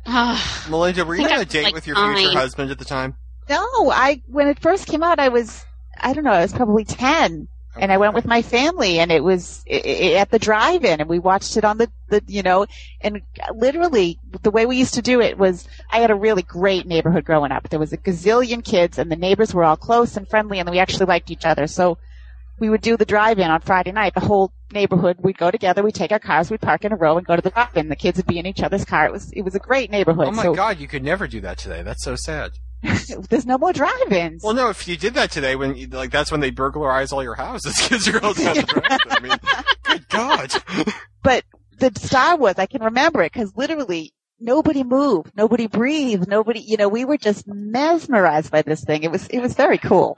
[SIGHS] Melinda, were you on a date like, with your future husband at the time? No, I, when it first came out, I was, I don't know, I was probably 10. and I went with my family, and it was i- i- at the drive-in, and we watched it on the, the, you know, and literally the way we used to do it was, I had a really great neighborhood growing up. There was a gazillion kids, and the neighbors were all close and friendly, and we actually liked each other. So we would do the drive-in on Friday night. The whole neighborhood, we'd go together, we'd take our cars, we'd park in a row, and go to the drive-in. The kids would be in each other's car. It was, it was a great neighborhood. Oh my so god, you could never do that today. That's so sad. [LAUGHS] there's no more drive-ins. Well, no, if you did that today, when you- like that's when they burglarize all your houses [LAUGHS] because you're all at the drive-in. I mean, good god. [LAUGHS] but the Star Wars, I can remember it because literally nobody moved, nobody breathed, nobody, you know, we were just mesmerized by this thing. It was, it was very cool.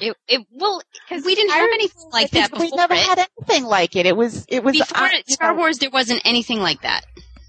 it, it well, because we didn't have anything like that we never it. had anything like it. It was, it was, Before uh, Star know, Wars, there wasn't anything like that.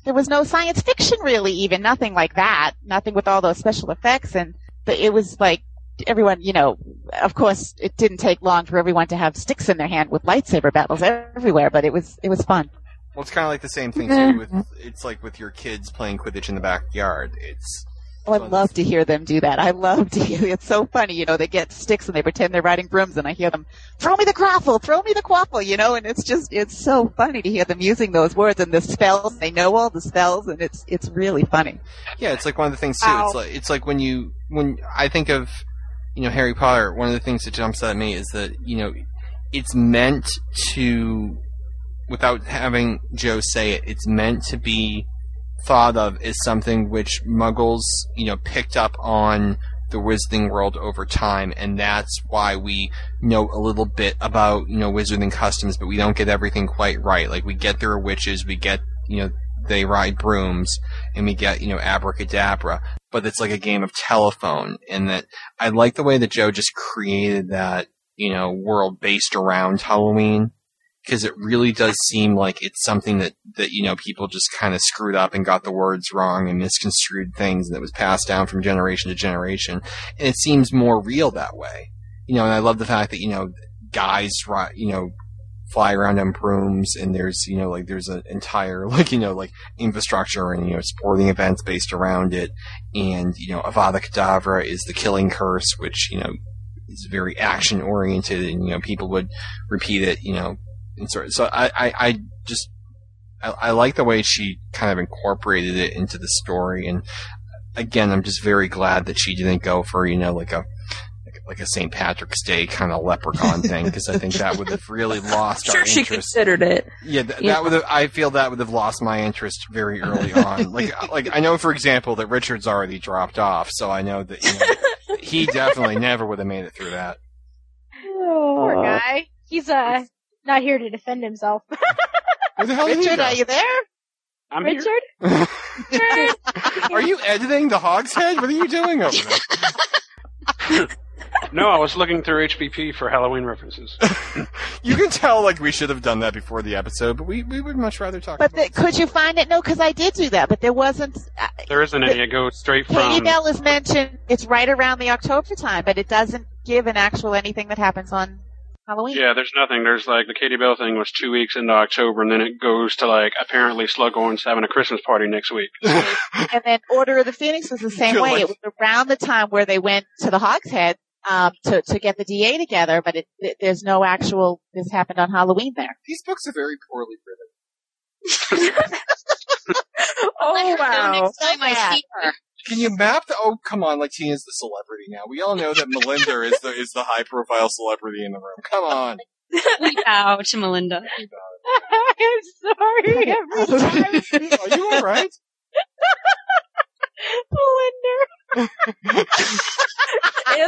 There was no science fiction really, even nothing like that, nothing with all those special effects. And but it was like everyone, you know, of course, it didn't take long for everyone to have sticks in their hand with lightsaber battles everywhere, but it was, it was fun. Well, it's kind of like the same thing [LAUGHS] too. With it's like with your kids playing Quidditch in the backyard. It's Oh, I love to hear them do that. I love to hear it's so funny, you know, they get sticks and they pretend they're riding brooms and I hear them, throw me the quaffle, throw me the quaffle, you know, and it's just, it's so funny to hear them using those words and the spells. They know all the spells and it's, it's really funny. yeah, it's like one of the things too. Wow. It's like it's like when you when I think of you know Harry Potter. One of the things that jumps at me is that you know it's meant to, without having Jo say it, it's meant to be thought of as something which Muggles you know picked up on the Wizarding world over time, and that's why we know a little bit about you know Wizarding customs, but we don't get everything quite right. Like we get there are witches, we get you know they ride brooms, and we get you know abracadabra, but it's like a game of telephone, and that I like the way that Jo just created that you know world based around Halloween. Because it really does seem like it's something that, that you know people just kind of screwed up and got the words wrong and misconstrued things that was passed down from generation to generation, and it seems more real that way. You know, and I love the fact that you know guys, you know, fly around on brooms, and there's you know like there's an entire like you know like infrastructure and you know sporting events based around it, and you know Avada Kedavra is the killing curse, which you know is very action oriented, and you know people would repeat it, you know, and sort of, so I I, I just. I, I like the way she kind of incorporated it into the story, and again, I'm just very glad that she didn't go for you know like a like, like a St. Patrick's Day kind of leprechaun thing because I think that would have really [LAUGHS] lost Sure, our she considered it. Yeah, th- Yeah. that would have. I feel that would have lost my interest very early on. [LAUGHS] like, like I know, for example, that Richard's already dropped off, so I know that you know, he definitely never would have made it through that. [LAUGHS] Poor guy. He's uh not here to defend himself. [LAUGHS] Where the hell Richard, are you there? I'm here. Richard? [LAUGHS] Are you editing the hogshead? What are you doing over there? [LAUGHS] No, I was looking through HPP for Halloween references. You can tell like we should have done that before the episode, but we, we would much rather talk. But about the, could you find it? No, because I did do that, but there wasn't. Uh, There isn't any. It goes straight Katie from. Bell is mentioned. It's right around the October time, but it doesn't give an actual anything that happens on Halloween. Yeah, there's nothing. There's like the Katie Bell thing was two weeks into October, and then it goes to like apparently Slughorn's having a Christmas party next week. [LAUGHS] So, And then Order of the Phoenix was the same way. It was around the time where they went to the Hog's Head um, to to get the DA together, but it, it, there's no actual. This happened on Halloween there. These books are very poorly written. [LAUGHS] [LAUGHS] Oh Let her know wow! Next time I see her. Can you map the? Oh, come on! Like Tina's the celebrity now. We all know that Melinda is the is the high profile celebrity in the room. Come on. We bow to Melinda. [LAUGHS] I'm sorry every time. [LAUGHS] Are you all right? [LAUGHS] Melinda. It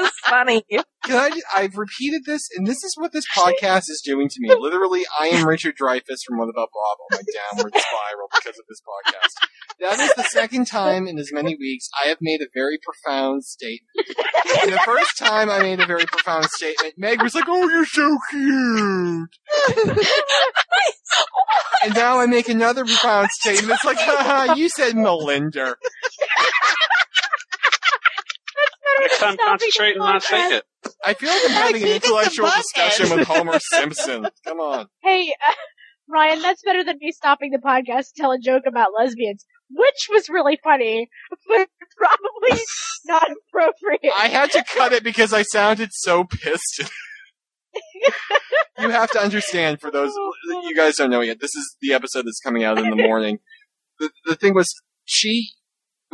is funny. Can I, I've repeated this, and this is what this podcast is doing to me. Literally, I am Richard Dreyfuss from What About Bob on my downward spiral because of this podcast. That is the second time in as many weeks I have made a very profound statement. And the first time I made a very profound statement, Meg was like, "Oh, you're so cute," and now I make another profound statement. It's like, Haha, "You said Melinda." Next time, concentrate and not say it. I feel like I'm having an Meg, it's a intellectual discussion with Homer Simpson. Come on. Hey, uh, Ryan, that's better than me stopping the podcast to tell a joke about lesbians, which was really funny, but probably not appropriate. I had to cut it because I sounded so pissed. [LAUGHS] you have to understand, for those you guys don't know yet, this is the episode that's coming out in the morning. The, the thing was, she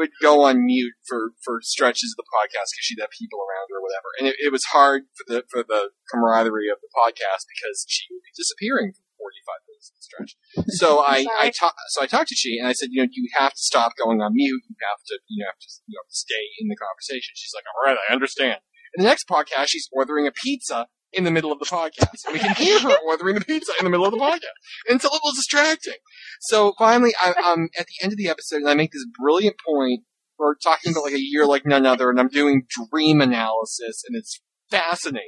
would go on mute for, for stretches of the podcast because she'd have people around her or whatever, and it, it was hard for the for the camaraderie of the podcast because she would be disappearing for forty five minutes at a stretch. So [LAUGHS] I I ta- so I talked to she and I said, you know, you have to stop going on mute. You have to you have to you know stay in the conversation. She's like, all right, I understand. In the next podcast, she's ordering a pizza in the middle of the podcast. And we can hear her ordering the pizza in the middle of the podcast. And it's a little distracting. So finally, I, I'm at the end of the episode, and I make this brilliant point. We're talking about like a year like none other, and I'm doing dream analysis, and it's fascinating.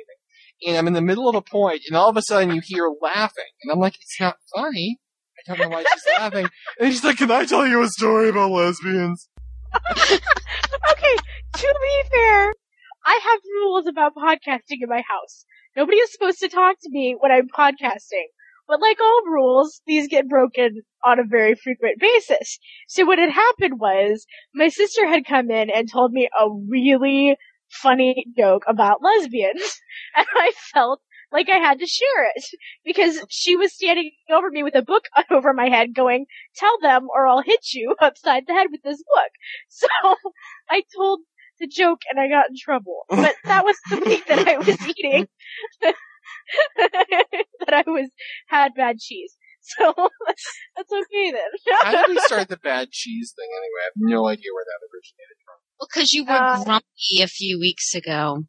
And I'm in the middle of a point, and all of a sudden you hear laughing, and I'm like, it's not funny. I don't know why she's laughing. And she's like, can I tell you a story about lesbians? [LAUGHS] okay, to be fair, I have rules about podcasting in my house. Nobody is supposed to talk to me when I'm podcasting. But like all rules, these get broken on a very frequent basis. So what had happened was, my sister had come in and told me a really funny joke about lesbians. [LAUGHS] And I felt like I had to share it. Because she was standing over me with a book [LAUGHS] over my head going, tell them or I'll hit you [LAUGHS] upside the head with this book. So I told the joke and I got in trouble. [LAUGHS] But that was the meat that I was eating [LAUGHS] that I was had bad cheese. So [LAUGHS] that's okay then. How did we start the bad cheese thing anyway? I have no idea where that originated from. Well, because you were Uh, grumpy a few weeks ago.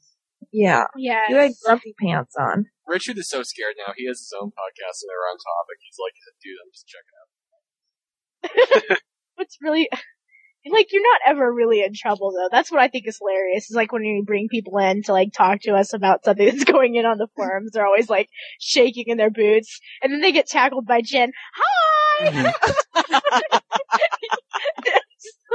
Yeah. yeah. You had grumpy pants on. Richard is so scared now. He has his own podcast and they're on topic. He's like, dude, I'm just checking out. What's really like you're not ever really in trouble though. That's what I think is hilarious. Is like when you bring people in to like talk to us about something [LAUGHS] that's going in on the forums, they're always like shaking in their boots, and then they get tackled by Jen. Hi. Mm-hmm. [LAUGHS]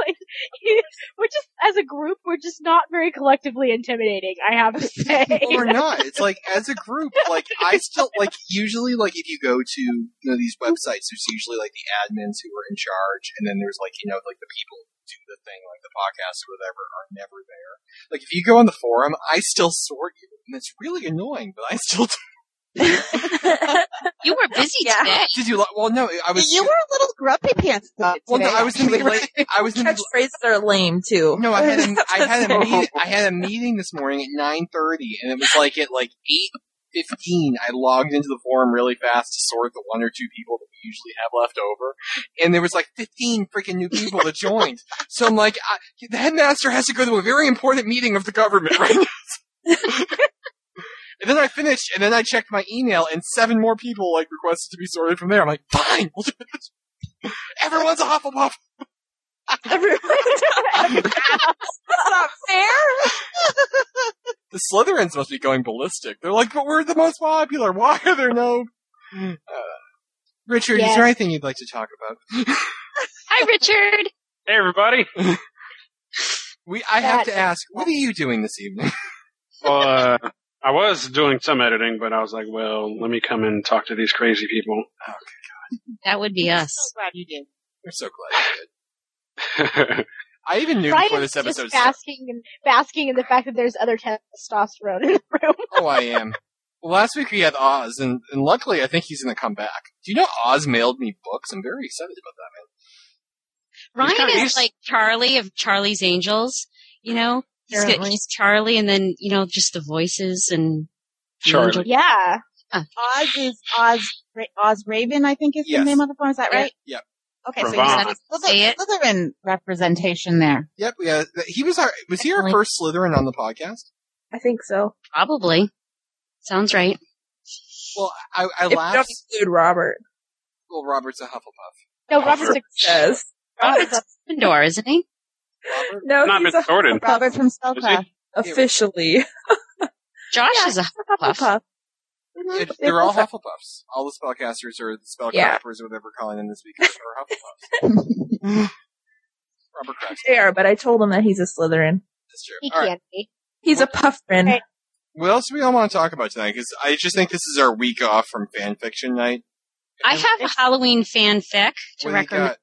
Like, [LAUGHS] we're just as a group, we're just not very collectively intimidating. I have to say. Well, we're not. It's like as a group, like I still like usually like if you go to you know these websites, there's usually like the admins who are in charge, and then there's like you know like the people do the thing, like the podcast or whatever, are never there. Like if you go on the forum, I still sort you, and it's really annoying, but I still do. [LAUGHS] You were busy Yeah. today. Did you? Well, no, I was. you were a little grumpy pants though. well, no, I was in the actually. late. I was in the Catchphrases are lame too. No, I had a, [LAUGHS] I had a meeting. I had a meeting this morning at nine thirty, and it was like at like eight fifteen. I logged into the forum really fast to sort the one or two people that we usually have left over, and there was like fifteen freaking new people that joined. [LAUGHS] So I'm like, I, the headmaster has to go to a very important meeting of the government right now. And then I finished, and then I checked my email, and seven more people like requested to be sorted from there. I'm like, fine, we'll do this. Everyone's a Hufflepuff. That's not fair. The Slytherins must be going ballistic. They're like, but we're the most popular. Why are there no? Uh, Richard, is there anything you'd like to talk about? [LAUGHS] Hi, Richard. Hey, everybody. We, I have to ask, what are you doing this evening? [LAUGHS] Well, uh, I was doing some editing, but I was like, well, let me come and talk to these crazy people. That would be us. So glad you did. We're so glad you did. [LAUGHS] I even knew Ryan before this episode just basking and basking in the fact that there's other testosterone in the room. [LAUGHS] Oh, I am. Well, last week we had Oz, and, and luckily I think he's going to come back. Do you know Oz mailed me books? I'm very excited about that, man. Ryan kinda- is he's- like Charlie of Charlie's Angels. You know, he's, got, he's Charlie, and then you know just the voices and Charlie. Yeah. Uh. Oz is Oz Ra- Oz Raven, I think is Yes. the name of the phone. Is that right? Yep. Okay, so you Ravon. got a Say. Slytherin, Slytherin representation there. Yep, yeah. He was our was he our first Slytherin on the podcast? I think so. Probably. Sounds right. Well, I, I If you laughed. don't include Robert. Well, Robert's a Hufflepuff. No, Robert's a Says. Robert's a Gryffindor, isn't he? Robert. No, Not he's Miss a Jordan. Robert from Is Spellcraft. officially. Josh [LAUGHS] Yeah. is a Hufflepuff. Hufflepuff. It- [LAUGHS] they're all Hufflepuffs. All the spellcasters or the spellcrafters Yeah. or whatever we're calling them this week are Hufflepuffs. [LAUGHS] [LAUGHS] Robert cracks. They are, but I told him that he's a Slytherin. That's true. he All right. can't be. He's a Puffrin. Okay. What else do we all want to talk about tonight? Because I just think this is our week off from fan fiction night. I have a Halloween fanfic to What do recommend.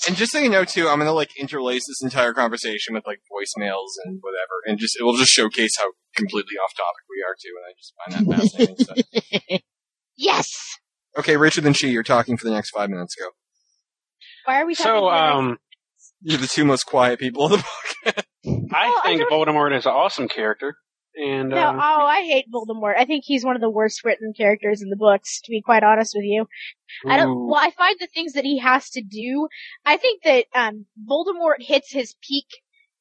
Got? And just so you know, too, I'm gonna like interlace this entire conversation with like voicemails and whatever, and just it will just showcase how completely off topic we are too, and I just find that fascinating. so. [LAUGHS] Yes. Okay, Richard and She, you're talking for the next five minutes. Go. Why are we talking So, about um, You're the two most quiet people in the [LAUGHS] book. I Well, I think don't- Voldemort is an awesome character, and No, um, oh, I hate Voldemort. I think he's one of the worst written characters in the books, to be quite honest with you. I don't, well, I find the things that he has to do, I think that, um, Voldemort hits his peak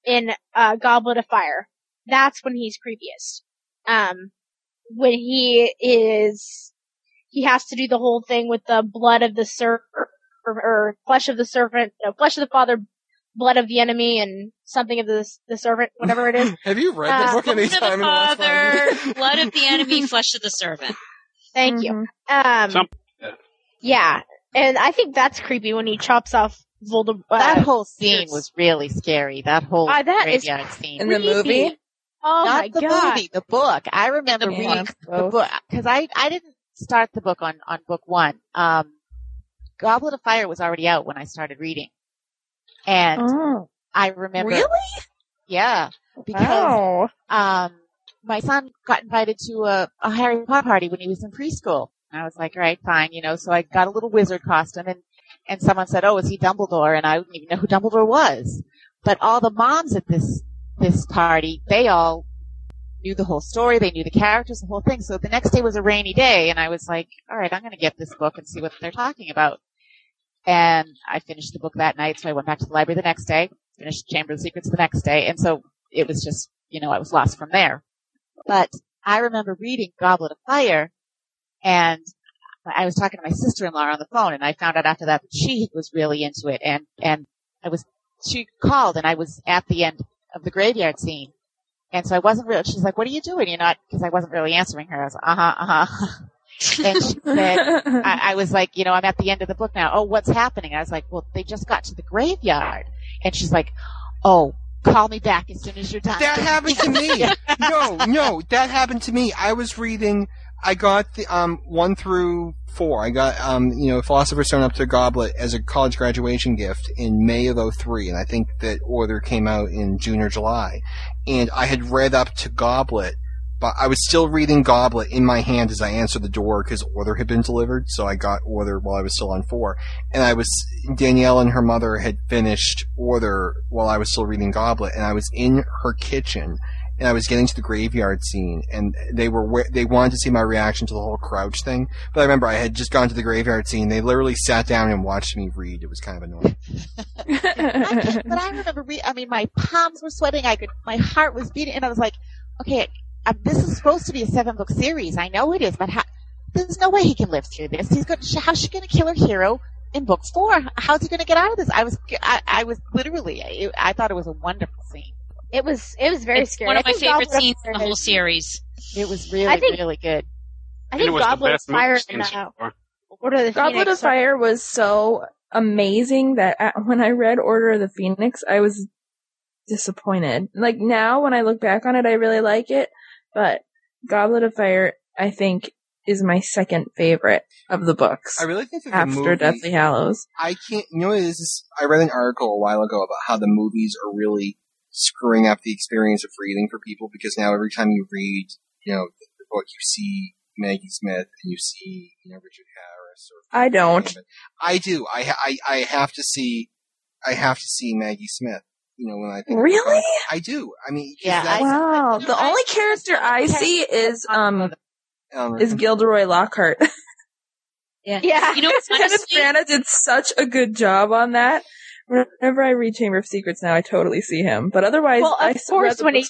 in, uh, Goblet of Fire. That's when he's creepiest. Um, when he is, he has to do the whole thing with the blood of the serpent, or, or flesh of the serpent, no, flesh of the father, blood of the enemy, and something of the, the servant, whatever it is. [LAUGHS] Have you read Uh, the book any Blood of time in the the last five father, [LAUGHS] blood of the enemy, [LAUGHS] flesh of the servant. Thank you. Mhm. Um, Some- yeah. yeah, and I think that's creepy when he chops off Voldemort. Uh, that whole scene yes. was really scary. That whole Ah, that is graveyard scene. In the movie? Oh Not my the god! movie, the book. I remember The reading book. the book because I I didn't start the book on on book one. Um, Goblet of Fire was already out when I started reading, and Oh, I remember. really? Yeah, because Wow. um, my son got invited to a, a Harry Potter party when he was in preschool. And I was like, all right, fine, you know. So I got a little wizard costume, and and someone said, oh, is he Dumbledore? And I didn't even know who Dumbledore was. But all the moms at this this party, they all knew the whole story. They knew the characters, the whole thing. So the next day was a rainy day, and I was like, all right, I'm going to get this book and see what they're talking about. And I finished the book that night, so I went back to the library the next day, finished Chamber of Secrets the next day, and so it was just, you know, I was lost from there. But I remember reading Goblet of Fire, and I was talking to my sister-in-law on the phone, and I found out after that that she was really into it, and and I was she called, and I was at the end of the graveyard scene, and so I wasn't really. She's like, "What are you doing?" You're not because I wasn't really answering her. I was like, "Uh huh, uh huh." [LAUGHS] and she said, I, [LAUGHS] I was like, you know, I'm at the end of the book now. Oh, what's happening? I was like, well, they just got to the graveyard, and she's like, oh, call me back as soon as you're done. That happened to me. [LAUGHS] no, no, that happened to me. I was reading. I got the um one through four. I got um you know Philosopher's Stone up to Goblet as a college graduation gift in May of 03, and I think that order came out in June or July. And I had read up to Goblet, but I was still reading Goblet in my hand as I answered the door because order had been delivered. So I got order while I was still on four, and I was Danielle and her mother had finished order while I was still reading Goblet, and I was in her kitchen and I was getting to the graveyard scene, and they were wa- they wanted to see my reaction to the whole crouch thing. But I remember I had just gone to the graveyard scene. They literally sat down and watched me read. It was kind of annoying. [LAUGHS] I but I remember, re- I mean, my palms were sweating. I could, my heart was beating, and I was like, okay, uh, this is supposed to be a seven book series. I know it is, but how, there's no way he can live through this. He's going. How's she going to kill her hero in book four? How's he going to get out of this? I was, I, I was literally, I, I thought it was a wonderful scene. It was it was very it's scary. one of my favorite Goblet scenes in the whole series. It was really, I think- really good. I think was Goblet of Fire movie and uh. Order of the Goblet Phoenix of Fire was so amazing that uh, when I read Order of the Phoenix, I was disappointed. Like now, when I look back on it, I really like it, but Goblet of Fire, I think, is my second favorite of the books I really think that after movie, Deathly Hallows. I can't. You know what it is? is I read an article a while ago about how the movies are really screwing up the experience of reading for people because now every time you read, you know, the, the book, you see Maggie Smith and you see, you know, Richard Harris. Or I don't. I do. I I I have to see. I have to see Maggie Smith. You know, when I think Really? I do. I mean, Yeah, that's, Wow. you know, The I- only character I see is um is Gilderoy Lockhart. [LAUGHS] Yeah. Yeah. You know, Kenneth [LAUGHS] honestly, Branagh did such a good job on that. Whenever I read Chamber of Secrets now, I totally see him. But otherwise, Well, of I still course, when he-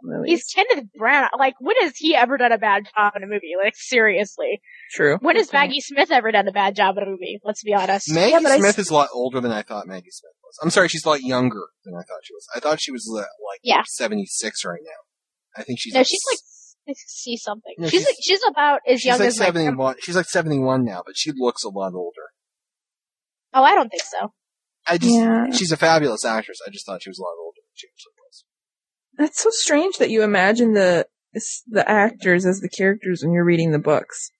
books before the movie. He's Kenneth Branagh. Like, when has he ever done a bad job in a movie? Like, seriously. True. When has Good point. Maggie Smith ever done a bad job in a movie? Let's be honest. Maggie Yeah, but I Smith is a lot older than I thought Maggie Smith was. I'm sorry, she's a lot younger than I thought she was. I thought she was uh, like Yeah. 76 right now. I think she's no, she's like see something. No, she's she's- she's about as she's young like as my grandma. 71. She's like 71 now, but she looks a lot older. Oh, I don't think so. I just Yeah. she's a fabulous actress. I just thought she was a lot older she actually was. That's so strange that you imagine the the actors as the characters when you're reading the books.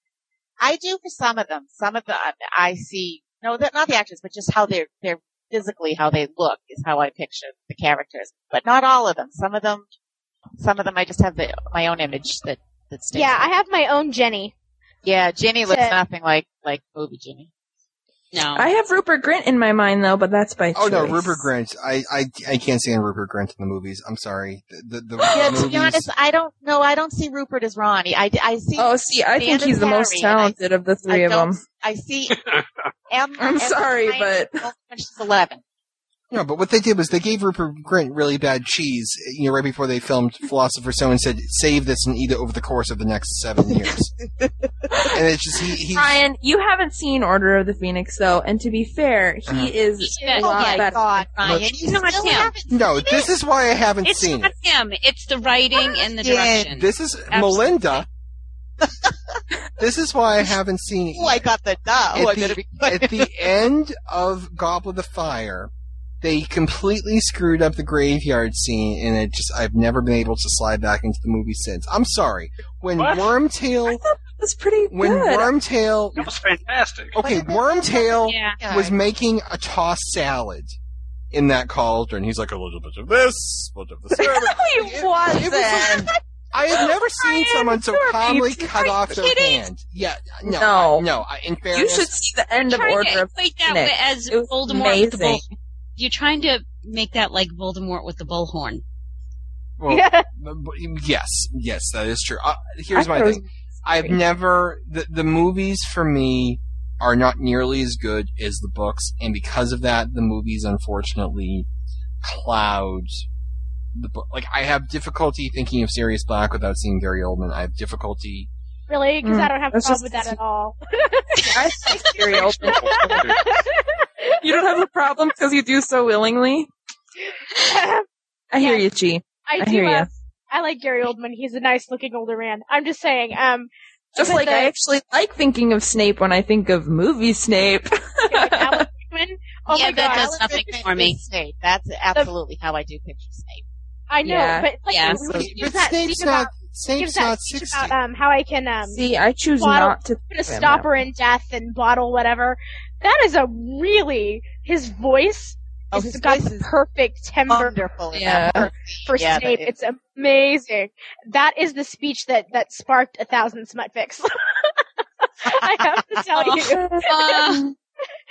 I do for some of them. Some of them um, I see. No, they're not the actors, but just how they're they're physically how they look is how I picture the characters. But not all of them. Some of them, some of them I just have the, my own image that that stays. Yeah, with I have my own Ginny. Yeah, Ginny looks That's it. nothing like like movie Ginny. No. I have Rupert Grint in my mind though, but that's by Oh no. Rupert Grint. I, I I can't stand Rupert Grint in the movies. I'm sorry. The the, the Yeah, to be honest, I don't know. I don't see Rupert as Ronnie. I, I see. Oh, see, I think he's the as most Harry, and I- talented of the three I of them. I see. [LAUGHS] Em, I'm Emma sorry, Ryan but- she's eleven. No, but what they did was they gave Rupert Grint really bad cheese, you know, right before they filmed Philosopher's Stone and said, save this and eat it over the course of the next seven [LAUGHS] years. and it's just, he, he, Ryan, you haven't seen Order of the Phoenix though, and to be fair, he Uh-huh. is a better. lot Oh my better. God, than Ryan, most- you Not still him. no, this is why I haven't it's seen not it. him. It's the writing and the Yeah. direction. This is Absolutely. Melinda. [LAUGHS] this is why I haven't seen it. Oh, I got the duh. Oh, At I the- be At the end of Goblet of Fire, they completely screwed up the graveyard scene, and it just I've never been able to slide back into the movie since. I'm sorry. When What? Wormtail, That's pretty when good. Wormtail, That was fantastic. okay, Wormtail yeah. was making a tossed salad in that cauldron. He's like a little bit of this, a little bit of this. [LAUGHS] no, he It- it wasn't. was like- I have never [LAUGHS] seen Ryan, someone so calmly cut off their kidding? hand. Yeah, no, No. I- no. I- In you should see the end of trying Order to of equate that Phoenix. as It was Voldemort with the bull. amazing. You're trying to make that like Voldemort with the bullhorn. well, [LAUGHS] Yeah. but- yes, yes, that is true. Uh, here's I my thing. I've never the the movies for me are not nearly as good as the books, and because of that, the movies unfortunately cloud the book. Like I have difficulty thinking of Sirius Black without seeing Gary Oldman. I have difficulty. Really? Because Mm, I don't have a problem just- with that [LAUGHS] at all. I like Gary [LAUGHS] Oldman. You don't have a problem because you do so willingly. I hear you, Chi. I, I do. hear ya. uh, I like Gary Oldman. He's a nice looking older man. I'm just saying. Um, Just like the- I actually like thinking of Snape when I think of movie Snape. [LAUGHS] like Alan Rickman. Oh Yeah, my that god, does Alan nothing Rickman for me. is Snape. That's absolutely how I do picture Snape. I know, Yeah. but like, Yeah. we But, that Snape's not. about, Snape's use that speech sixty. about um how I can um See, I choose Bottle- not to. put a stopper in death and bottle whatever. That is a really his voice. Oh, has his got voice the is perfect timbre Wonderful. [LAUGHS] Yeah. that for Yeah, Snape. It's amazing. That is the speech that that sparked a thousand smut fics. [LAUGHS] I have to tell [LAUGHS] you.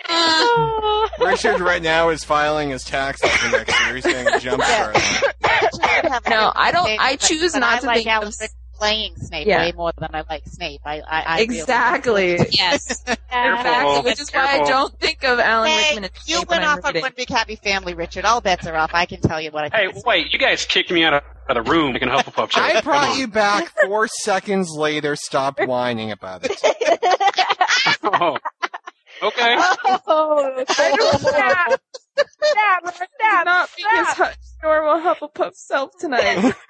Uh. Richard right now is filing his taxes for next year. He's getting a jump start. on it. Actually, I have No, a I don't- Snape, I choose but not I to like think Alan of- playing Snape Yeah. way more than I like Snape. I, I, I really- Exactly. yes. Uh, [LAUGHS] Exactly, which is why I don't think of Alan Hey, Rickman as you Snape went off on one big happy family, Richard. All bets are off. I can tell you what I Hey, think. wait! You guys kicked me out of, out of the room making Hufflepuff jokes. I Come brought you back four seconds later. Stop whining about it. [LAUGHS] [LAUGHS] Oh. Okay. oh, I don't snap, snap, He's snap, not being his snap. hu- normal Hufflepuff self tonight. [LAUGHS]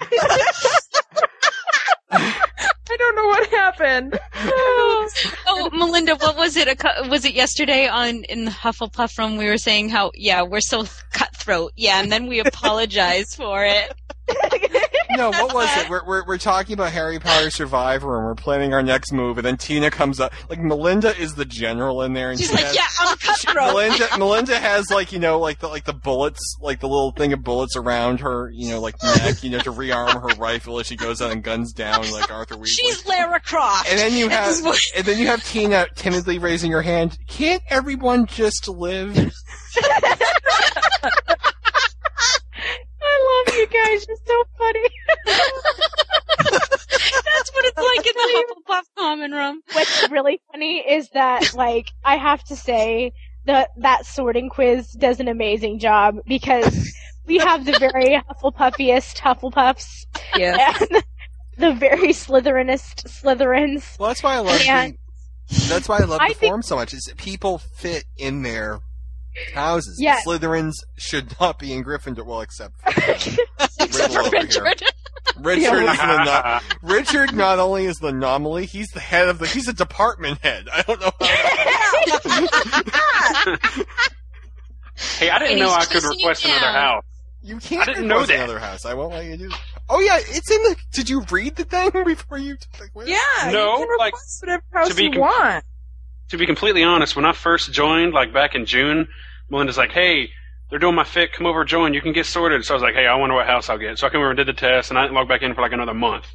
I don't know what happened. Oh, Melinda, what was it? A, cou- was it yesterday on in the Hufflepuff room? We were saying how yeah we're so cutthroat, yeah, and then we apologize for it. [LAUGHS] No, what was it? We're, we're, we're talking about Harry Potter Survivor and we're planning our next move, and then Tina comes up. Like, Melinda is the general in there, and She's she like, has, yeah, I'm she- cutthroat. Melinda, Melinda has like you know like the like the bullets like the little thing of bullets around her you know like neck you know to rearm her rifle as she goes out and guns down like Arthur Weasley. She's Lara Croft. and then you have This is what- and then you have Tina timidly raising her hand. Can't everyone just live? [LAUGHS] I love you guys. You're so funny. [LAUGHS] That's what it's like in the Hufflepuff common room. What's really funny is that, like, I have to say that that sorting quiz does an amazing job because we have the very [LAUGHS] Hufflepuffiest Hufflepuffs Yes. and the very Slytherinist Slytherins. Well, that's why I love And- the, that's why I love I the think- form so much. Is that people fit in their houses. Yeah. Slytherins should not be in Gryffindor. Well, except [LAUGHS] for Riddle over here. Richard. Richard is an ano- [LAUGHS] Richard not only is the anomaly, he's the head of the. He's a department head. I don't know. How [LAUGHS] hey, I didn't And know I could chasing you request another house. you can't. I didn't know request that. Another house. I won't let you do. Oh yeah, it's in the. Did you read the thing before you took the? Yeah, No, you can like, whatever house to be you com- want. To be completely honest, when I first joined, like back in June, Melinda's like, "Hey, they're doing my fit. Come over, join. You can get sorted." So I was like, "Hey, I wonder what house I'll get." So I came over and did the test, and I didn't log back in for like another month.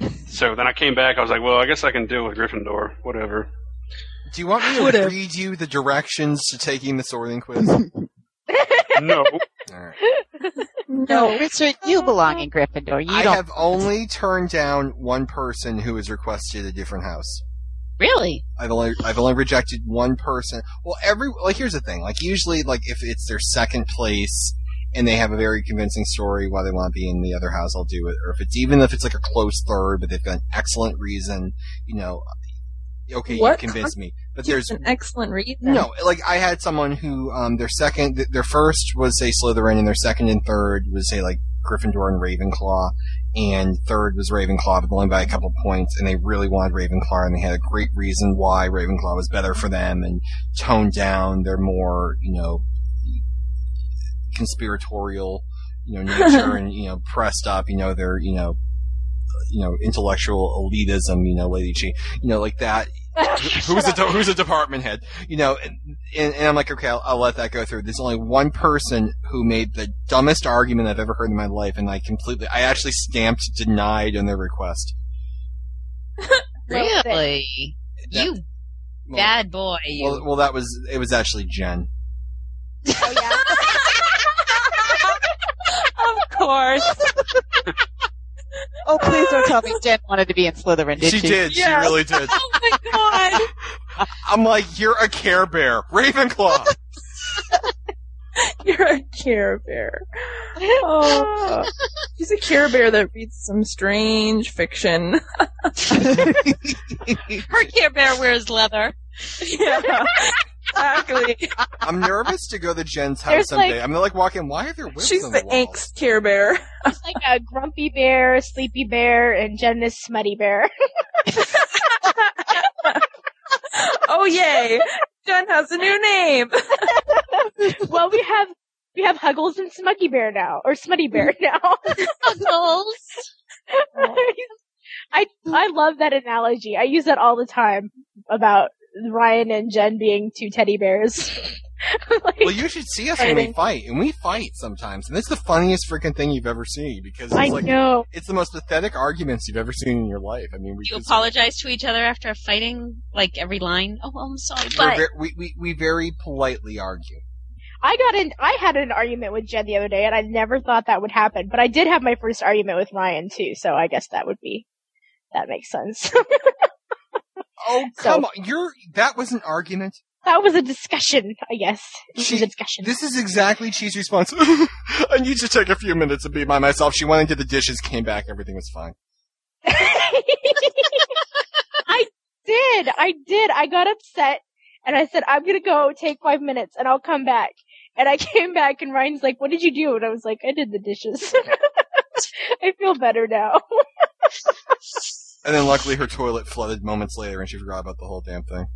[LAUGHS] So then I came back. I was like, "Well, I guess I can deal with Gryffindor. Whatever." Do you want me to Whatever. read you the directions to taking the sorting quiz? [LAUGHS] No, All right. [LAUGHS] No, Richard, you belong in Gryffindor. You I don't. have only turned down one person who has requested a different house. Really? I've only I've only rejected one person. Well, every like here's the thing. Like usually, like if it's their second place and they have a very convincing story why they want to be in the other house, I'll do it. Or if it's even if it's like a close third, but they've got an excellent reason, you know, okay, What you convinced me. But there's an excellent reason. no, like I had someone who um their second th- their first was say Slytherin and their second and third was say like Gryffindor and Ravenclaw and third was Ravenclaw but only by a couple points and they really wanted Ravenclaw and they had a great reason why Ravenclaw was better for them and toned down their more, you know, conspiratorial, you know, nature [LAUGHS] and, you know, pressed up, you know, their, you know, you know, intellectual elitism, you know, Lady Chi, you know, like that who's a de- who's a department head, you know, and, and, and I'm like, okay, I'll, I'll let that go through. There's only one person who made the dumbest argument I've ever heard in my life, and I completely, I actually stamped denied on their request. [LAUGHS] Really? That- You well, bad boy. You. Well, well, that was it. Was actually Jen. Oh yeah. [LAUGHS] [LAUGHS] Of course. Oh, please don't tell me Jen wanted to be in Slytherin, did she? she did. Yeah. She really [LAUGHS] did. oh my god. [LAUGHS] I'm like, you're a Care Bear, Ravenclaw. [LAUGHS] You're a Care Bear. Oh, she's a Care Bear that reads some strange fiction. Her Care Bear wears leather. yeah, exactly. [LAUGHS] I'm nervous to go to Jen's house There's, someday. like- I'm gonna like walk in. Why are there whips She's on the the walls? angst Care Bear. It's like a grumpy bear, a sleepy bear, and Jen is smutty bear. [LAUGHS] Oh yay! Jen has a new name. [LAUGHS] well, we have we have Huggles and Smuggy Bear now, or Smutty Bear now. Puzzles. I I love that analogy. I use that all the time about Ryan and Jen being two teddy bears. [LAUGHS] Like, Well, you should see us when we fight, and we fight sometimes, and it's the funniest freaking thing you've ever seen because it's I like know. it's the most pathetic arguments you've ever seen in your life. I mean, we You just- apologize to each other after fighting, like every line. Oh, I'm sorry, but ver- we, we we very politely argue. I got in. I had an argument with Jen the other day, and I never thought that would happen. But I did have my first argument with Ryan too, so I guess that would be that makes sense. [LAUGHS] Oh [LAUGHS] So- come on, you're that was an argument. that was a discussion, I guess. She- a discussion. This is exactly Chi's response. I need to take a few minutes to be by myself. She went into the dishes, came back, everything was fine. [LAUGHS] I did. I did. I got upset and I said, I'm gonna go take five minutes and I'll come back. And I [LAUGHS] came back and Ryan's like, what did you do? And I was like, I did the dishes. I feel better now. And then luckily her toilet flooded moments later and she forgot about the whole damn thing.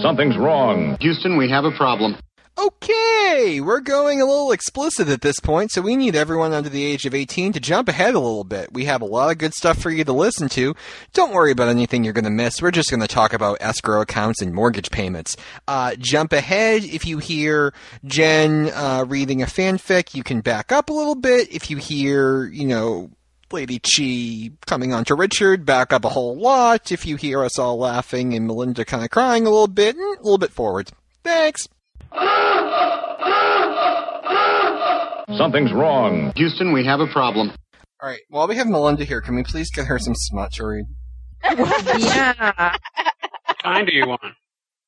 Something's wrong. Houston, we have a problem. Okay, we're going a little explicit at this point, so we need everyone under the age of 18 to jump ahead a little bit. We have a lot of good stuff for you to listen to. Don't worry about anything you're going to miss. We're just going to talk about escrow accounts and mortgage payments. Uh, jump ahead if you hear Jen uh, reading a fanfic. You can back up a little bit. If you hear, you know, Lady Chi coming on to Richard, back up a whole lot. If you hear us all laughing and Melinda kind of crying a little bit, mm, a little bit forward. Thanks. Something's wrong. Houston, we have a problem. All right. While we have Melinda here, can we please get her some smut to read? yeah. kind do you want?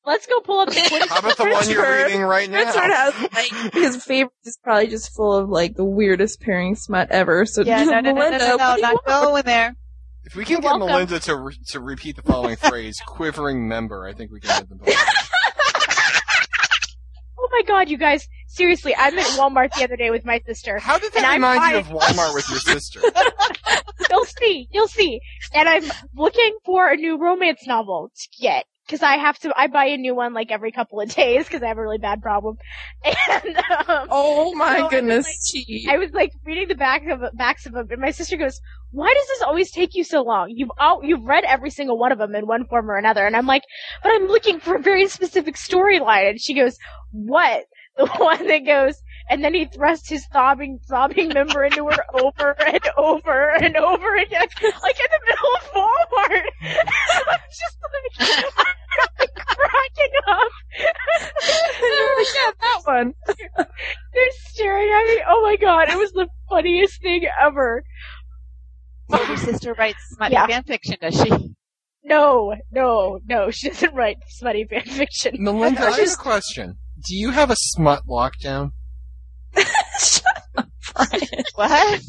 Let's go pull up the Twitter. How about the one you're reading right now? Richard has like his favorite is probably just full of like the weirdest pairing smut ever. So Yeah, no, no, no, no, no, no, what do you not going there. If we can You're get welcome. Melinda to re- to repeat the following [LAUGHS] phrase, "quivering member," I think we can get them. [LAUGHS] Oh my god, you guys! Seriously, I'm at Walmart the other day with my sister. How did that remind you of. Walmart with your sister? [LAUGHS] You'll see, you'll see. And I'm looking for a new romance novel to get because I have to. I buy a new one like every couple of days because I have a really bad problem. [LAUGHS] And um, Oh my So, goodness, like, I was like reading the back of backs of them, and my sister goes, "Why does this always take you so long? You've all you've read every single one of them in one form or another." And I'm like, "But I'm looking for a very specific storyline." And she goes, "What? [LAUGHS] The one that goes?" And then he thrusts his throbbing, throbbing member into her [LAUGHS] over and over and over again, like in the middle of Walmart. I'm [LAUGHS] just like, I'm cracking up. yeah, that one. They're staring at me. Oh my god, it was the funniest thing ever. So your sister writes smutty Yeah. fan fiction, does she? No, no, no, she doesn't write smutty fan fiction. Melinda, I have a question. Do you have a smut lockdown? What?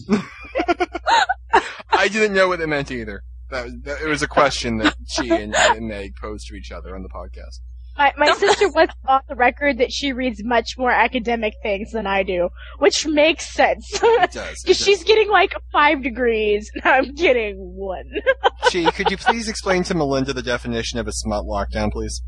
I didn't know what it meant either. That, was- that it was a question that she and, and Meg posed to each other on the podcast. My, my sister was off the record that she reads much more academic things than I do, which makes sense. It does. Because [LAUGHS] she's getting like five degrees, and [LAUGHS] I'm getting one. She, could you please explain to Melinda the definition of a smut lockdown, please?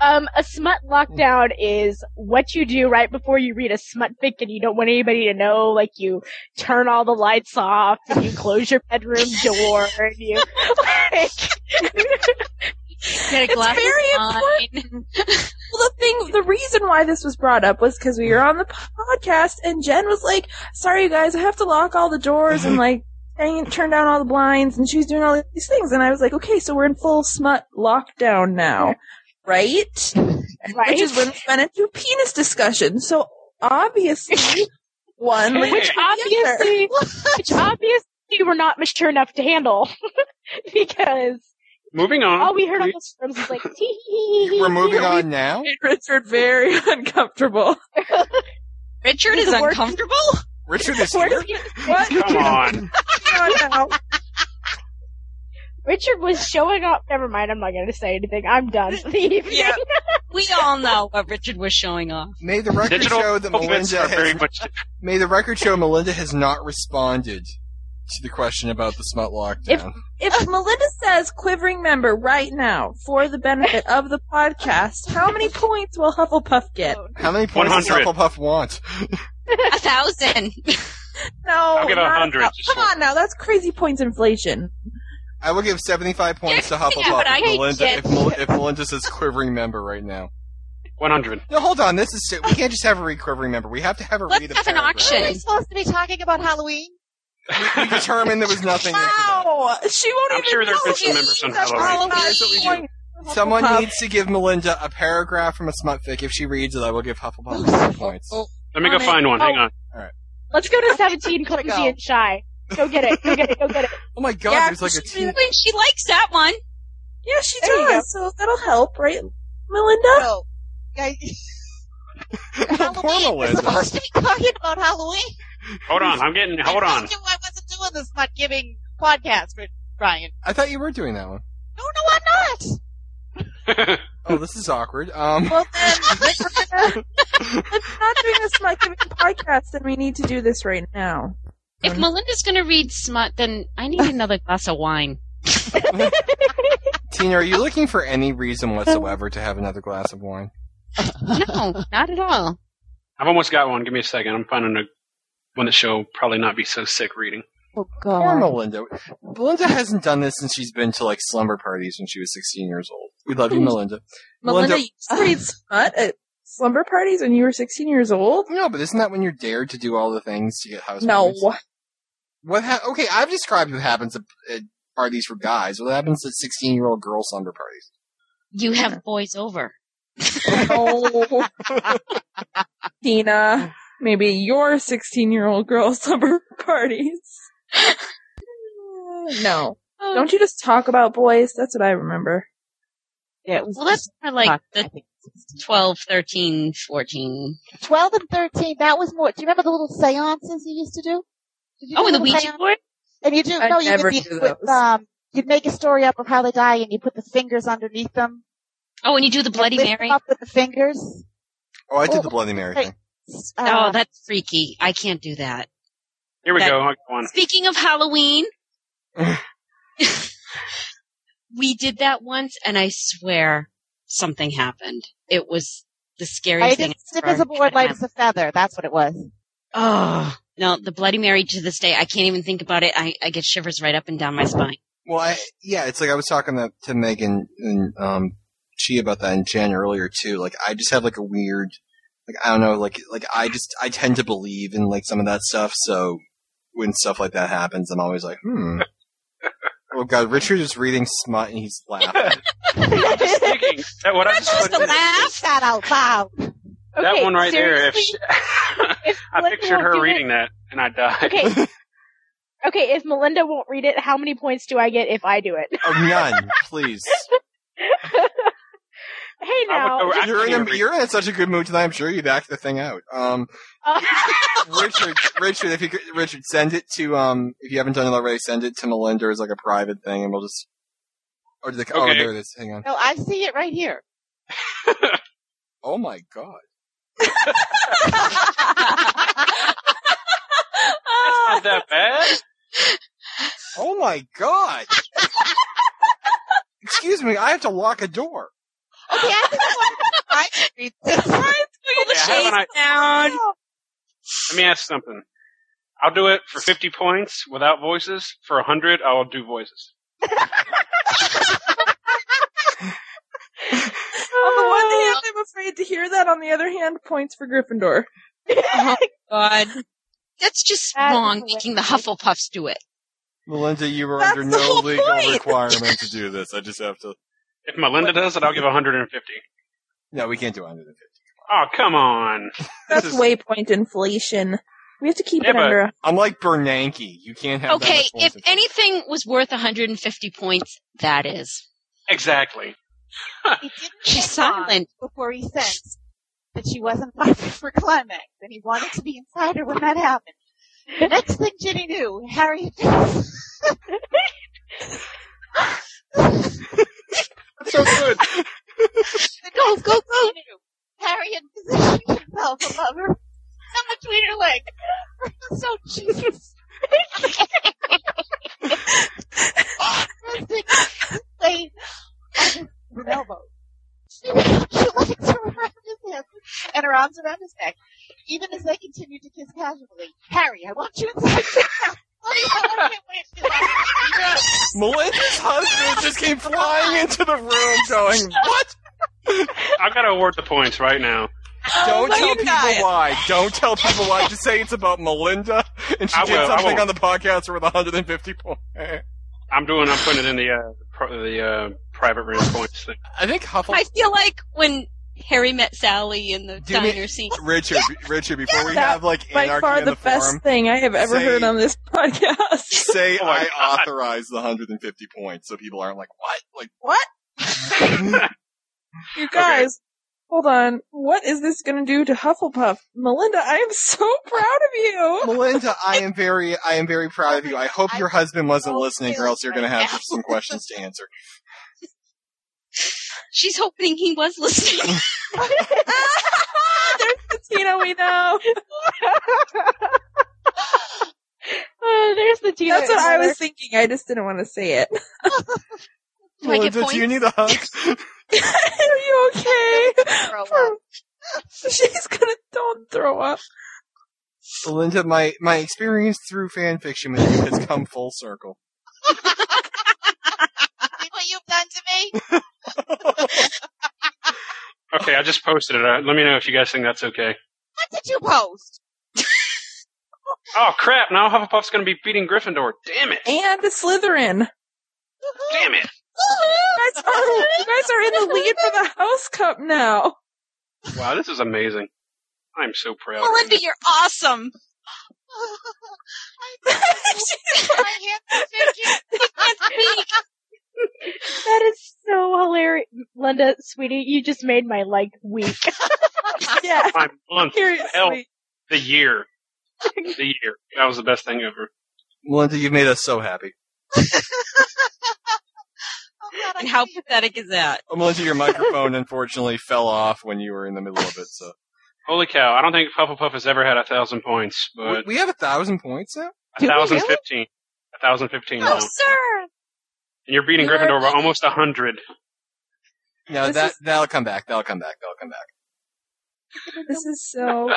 Um, a smut lockdown is what you do right before you read a smut fic and you don't want anybody to know. Like you turn all the lights off and you close your bedroom [LAUGHS] door and you like. [LAUGHS] Get a glass very of wine. [LAUGHS] Well, the thing, the reason why this was brought up was because we were on the podcast and Jen was like, sorry you guys, I have to lock all the doors and like, hang- turn down all the blinds and she's doing all these things. And I was like, okay, so we're in full smut lockdown now, right? Right. Which is when we went into penis discussion. So obviously, [LAUGHS] one which to the other. obviously, [LAUGHS] which obviously we're not mature enough to handle. [LAUGHS] because Moving on. all we heard on We- those forums was like, tee hee hee hee. We're moving on now? Richard very uncomfortable. Richard is uncomfortable. Richard is Where here? did you- What? Come on. Now. Richard was showing off. Never mind. I'm not going to say anything. I'm done for the evening. Yeah. We all know what Richard was showing off. May the record Digital show that moments Melinda are very has, much. may the record show Melinda has not responded to the question about the smut lockdown. If Melinda says quivering member right now for the benefit of the podcast, how many points will Hufflepuff get? How many points does 100. Hufflepuff want? A thousand. [LAUGHS] No, I'll give a hundred, Come on now, that's crazy points inflation. I will give 75 points to Hufflepuff if, Melinda, if, Mel- if Melinda says quivering member right now. 100. No, hold on. This is we can't just have a read quivering member. We have to have a Let's read a have an paragraph. auction. Are we supposed to be talking about Halloween? We, we determined there was nothing. after that. Wow, she won't I'm even sure there have know been some members on Halloween. all Here's what we do. Someone Hufflepuff. needs to give Melinda a paragraph from a smut fic. If she reads it, I will give Hufflepuff oh, points. Oh, Let me go oh, find one. Hang Oh. on. Let's go to [LAUGHS] 17 Gotta Cozy go. and Shy. Go get it. Go get it. Go get it. Oh my god, Yeah, there's like a she- teen. She likes that one. Yeah, she There does. So that'll help, right, Melinda? No. Guys, [LAUGHS] Poor Halloween. We're supposed to be talking about Halloween. Hold on. I'm getting. Hold I on. told you I wasn't doing this not giving podcast for Brian. I thought you were doing that one. No, no, I'm not. [LAUGHS] Oh, this is awkward. Um, Well then, we're gonna- if we're not doing this smut giving podcast, then we need to do this right now. If um, Melinda's gonna read smut, then I need [LAUGHS] another glass of wine. Tina, are you looking for any reason whatsoever to have another glass of wine? No, not at all. I've almost got one. Give me a second. I'm finding a one that she'll probably not be so sick reading. Oh Poor Melinda. Melinda hasn't done this since she's been to like slumber parties when she was 16 years old. We love you, hmm. Melinda. Melinda, Melinda- you read smut at slumber parties when you were 16 years old? No, but isn't that when you're dared to do all the things to get house No. parties? What ha- okay, I've described what happens at, at parties for guys. What happens at 16 year old girl slumber parties? You have boys over. [LAUGHS] No. Tina, maybe your 16 year old girl slumber parties. No. [LAUGHS] Don't you just talk about boys? That's what I remember. Yeah, Well, that's more like I the 12, 13, 14. 12 and 13, that was more. Do you remember the little seances you used to do? Did you Oh, do and the little Ouija seance- board? And you do, I no, you never did do the, with, um, you'd make a story up of how they die and you put the fingers underneath them. Oh, and you do the Bloody lift Mary? them up with the fingers. Oh, I did the Oh, Bloody Mary thing. Uh, oh, that's freaky. I can't do that. Here we That- go. Go on. Speaking of Halloween, [LAUGHS] [LAUGHS] we did that once, and I swear something happened. It was the I scariest thing. just stiff as a board, light as a feather. That's what it was. Oh no, the Bloody Mary to this day, I can't even think about it. I, I get shivers right up and down my spine. Well, I, yeah, it's like I was talking to, to Megan and um, she about that in Jen earlier too. Like, I just have like a weird, like I don't know, like like I just I tend to believe in like some of that stuff. So when stuff like that happens, I'm always like, hmm. [LAUGHS] oh God, Richard is reading smut and he's laughing. [LAUGHS] I'm just thinking that what I just Just put to laugh. Say that out loud. that Okay, one right there. If she, [LAUGHS] if I Melinda pictured her do reading that and I died. Okay. [LAUGHS] Okay, if Melinda won't read it, how many points do I get if I do it? oh, none, please. [LAUGHS] Hey I now. go- You're in, a, you're in such a good mood tonight. I'm sure you'd act the thing out. Um, Uh, [LAUGHS] Richard, Richard, if you could, Richard, send it to um, if you haven't done it already, send it to Melinda as like a private thing, and we'll just. Or the, oh, there it is. Hang on. No, I see it right here. Oh my god. Not that bad. Oh my god. Excuse me, I have to lock a door. Okay, I think I wanted to try to read this. Pull the Yeah, haven't I- down. Let me ask something. I'll do it for 50 points without voices. For 100, I'll do voices. [LAUGHS] On the one oh. hand, I'm afraid to hear that. On the other hand, points for Gryffindor. Oh God, that's just That's wrong. Making the Hufflepuffs do it. Melinda, you were That's under no legal point. requirement to do this. I just have to. If Melinda does it, I'll give 150. No, we can't do 150. Oh, come on. That's is- waypoint inflation. We have to keep Yeah, it under. A, I'm like Bernanke. You can't have. Okay, that much if anything was worth 150 points, that is. Exactly. [LAUGHS] He didn't She's silent. before he sensed that she wasn't [LAUGHS] fighting for climax, and he wanted to be inside her when that happened. The next thing Ginny knew, Harry. That's so good. go, go, go! Harry had positioned himself above her, and between her legs. [LAUGHS] So Jesus. Resting Wait, on his elbow. She, she legs are around his hips and her arms around his neck, even as they continued to kiss casually. Harry, I want you inside. [LAUGHS] Oh, I can't wait to see [LAUGHS] Melinda's husband just came flying into the room, going, "What? [LAUGHS] I've got to award the points right now. Don't no, tell people got why. Don't tell people why. Just say it's about Melinda, and she I did will, something on the podcast worth 150 points. I'm doing. I'm putting it in the uh, pro- the uh, private room points thing. I think Huffle. I feel like when Harry met Sally in the Do me- diner scene. [LAUGHS] Richard, Richard, before we have like by anarchy far in the, the, best forum, thing I have ever Say- heard on this [LAUGHS] podcast. say Oh I God. authorize the 150 points, so people aren't like, "What? Like, What? [LAUGHS] You guys, hold on. What is this going to do to Hufflepuff? Melinda, I am so [LAUGHS] proud of you. Melinda, I am very, I am very proud of you. I hope your husband wasn't listening, or else you're going to have some questions to answer." [LAUGHS] She's hoping he was listening. [LAUGHS] There's the Tina we know. Uh, there's the Tina. That's what I was thinking. I just didn't want to say it. Do I get Melinda, do you points? need a hug? [LAUGHS] Are you okay? [LAUGHS] She's gonna don't throw up. Melinda, my my experience through fan fiction with you has come full circle. [LAUGHS] See what you've done to me? Okay, I just posted it. Uh, let me know if you guys think that's okay. What did you post? Oh crap! Now Hufflepuff's going to be beating Gryffindor. Damn it! And a Slytherin. Damn it! You guys are, you guys are in the lead for the House Cup now. Wow, this is amazing. I'm so proud. Melinda, you're awesome. [LAUGHS] I [LAUGHS] That is so hilarious. Linda, sweetie, you just made my like week. [LAUGHS] yeah. My month, hell, the year, the year. That was the best thing ever. Melinda, you've made us so happy. And how pathetic is that? Oh, Melinda, your microphone [LAUGHS] unfortunately fell off when you were in the middle of it. So Holy cow! I don't think Hufflepuff has ever had a thousand points, we, but we have a thousand points now. a Do thousand really? fifteen, a thousand fifteen now, Oh, sir. and you're beating Gryffindor by almost a hundred. No, This that is- that'll come back. That'll come back. That'll come back. This is so.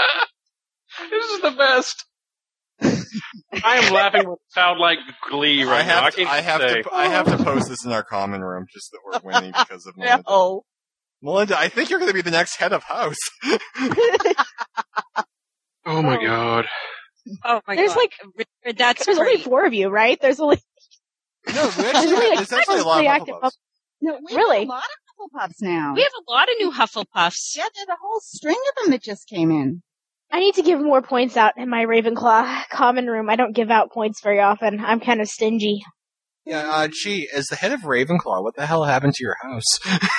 [LAUGHS] this is the best. [LAUGHS] I am laughing with childlike glee right I have now. I to, can't I have say. to I have to post this in our common room just that we're winning because of [LAUGHS] Melinda. No. Melinda, I think you're going to be the next head of house. [LAUGHS] Oh my god! Oh my god. There's god. like- Richard, that's There's only four of you, right? There's only no, we actually, There's really there's actually a lot of active Hufflepuffs. No, we Really? have a lot of Hufflepuffs now. We have a lot of new Hufflepuffs. yeah, there's a whole string of them that just came in. I need to give more points out in my Ravenclaw common room. I don't give out points very often. I'm kind of stingy. Yeah, uh, gee, as the head of Ravenclaw, what the hell happened to your house? [LAUGHS]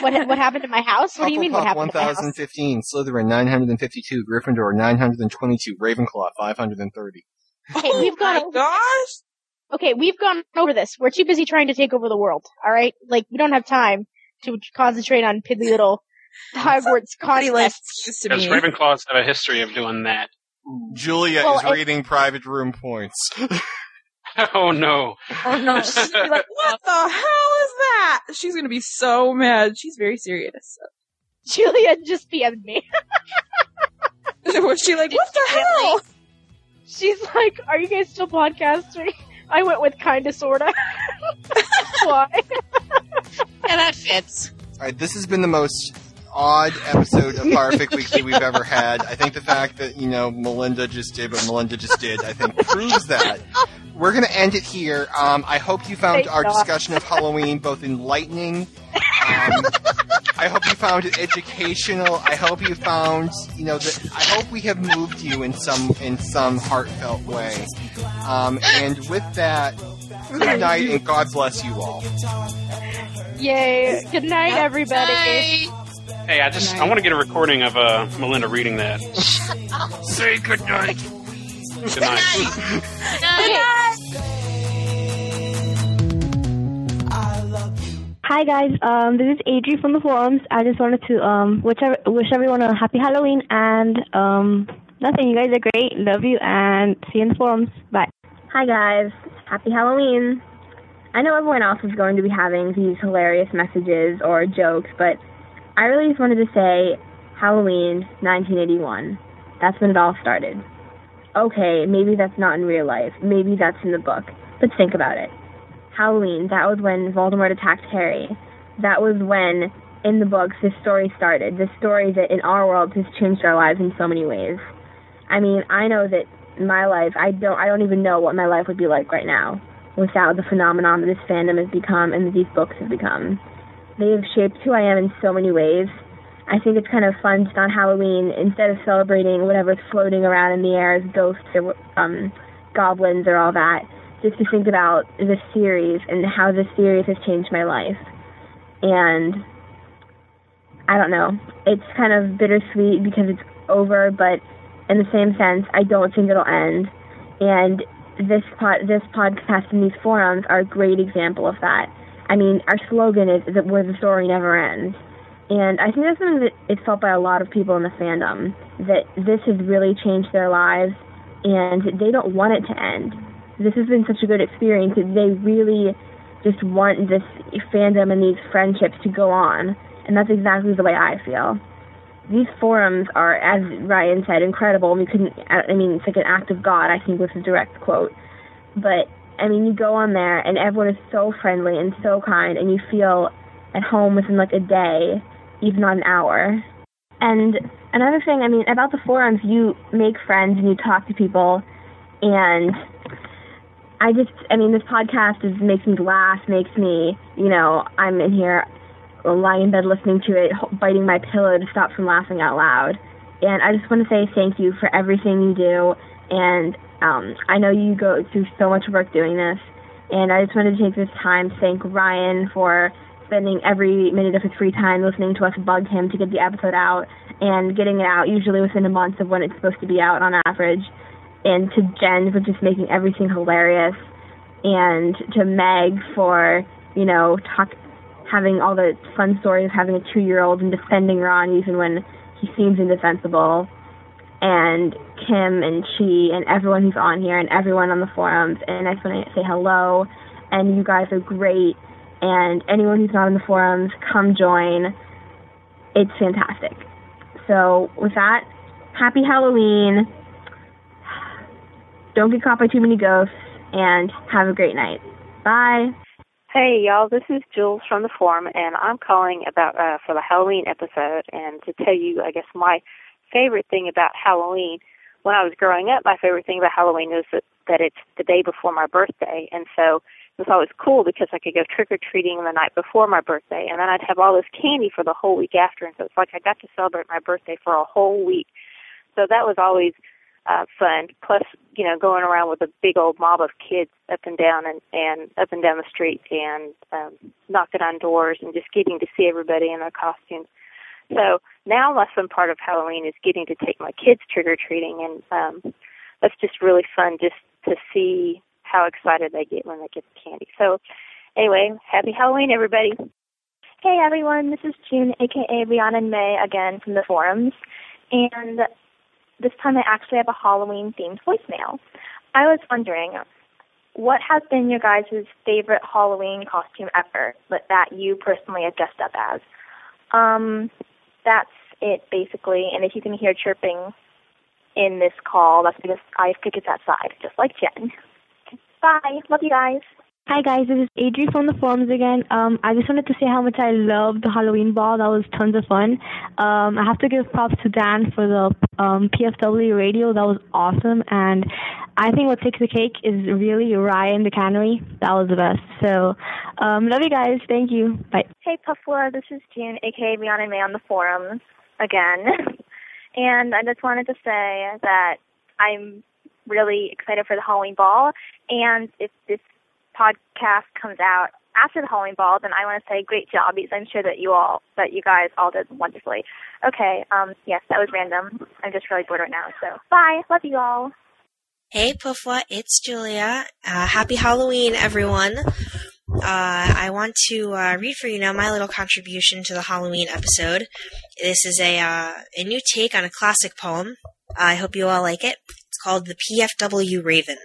What what happened to my house? What do you mean? What Hufflepuff happened to my house? 1015, Slytherin 952, Gryffindor 922, Ravenclaw 530. Hey, we've gone. my over gosh. Okay, we've gone over this. We're too busy trying to take over the world. All right, like we don't have time to concentrate on piddly little [LAUGHS] Hogwarts Somebody like conquests. this to Because me. Ravenclaws have a history of doing that. Julia Well, is it- rating private room points. [LAUGHS] [LAUGHS] Oh no! Oh no, she's gonna be like, what the hell is that? She's gonna be so mad. She's very serious. Julia just PM'd me. Was she like, what the hell? She's like, "Are you guys still podcasting?" I went with kinda sorta. Why? Yeah, that fits. Alright, this has been the most odd episode of Potterfic Weekly we've ever had. I think the fact that, you know, Melinda just did what Melinda just did, I think proves that. We're gonna end it here. Um, I hope you found Thank our God. discussion of Halloween both enlightening. Um, I hope you found it educational. I hope you found, you know, that I hope we have moved you in some in some heartfelt way. Um, and with that, good night and God bless you all. Yay! Good night, everybody. Bye. Hey, I just I want to get a recording of uh, Melinda reading that. Say good night. [LAUGHS] Good night. Hi guys, um, this is Adri from the forums. I just wanted to um, wish, ev- wish everyone a happy Halloween and um, nothing. You guys are great. Love you and see you in the forums. Bye. Hi guys, happy Halloween. I know everyone else is going to be having these hilarious messages or jokes, but I really just wanted to say Halloween 1981. That's when it all started. Okay, maybe that's not in real life. Maybe that's in the book. But think about it. Halloween, that was when Voldemort attacked Harry. That was when, in the books, this story started. This story that in our world has changed our lives in so many ways. I mean, I know that my life, I don't, I don't even know what my life would be like right now without the phenomenon that this fandom has become and that these books have become. They have shaped who I am in so many ways. I think it's kind of fun just on Halloween, instead of celebrating whatever's floating around in the air as ghosts or um, goblins or all that, just to think about this series and how this series has changed my life. And I don't know, it's kind of bittersweet because it's over, but in the same sense, I don't think it'll end. And this pod, this podcast and these forums are a great example of that. I mean, our slogan is that where the story never ends. And I think that's something that is felt by a lot of people in the fandom, that this has really changed their lives and they don't want it to end. This has been such a good experience that they really just want this fandom and these friendships to go on. And that's exactly the way I feel. These forums are, as Ryan said, incredible. We couldn't, I mean, it's like an act of God, I think was a direct quote. But, I mean, you go on there and everyone is so friendly and so kind and you feel at home within like a day, even not an hour. And another thing, I mean, about the forums, you make friends and you talk to people, and I just, I mean, this podcast is makes me laugh, makes me, you know, I'm in here uh, lying in bed listening to it, biting my pillow to stop from laughing out loud. And I just want to say thank you for everything you do, and Um, I know you go through so much work doing this, and I just wanted to take this time to thank Ryan for spending every minute of his free time listening to us bug him to get the episode out and getting it out usually within a month of when it's supposed to be out on average. And to Jen for just making everything hilarious, and to Meg for you know talk having all the fun stories of having a two year old and defending Ron even when he seems indefensible. And Kim and Chi and everyone who's on here and everyone on the forums. And I just want to say hello. And you guys are great. And anyone who's not in the forums, come join. It's fantastic. So, with that, happy Halloween. [SIGHS] Don't get caught by too many ghosts. And have a great night. Bye. Hey y'all, this is Jules from the forum, and I'm calling about uh, for the Halloween episode, and to tell you, I guess my favorite thing about Halloween. When I was growing up, my favorite thing about Halloween was that, that it's the day before my birthday, and so it was always cool because I could go trick or treating the night before my birthday, and then I'd have all this candy for the whole week after, and so it's like I got to celebrate my birthday for a whole week. So that was always uh, fun. Plus, you know, going around with a big old mob of kids up and down and and up and down the street and um, knocking on doors and just getting to see everybody in their costumes. So now my fun part of Halloween is getting to take my kids trick or treating, and um, that's just really fun just to see how excited they get when they get the candy. So anyway, happy Halloween, everybody. Hey everyone, this is June, aka Rihanna and May, again from the forums. And this time I actually have a Halloween themed voicemail. I was wondering, what has been your guys' favorite Halloween costume ever that, that you personally have dressed up as? Um, that's it basically. And if you can hear chirping in this call, that's because I have crickets outside, just like Jen. Bye. Love you guys. Hi guys, this is Adri from the forums again. Um, I just wanted to say how much I loved the Halloween ball. That was tons of fun. Um, I have to give props to Dan for the um, PFW radio. That was awesome. And I think what takes the cake is really Ryan the Cannery. That was the best. So, um, love you guys. Thank you. Bye. Hey Puffwa, this is June, aka Rihanna May on the forums again. [LAUGHS] and I just wanted to say that I'm really excited for the Halloween ball. And if this podcast comes out after the Halloween ball, then I want to say great job because I'm sure that you all, that you guys all did wonderfully. Okay, um, yes, that was random. I'm just really bored right now. So bye. Love you all. Hey, Puffwa, it's Julia. Uh, happy Halloween, everyone. Uh, I want to uh, read for you now my little contribution to the Halloween episode. This is a uh, a new take on a classic poem. I hope you all like it. It's called The PFW Raven,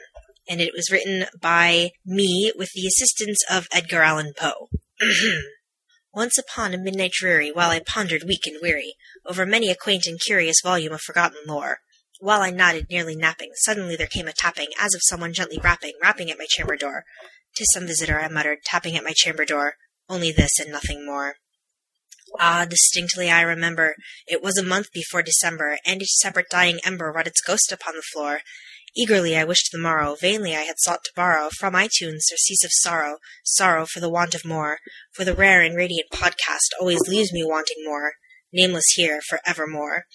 and it was written by me with the assistance of Edgar Allan Poe. [CLEARS THROAT] Once upon a midnight dreary, while I pondered weak and weary over many a quaint and curious volume of forgotten lore, while I nodded, nearly napping, suddenly there came a tapping, as of someone gently rapping, rapping at my chamber door. "'Tis some visitor," I muttered, tapping at my chamber door. Only this and nothing more. Ah, distinctly I remember. It was a month before December, and each separate dying ember wrought its ghost upon the floor. Eagerly I wished the morrow, vainly I had sought to borrow from iTunes surcease of sorrow, sorrow for the want of more, for the rare and radiant podcast always leaves me wanting more, nameless here for evermore.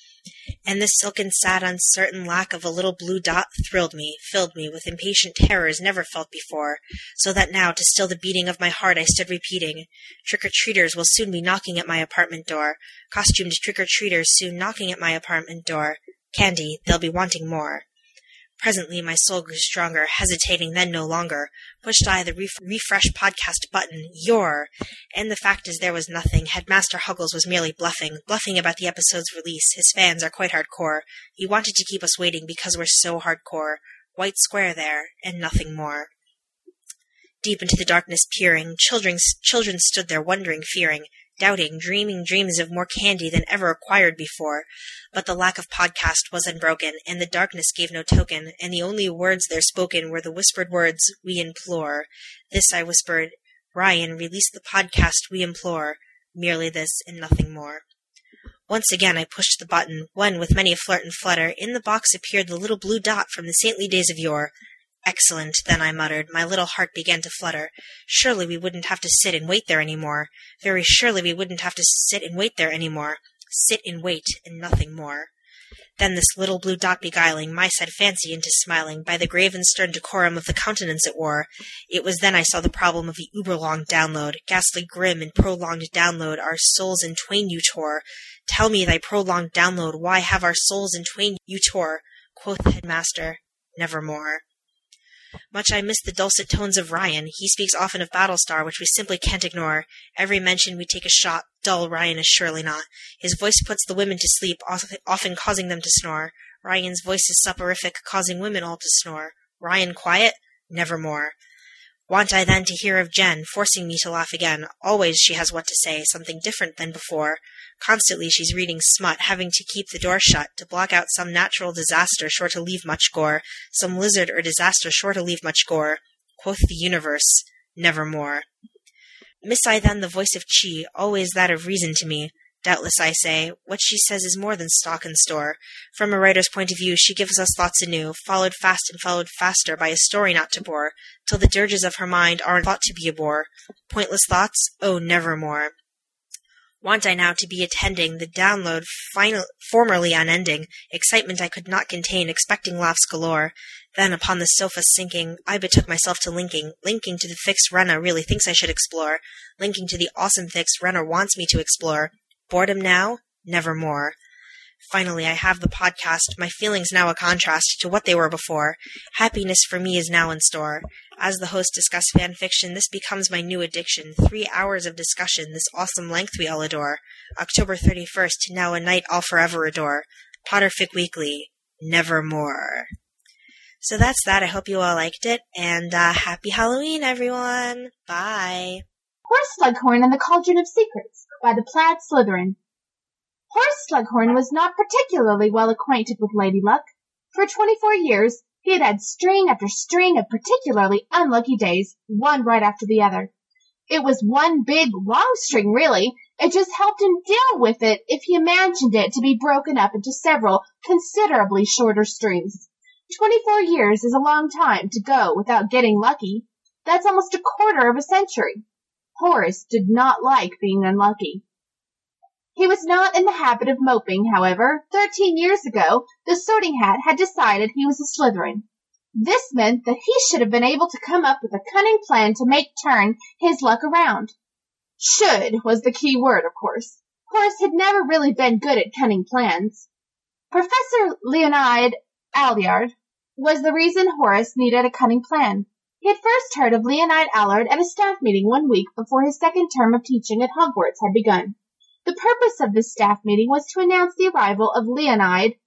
And this silken, sad, uncertain lack of a little blue dot thrilled me, filled me with impatient terrors never felt before, so that now, to still the beating of my heart, I stood repeating, Trick-or-treaters will soon be knocking at my apartment door, costumed trick-or-treaters soon knocking at my apartment door. Candy, they'll be wanting more. Presently my soul grew stronger, hesitating then no longer, pushed I the ref- refresh podcast button, your, and the fact is there was nothing. Headmaster Huggles was merely bluffing, bluffing about the episode's release. His fans are quite hardcore. He wanted to keep us waiting because we're so hardcore. White square there, and nothing more. Deep into the darkness peering, children, children stood there wondering, fearing, doubting, dreaming dreams of more candy than ever acquired before. But the lack of podcast was unbroken, and the darkness gave no token, and the only words there spoken were the whispered words, We implore. This I whispered, Ryan, release the podcast, we implore. Merely this and nothing more. Once again I pushed the button, when, with many a flirt and flutter, in the box appeared the little blue dot from the saintly days of yore. Excellent, then I muttered. My little heart began to flutter. Surely we wouldn't have to sit and wait there any more. Very surely we wouldn't have to sit and wait there any more. Sit and wait, and nothing more. Then this little blue dot beguiling my sad fancy into smiling by the grave and stern decorum of the countenance it wore. It was then I saw the problem of the uber-long download, ghastly grim and prolonged download, our souls in twain you tore. Tell me thy prolonged download, why have our souls in twain you tore? Quoth the headmaster, nevermore. Much I miss the dulcet tones of Ryan. He speaks often of Battlestar, which we simply can't ignore. Every mention we take a shot. Dull Ryan is surely not. His voice puts the women to sleep, often causing them to snore. Ryan's voice is soporific, causing women all to snore. Ryan quiet? Nevermore. Want I then to hear of Jen, forcing me to laugh again. Always she has what to say, something different than before. Constantly she's reading smut, having to keep the door shut, to block out some natural disaster sure to leave much gore, some lizard or disaster sure to leave much gore. Quoth the universe, nevermore. Miss I then the voice of Chi, always that of reason to me. Doubtless, I say, what she says is more than stock and store. From a writer's point of view, she gives us thoughts anew, followed fast and followed faster by a story not to bore, till the dirges of her mind aren't thought to be a bore. Pointless thoughts? Oh, nevermore. Want I now to be attending the download final, formerly unending, excitement I could not contain, expecting laughs galore. Then, upon the sofa sinking, I betook myself to linking, linking to the fics Rena really thinks I should explore, linking to the awesome fics Rena wants me to explore. Boredom now? Nevermore. Finally, I have the podcast, my feelings now a contrast to what they were before. Happiness for me is now in store. As the host discuss fan fiction, this becomes my new addiction. Three hours of discussion, this awesome length we all adore. October 31st, now a night I'll forever adore. Potterfic Weekly, nevermore. So that's that. I hope you all liked it, and uh, happy Halloween, everyone. Bye. Horace Slughorn and the Cauldron of Secrets by the Plaid Slytherin. Horace Slughorn was not particularly well acquainted with Lady Luck. For twenty-four years he had had string after string of particularly unlucky days, one right after the other. It was one big, long string, really. It just helped him deal with it if he imagined it to be broken up into several considerably shorter strings. Twenty-four years is a long time to go without getting lucky. That's almost a quarter of a century. Horace did not like being unlucky. He was not in the habit of moping, however. Thirteen years ago, the Sorting Hat had decided he was a Slytherin. This meant that he should have been able to come up with a cunning plan to make turn his luck around. Should was the key word, of course. Horace had never really been good at cunning plans. Professor Leonide Allard was the reason Horace needed a cunning plan. He had first heard of Leonide Allard at a staff meeting one week before his second term of teaching at Hogwarts had begun. The purpose of this staff meeting was to announce the arrival of Leonide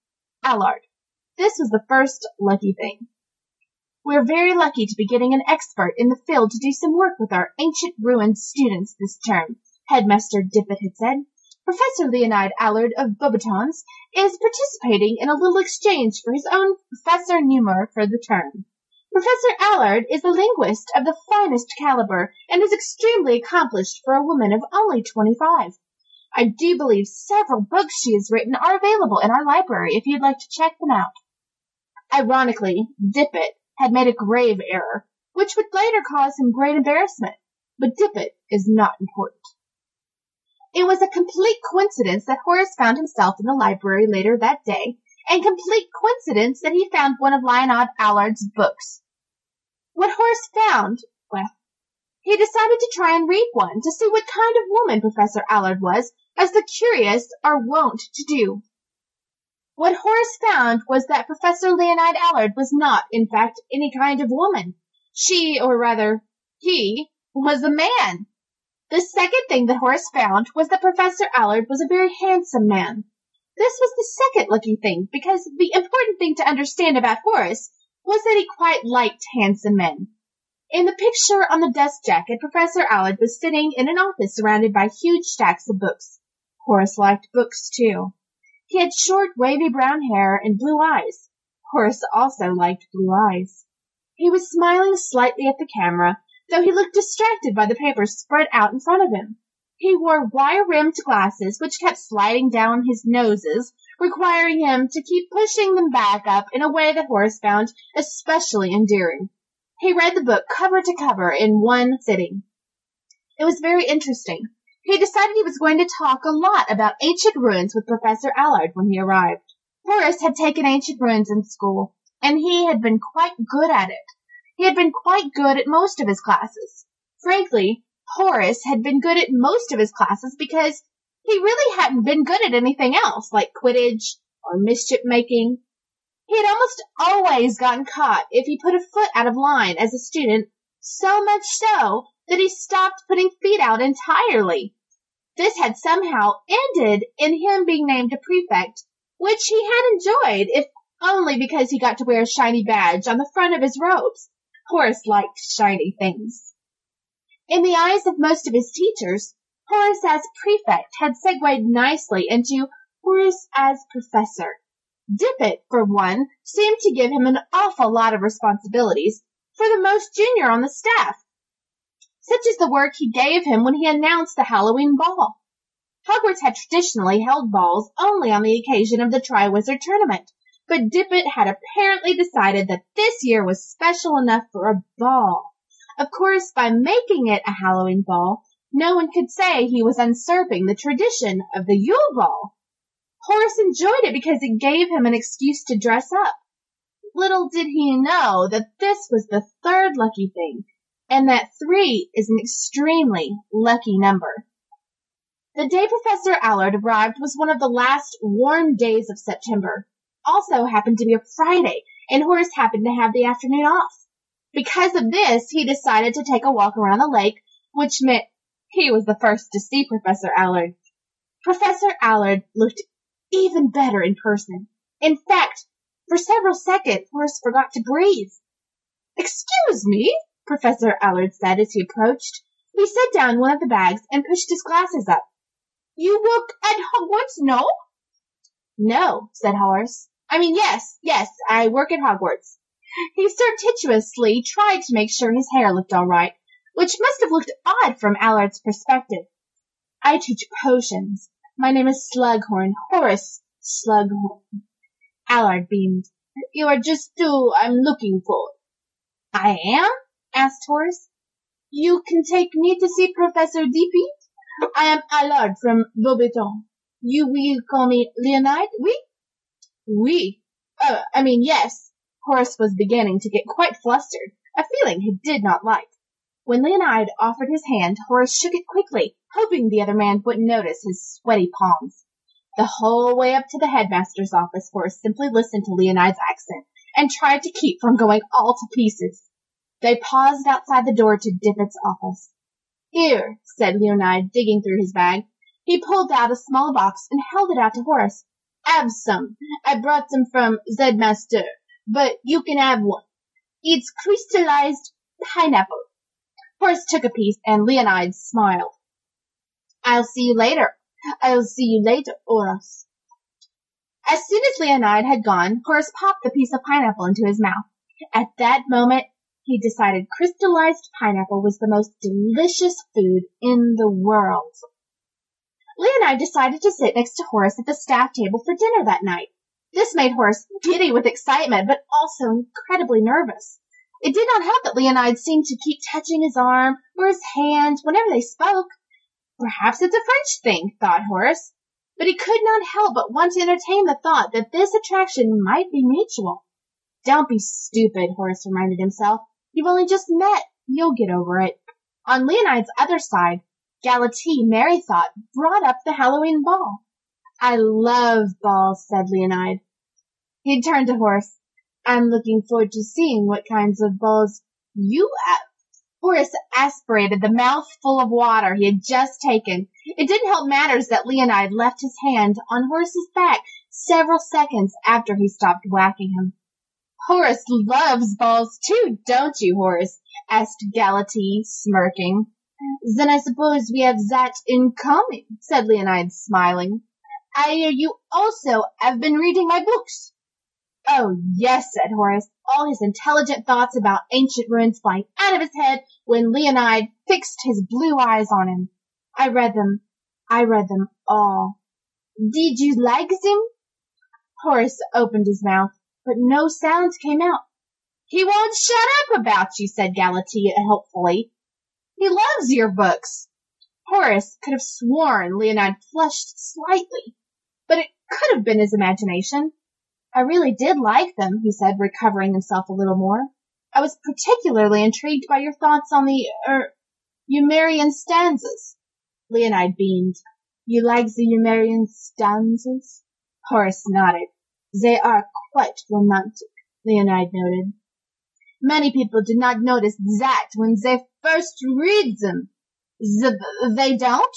Allard. This was the first lucky thing. We're very lucky to be getting an expert in the field to do some work with our ancient runes students this term, Headmaster Dippet had said. Professor Leonide Allard of Beauxbatons is participating in a little exchange for his own Professor Neumer for the term. Professor Allard is a linguist of the finest caliber and is extremely accomplished for a woman of only twenty-five. I do believe several books she has written are available in our library if you'd like to check them out. Ironically, Dippet had made a grave error, which would later cause him great embarrassment, but Dippet is not important. It was a complete coincidence that Horace found himself in the library later that day, and complete coincidence that he found one of Leonide Allard's books. What Horace found, well, he decided to try and read one to see what kind of woman Professor Allard was, as the curious are wont to do. What Horace found was that Professor Leonide Allard was not, in fact, any kind of woman. She, or rather, he, was a man. The second thing that Horace found was that Professor Allard was a very handsome man. This was the second looking thing, because the important thing to understand about Horace was that he quite liked handsome men. In the picture on the dust jacket, Professor Allard was sitting in an office surrounded by huge stacks of books. Horace liked books too. He had short, wavy brown hair and blue eyes. Horace also liked blue eyes. He was smiling slightly at the camera, though he looked distracted by the papers spread out in front of him. He wore wire-rimmed glasses which kept sliding down his noses, requiring him to keep pushing them back up in a way that Horace found especially endearing. He read the book cover to cover in one sitting. It was very interesting. He decided he was going to talk a lot about ancient runes with Professor Allard when he arrived. Horace had taken ancient runes in school, and he had been quite good at it. He had been quite good at most of his classes. Frankly, Horace had been good at most of his classes because he really hadn't been good at anything else, like Quidditch or mischief making. He had almost always gotten caught if he put a foot out of line as a student, so much so that he stopped putting feet out entirely. This had somehow ended in him being named a prefect, which he had enjoyed, if only because he got to wear a shiny badge on the front of his robes. Horace liked shiny things. In the eyes of most of his teachers, Horace as prefect had segued nicely into Horace as professor. Dippet, for one, seemed to give him an awful lot of responsibilities for the most junior on the staff. Such is the work he gave him when he announced the Halloween ball. Hogwarts had traditionally held balls only on the occasion of the Triwizard Tournament, but Dippet had apparently decided that this year was special enough for a ball. Of course, by making it a Halloween ball, no one could say he was usurping the tradition of the Yule Ball. Horace enjoyed it because it gave him an excuse to dress up. Little did he know that this was the third lucky thing, and that three is an extremely lucky number. The day Professor Allard arrived was one of the last warm days of September. Also happened to be a Friday, and Horace happened to have the afternoon off. Because of this, he decided to take a walk around the lake, which meant he was the first to see Professor Allard. Professor Allard looked even better in person. In fact, for several seconds, Horace forgot to breathe. Excuse me, Professor Allard said as he approached. He set down one of the bags and pushed his glasses up. You work at Hogwarts, no? No, said Horace. I mean, yes, yes, I work at Hogwarts. He surreptitiously tried to make sure his hair looked all right, which must have looked odd from Allard's perspective. I teach potions. My name is Slughorn, Horace Slughorn. Allard beamed. You are just who I'm looking for. I am? Asked Horace. You can take me to see Professor Dippet? I am Allard from Beauxbatons. You will call me Leonide, oui? Oui. Uh, I mean, yes. Horace was beginning to get quite flustered, a feeling he did not like. When Leonide offered his hand, Horace shook it quickly, hoping the other man wouldn't notice his sweaty palms. The whole way up to the headmaster's office, Horace simply listened to Leonide's accent and tried to keep from going all to pieces. They paused outside the door to Dippet's office. Here, said Leonide, digging through his bag. He pulled out a small box and held it out to Horace. Have some. I brought some from Zed Master, but you can have one. It's crystallized pineapple. Horace took a piece and Leonide smiled. I'll see you later. I'll see you later, Horace. As soon as Leonide had gone, Horace popped the piece of pineapple into his mouth. At that moment, he decided crystallized pineapple was the most delicious food in the world. Leonide decided to sit next to Horace at the staff table for dinner that night. This made Horace giddy with excitement, but also incredibly nervous. It did not help that Leonide seemed to keep touching his arm or his hand whenever they spoke. Perhaps it's a French thing, thought Horace, but he could not help but want to entertain the thought that this attraction might be mutual. Don't be stupid, Horace reminded himself. You've only just met. You'll get over it. On Leonide's other side, Galatea, Merrythought, brought up the Halloween ball. I love balls, said Leonide. He turned to Horace. I'm looking forward to seeing what kinds of balls you have. Horace aspirated the mouthful of water he had just taken. It didn't help matters that Leonide left his hand on Horace's back several seconds after he stopped whacking him. Horace loves balls too, don't you, Horace? asked Galatea, smirking. Then I suppose we have that in common, said Leonide, smiling. I hear you also have been reading my books. Oh, yes, said Horace, all his intelligent thoughts about ancient runes flying out of his head when Leonide fixed his blue eyes on him. I read them. I read them all. Did you like them? Horace opened his mouth, but no sound came out. He won't shut up about you, said Galatea helpfully. He loves your books. Horace could have sworn Leonide flushed slightly, but it could have been his imagination. I really did like them, he said, recovering himself a little more. I was particularly intrigued by your thoughts on the, er, Eumerian stanzas. Leonide beamed. You like the Eumerian stanzas? Horace nodded. They are quite romantic, Leonide noted. Many people do not notice that when they first read them. The, they don't?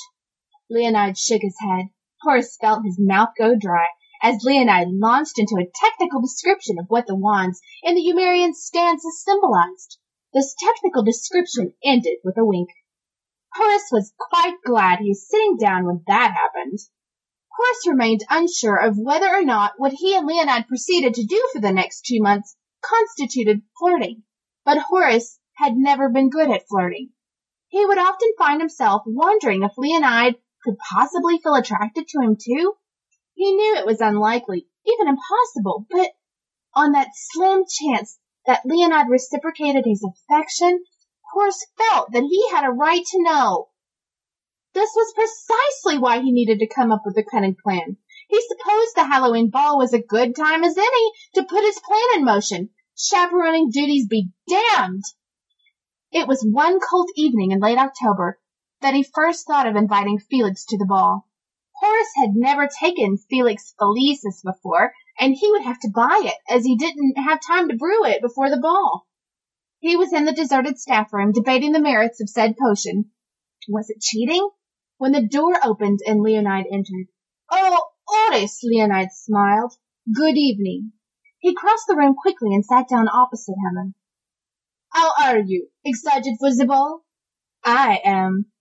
Leonide shook his head. Horace felt his mouth go dry as Leonide launched into a technical description of what the wands in the Eumerian stanzas symbolized. This technical description ended with a wink. Horace was quite glad he was sitting down when that happened. Horace remained unsure of whether or not what he and Leonide proceeded to do for the next two months constituted flirting. But Horace had never been good at flirting. He would often find himself wondering if Leonide could possibly feel attracted to him too. He knew it was unlikely, even impossible, but on that slim chance that Leonide reciprocated his affection, Horace felt that he had a right to know. This was precisely why he needed to come up with a cunning plan. He supposed the Halloween ball was a good time as any to put his plan in motion. Chaperoning duties be damned! It was one cold evening in late October that he first thought of inviting Felix to the ball. Horace had never taken Felix Felicis before, and he would have to buy it, as he didn't have time to brew it before the ball. He was in the deserted staff room debating the merits of said potion. Was it cheating? When the door opened and Leonide entered. Oh, Horace, Leonide smiled. Good evening. He crossed the room quickly and sat down opposite him. How are you? Excited for the ball? I am.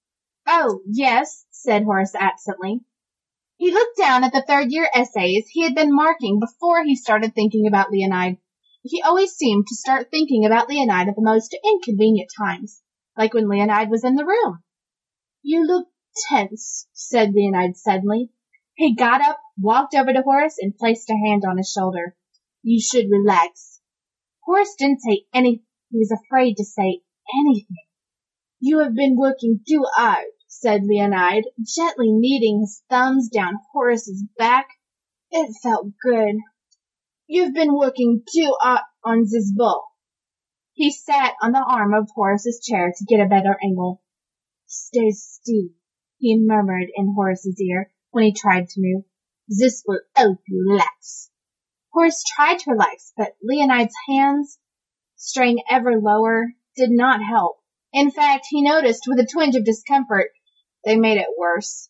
Oh, yes, said Horace absently. He looked down at the third year essays he had been marking before he started thinking about Leonide. He always seemed to start thinking about Leonide at the most inconvenient times, like when Leonide was in the room. You look tense, said Leonide suddenly. He got up, walked over to Horace, and placed a hand on his shoulder. You should relax. Horace didn't say anything. He was afraid to say anything. You have been working too hard, said Leonide, gently kneading his thumbs down Horace's back. It felt good. You've been working too hard on this ball. He sat on the arm of Horace's chair to get a better angle. Stay still, he murmured in Horace's ear when he tried to move. This will help you relax. Horace tried to relax, but Leonide's hands, straying ever lower, did not help. In fact, he noticed with a twinge of discomfort they made it worse.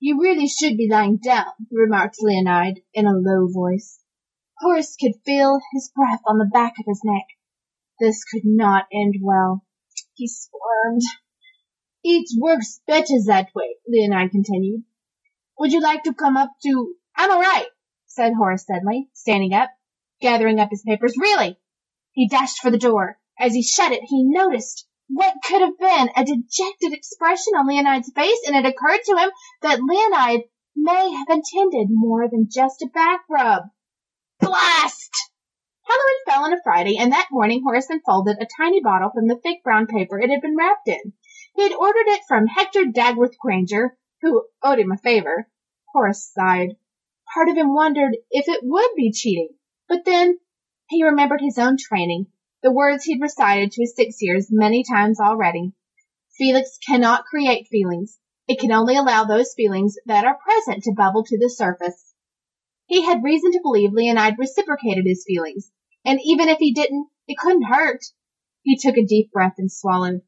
You really should be lying down, remarked Leonide in a low voice. Horace could feel his breath on the back of his neck. This could not end well. He squirmed. It works better that way, Leonide continued. Would you like to come up to... I'm all right, said Horace suddenly, standing up, gathering up his papers. Really? He dashed for the door. As he shut it, he noticed what could have been a dejected expression on Leonide's face, and it occurred to him that Leonide may have intended more than just a back rub. Blast! Halloween fell on a Friday, and that morning Horace unfolded a tiny bottle from the thick brown paper it had been wrapped in. He had ordered it from Hector Dagworth Granger, who owed him a favor. Horace sighed. Part of him wondered if it would be cheating, but then he remembered his own training the words he'd recited to his six years many times already. Felix cannot create feelings. It can only allow those feelings that are present to bubble to the surface. He had reason to believe Leonide reciprocated his feelings, and even if he didn't, it couldn't hurt. He took a deep breath and swallowed.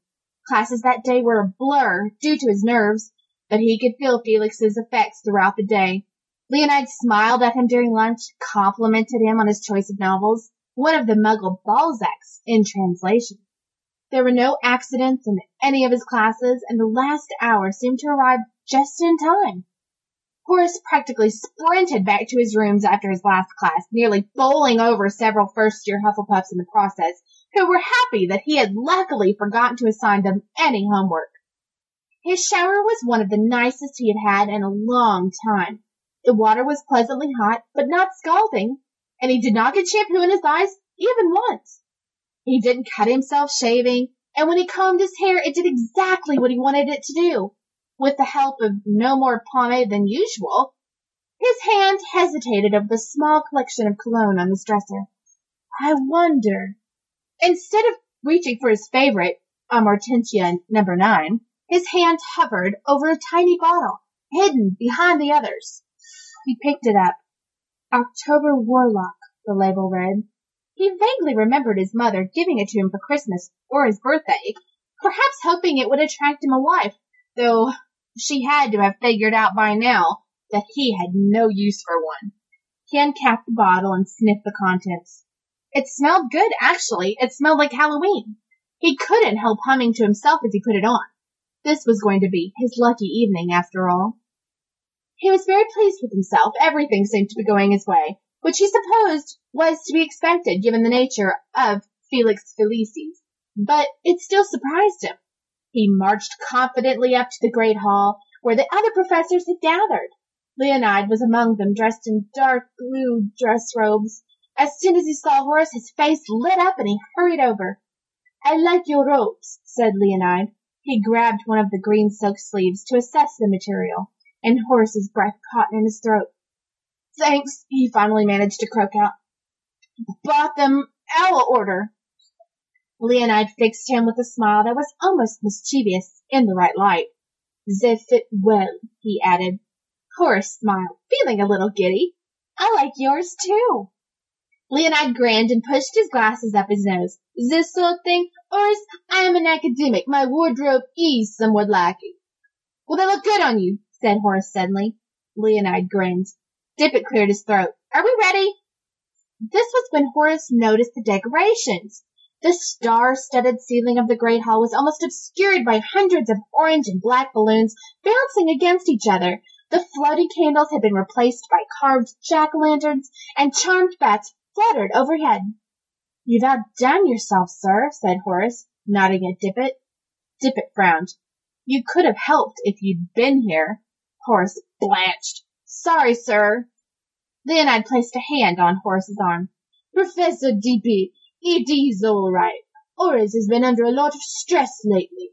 Classes that day were a blur due to his nerves, but he could feel Felix's effects throughout the day. Leonide smiled at him during lunch, complimented him on his choice of novels, one of the Muggle Balzacs in translation. There were no accidents in any of his classes, and the last hour seemed to arrive just in time. Horace practically sprinted back to his rooms after his last class, nearly bowling over several first-year Hufflepuffs in the process, who were happy that he had luckily forgotten to assign them any homework. His shower was one of the nicest he had had in a long time. The water was pleasantly hot, but not scalding, and he did not get shampoo in his eyes even once. He didn't cut himself shaving, and when he combed his hair, it did exactly what he wanted it to do. With the help of no more pomade than usual, His hand hesitated over the small collection of cologne on his dresser. I wonder. Instead of reaching for his favorite, uh, Amortentia number nine, his hand hovered over a tiny bottle, hidden behind the others. He picked it up. October Warlock, the label read. He vaguely remembered his mother giving it to him for Christmas or his birthday, perhaps hoping it would attract him a wife, though she had to have figured out by now that he had no use for one. He uncapped the bottle and sniffed the contents. It smelled good, actually. It smelled like Halloween. He couldn't help humming to himself as he put it on. This was going to be his lucky evening, after all. He was very pleased with himself. Everything seemed to be going his way, which he supposed was to be expected given the nature of Felix Felicis. But it still surprised him. He marched confidently up to the great hall where the other professors had gathered. Leonide was among them dressed in dark blue dress robes. As soon as he saw Horace, his face lit up and he hurried over. I like your robes, said Leonide. He grabbed one of the green silk sleeves to assess the material, and Horace's breath caught in his throat. Thanks, he finally managed to croak out. Bought them our order. Leonide fixed him with a smile that was almost mischievous in the right light. They fit well, he added. Horace smiled, feeling a little giddy. I like yours too. Leonide grinned and pushed his glasses up his nose. Is this sort of thing, Horace, I am an academic. My wardrobe is somewhat lacking. Well, they look good on you, said Horace suddenly. Leonide grinned. Dippet cleared his throat. Are we ready? This was when Horace noticed the decorations. The star-studded ceiling of the great hall was almost obscured by hundreds of orange and black balloons bouncing against each other. The floating candles had been replaced by carved jack-o'-lanterns, and charmed bats fluttered overhead. You've outdone yourself, sir, said Horace, nodding at Dippet. Dippet frowned. You could have helped if you'd been here. Horace blanched. Sorry, sir. Then I placed a hand on Horace's arm. Professor Dippet, it is all right. Horace has been under a lot of stress lately.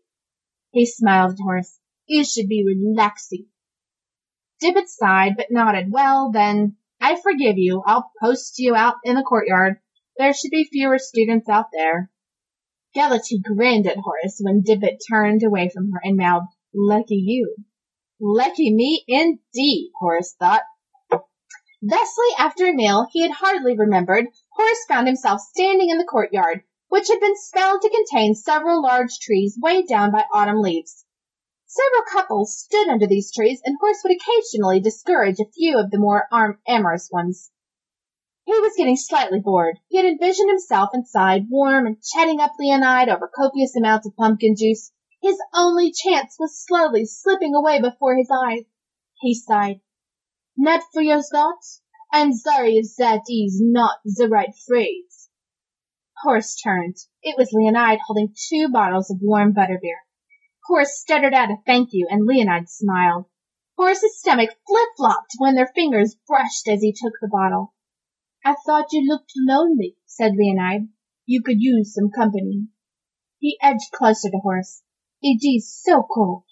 He smiled at Horace. It should be relaxing. Dippet sighed, but nodded. Well, then, I forgive you. I'll post you out in the courtyard. There should be fewer students out there. Galatea grinned at Horace when Dippet turned away from her and mouthed, Lucky you. Lucky me indeed, Horace thought. Thusly, after a meal he had hardly remembered, Horace found himself standing in the courtyard, which had been spelled to contain several large trees weighed down by autumn leaves. Several couples stood under these trees, and Horace would occasionally discourage a few of the more amorous ones. He was getting slightly bored. He had envisioned himself inside, warm and chatting up Leonide over copious amounts of pumpkin juice. His only chance was slowly slipping away before his eyes. He sighed. Not for your thoughts? I'm sorry if that is not the right phrase. Horace turned. It was Leonide holding two bottles of warm butterbeer. Horace stuttered out a thank you, and Leonide smiled. Horace's stomach flip-flopped when their fingers brushed as he took the bottle. I thought you looked lonely, said Leonide. You could use some company. He edged closer to Horace. It is so cold.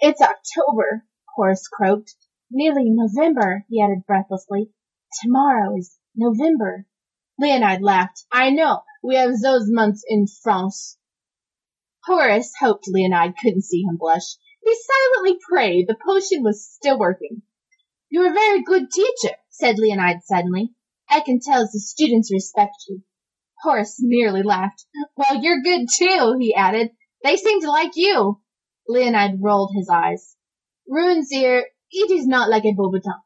It's October, Horace croaked. Nearly November, he added breathlessly. Tomorrow is November. Leonide laughed. I know. We have those months in France. Horace hoped Leonide couldn't see him blush. He silently prayed the potion was still working. You're a very good teacher, said Leonide suddenly. I can tell the students respect you. Horace merely laughed. Well, you're good too, he added. They seem to like you. Leonide rolled his eyes. Runezir, it is not like a Beauxbaton.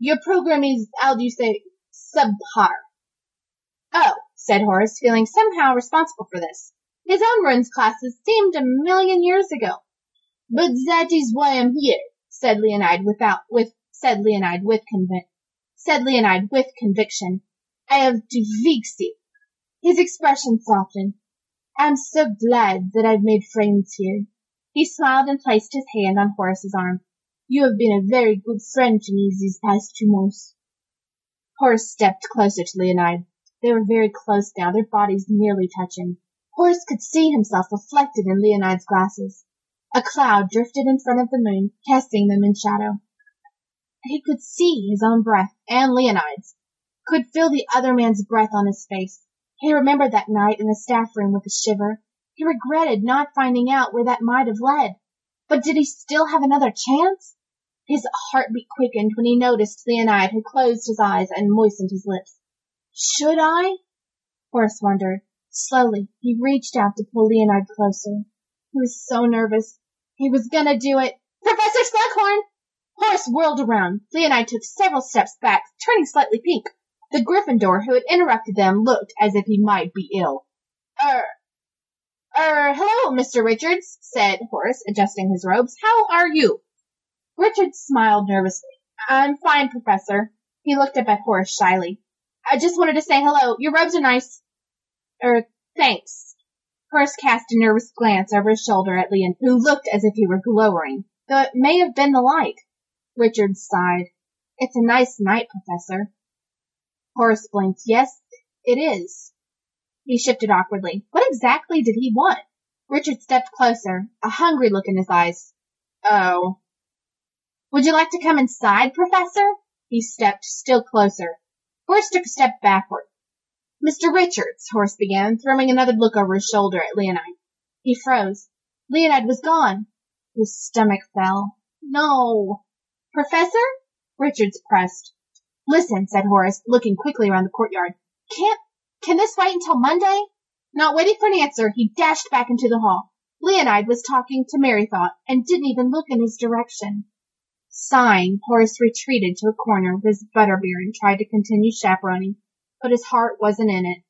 Your program is, how do you say, subpar. Oh, said Horace, feeling somehow responsible for this. His own runes classes seemed a million years ago. But that is why I'm here, said Leonide without, with, said Leonide with convic, said Leonide with conviction. I have to fix. His expression softened. I'm so glad that I've made friends here. He smiled and placed his hand on Horace's arm. You have been a very good friend to me these past two months. Horace stepped closer to Leonide. They were very close now, their bodies nearly touching. Horace could see himself reflected in Leonide's glasses. A cloud drifted in front of the moon, casting them in shadow. He could see his own breath and Leonide's, could feel the other man's breath on his face. He remembered that night in the staff room with a shiver. He regretted not finding out where that might have led. But did he still have another chance? His heartbeat quickened when he noticed Leonide had closed his eyes and moistened his lips. Should I? Horace wondered. Slowly, he reached out to pull Leonide closer. He was so nervous. He was gonna do it. Professor Slughorn! Horace whirled around. Leonide took several steps back, turning slightly pink. The Gryffindor who had interrupted them looked as if he might be ill. Er, er, hello, Mr. Richards, said Horace, adjusting his robes. How are you? Richards smiled nervously. I'm fine, Professor. He looked up at Horace shyly. I just wanted to say hello. Your robes are nice. Er, thanks. Horace cast a nervous glance over his shoulder at Leon, who looked as if he were glowering, though it may have been the light. Richard sighed. It's a nice night, Professor. Horace blinked. Yes, it is. He shifted awkwardly. What exactly did he want? Richard stepped closer, a hungry look in his eyes. Oh. Would you like to come inside, Professor? He stepped still closer. Horace took a step backward. Mr. Richards, Horace began, throwing another look over his shoulder at Leonide. He froze. Leonide was gone. His stomach fell. No. Professor? Richards pressed. Listen, said Horace, looking quickly around the courtyard. Can't, can this wait until Monday? Not waiting for an answer, he dashed back into the hall. Leonide was talking to Merrythought and didn't even look in his direction. Sighing, Horace retreated to a corner with his butterbeer and tried to continue chaperoning, but his heart wasn't in it.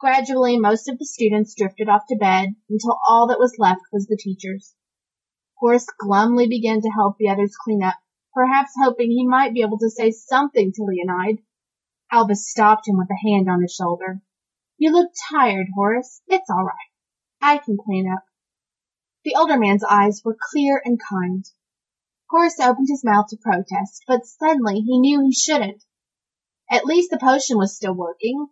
Gradually, most of the students drifted off to bed until all that was left was the teachers. Horace glumly began to help the others clean up, perhaps hoping he might be able to say something to Leonide. Albus stopped him with a hand on his shoulder. You look tired, Horace. It's all right. I can clean up. The older man's eyes were clear and kind. Horace opened his mouth to protest, but suddenly he knew he shouldn't. At least the potion was still working.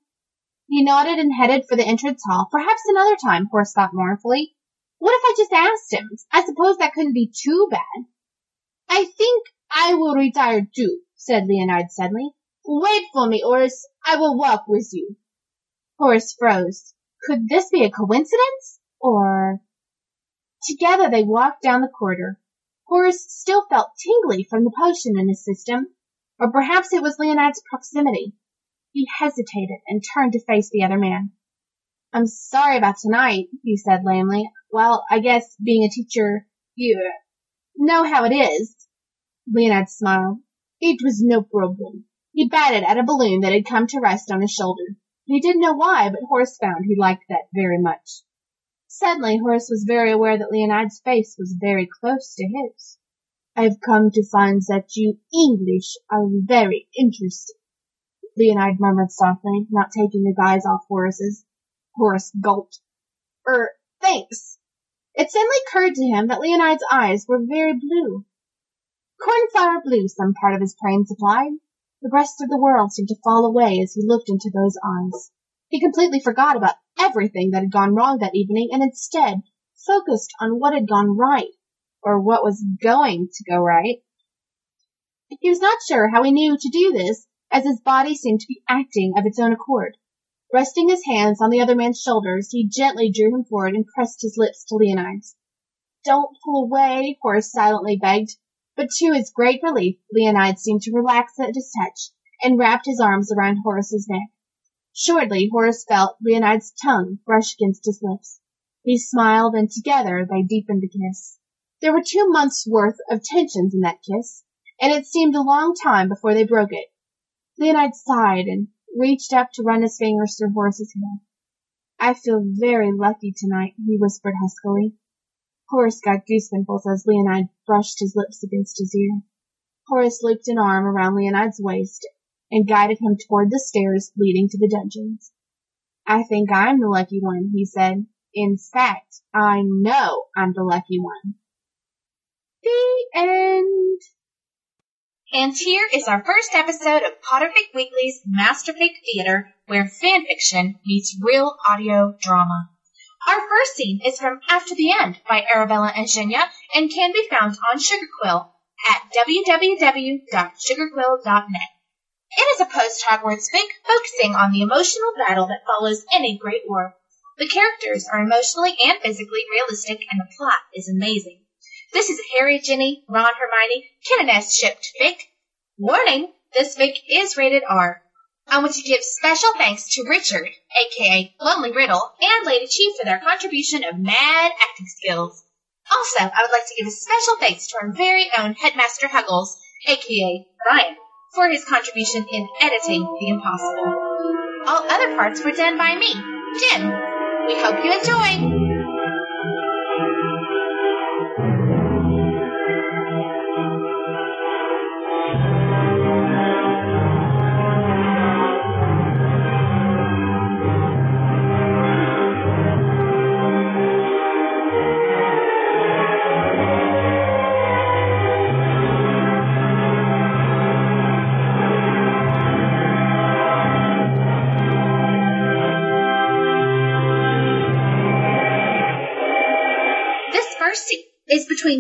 He nodded and headed for the entrance hall. Perhaps another time, Horace thought mournfully. What if I just asked him? I suppose that couldn't be too bad. I think I will retire too, said Leonide suddenly. Wait for me, Horace. I will walk with you. Horace froze. Could this be a coincidence? Or... Together they walked down the corridor. Horace still felt tingly from the potion in his system, or perhaps it was Leonide's proximity. He hesitated and turned to face the other man. I'm sorry about tonight, he said lamely. Well, I guess being a teacher, you know how it is. Leonide smiled. It was no problem. He batted at a balloon that had come to rest on his shoulder. He didn't know why, but Horace found he liked that very much. Suddenly, Horace was very aware that Leonide's face was very close to his. I've come to find that you English are very interesting. Leonide murmured softly, not taking his eyes off Horace's. Horace gulped. Er, thanks. It suddenly occurred to him that Leonide's eyes were very blue. Cornflower blue, some part of his brain supplied. The rest of the world seemed to fall away as he looked into those eyes. He completely forgot about everything that had gone wrong that evening and instead focused on what had gone right, or what was going to go right. He was not sure how he knew to do this, as his body seemed to be acting of its own accord. Resting his hands on the other man's shoulders, he gently drew him forward and pressed his lips to Leonide's. Don't pull away, Horace silently begged. But to his great relief, Leonide seemed to relax at his touch and wrapped his arms around Horace's neck. Shortly, Horace felt Leonide's tongue brush against his lips. He smiled, and together they deepened the kiss. There were two months' worth of tensions in that kiss, and it seemed a long time before they broke it. Leonide sighed and reached up to run his fingers through Horace's hair. I feel very lucky tonight, he whispered huskily. Horace got goose pimples as Leonide brushed his lips against his ear. Horace looped an arm around Leonide's waist and guided him toward the stairs leading to the dungeons. I think I'm the lucky one, he said. In fact, I know I'm the lucky one. The end. And here is our first episode of Potterfic Weekly's Masterfic Theater, where fanfiction meets real audio drama. Our first scene is from After the End by Arabella and Zsenya and can be found on Sugar Quill. at www.sugarquill.net. It is a post-Hogwarts fic focusing on the emotional battle that follows any great war. The characters are emotionally and physically realistic, and the plot is amazing. This is Harry, Ginny, Ron, Hermione, Kinniness shipped fic. Warning, this fic is rated R. I want to give special thanks to Richard, aka Lonely Riddle, and Lady Chief for their contribution of mad acting skills. Also, I would like to give a special thanks to our very own Headmaster Huggles, aka Ryan, for his contribution in editing The Impossible. All other parts were done by me, Jim. We hope you enjoy!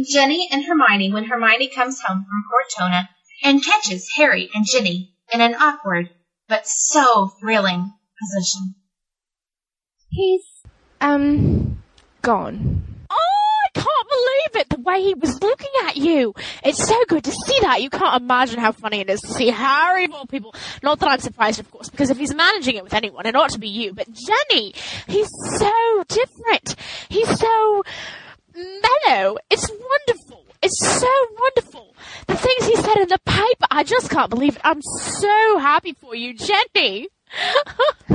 Is Ginny and Hermione when Hermione comes home from Cortona and catches Harry and Ginny in an awkward but so thrilling position. He's, um, gone. Oh, I can't believe it! The way he was looking at you. It's so good to see that. You can't imagine how funny it is to see Harry of all people. Not that I'm surprised, of course, because if he's managing it with anyone, it ought to be you. But Ginny, he's so different. He's so mellow. It's wonderful. It's so wonderful. The things he said in the paper, I just can't believe it. I'm so happy for you, Ginny. [LAUGHS]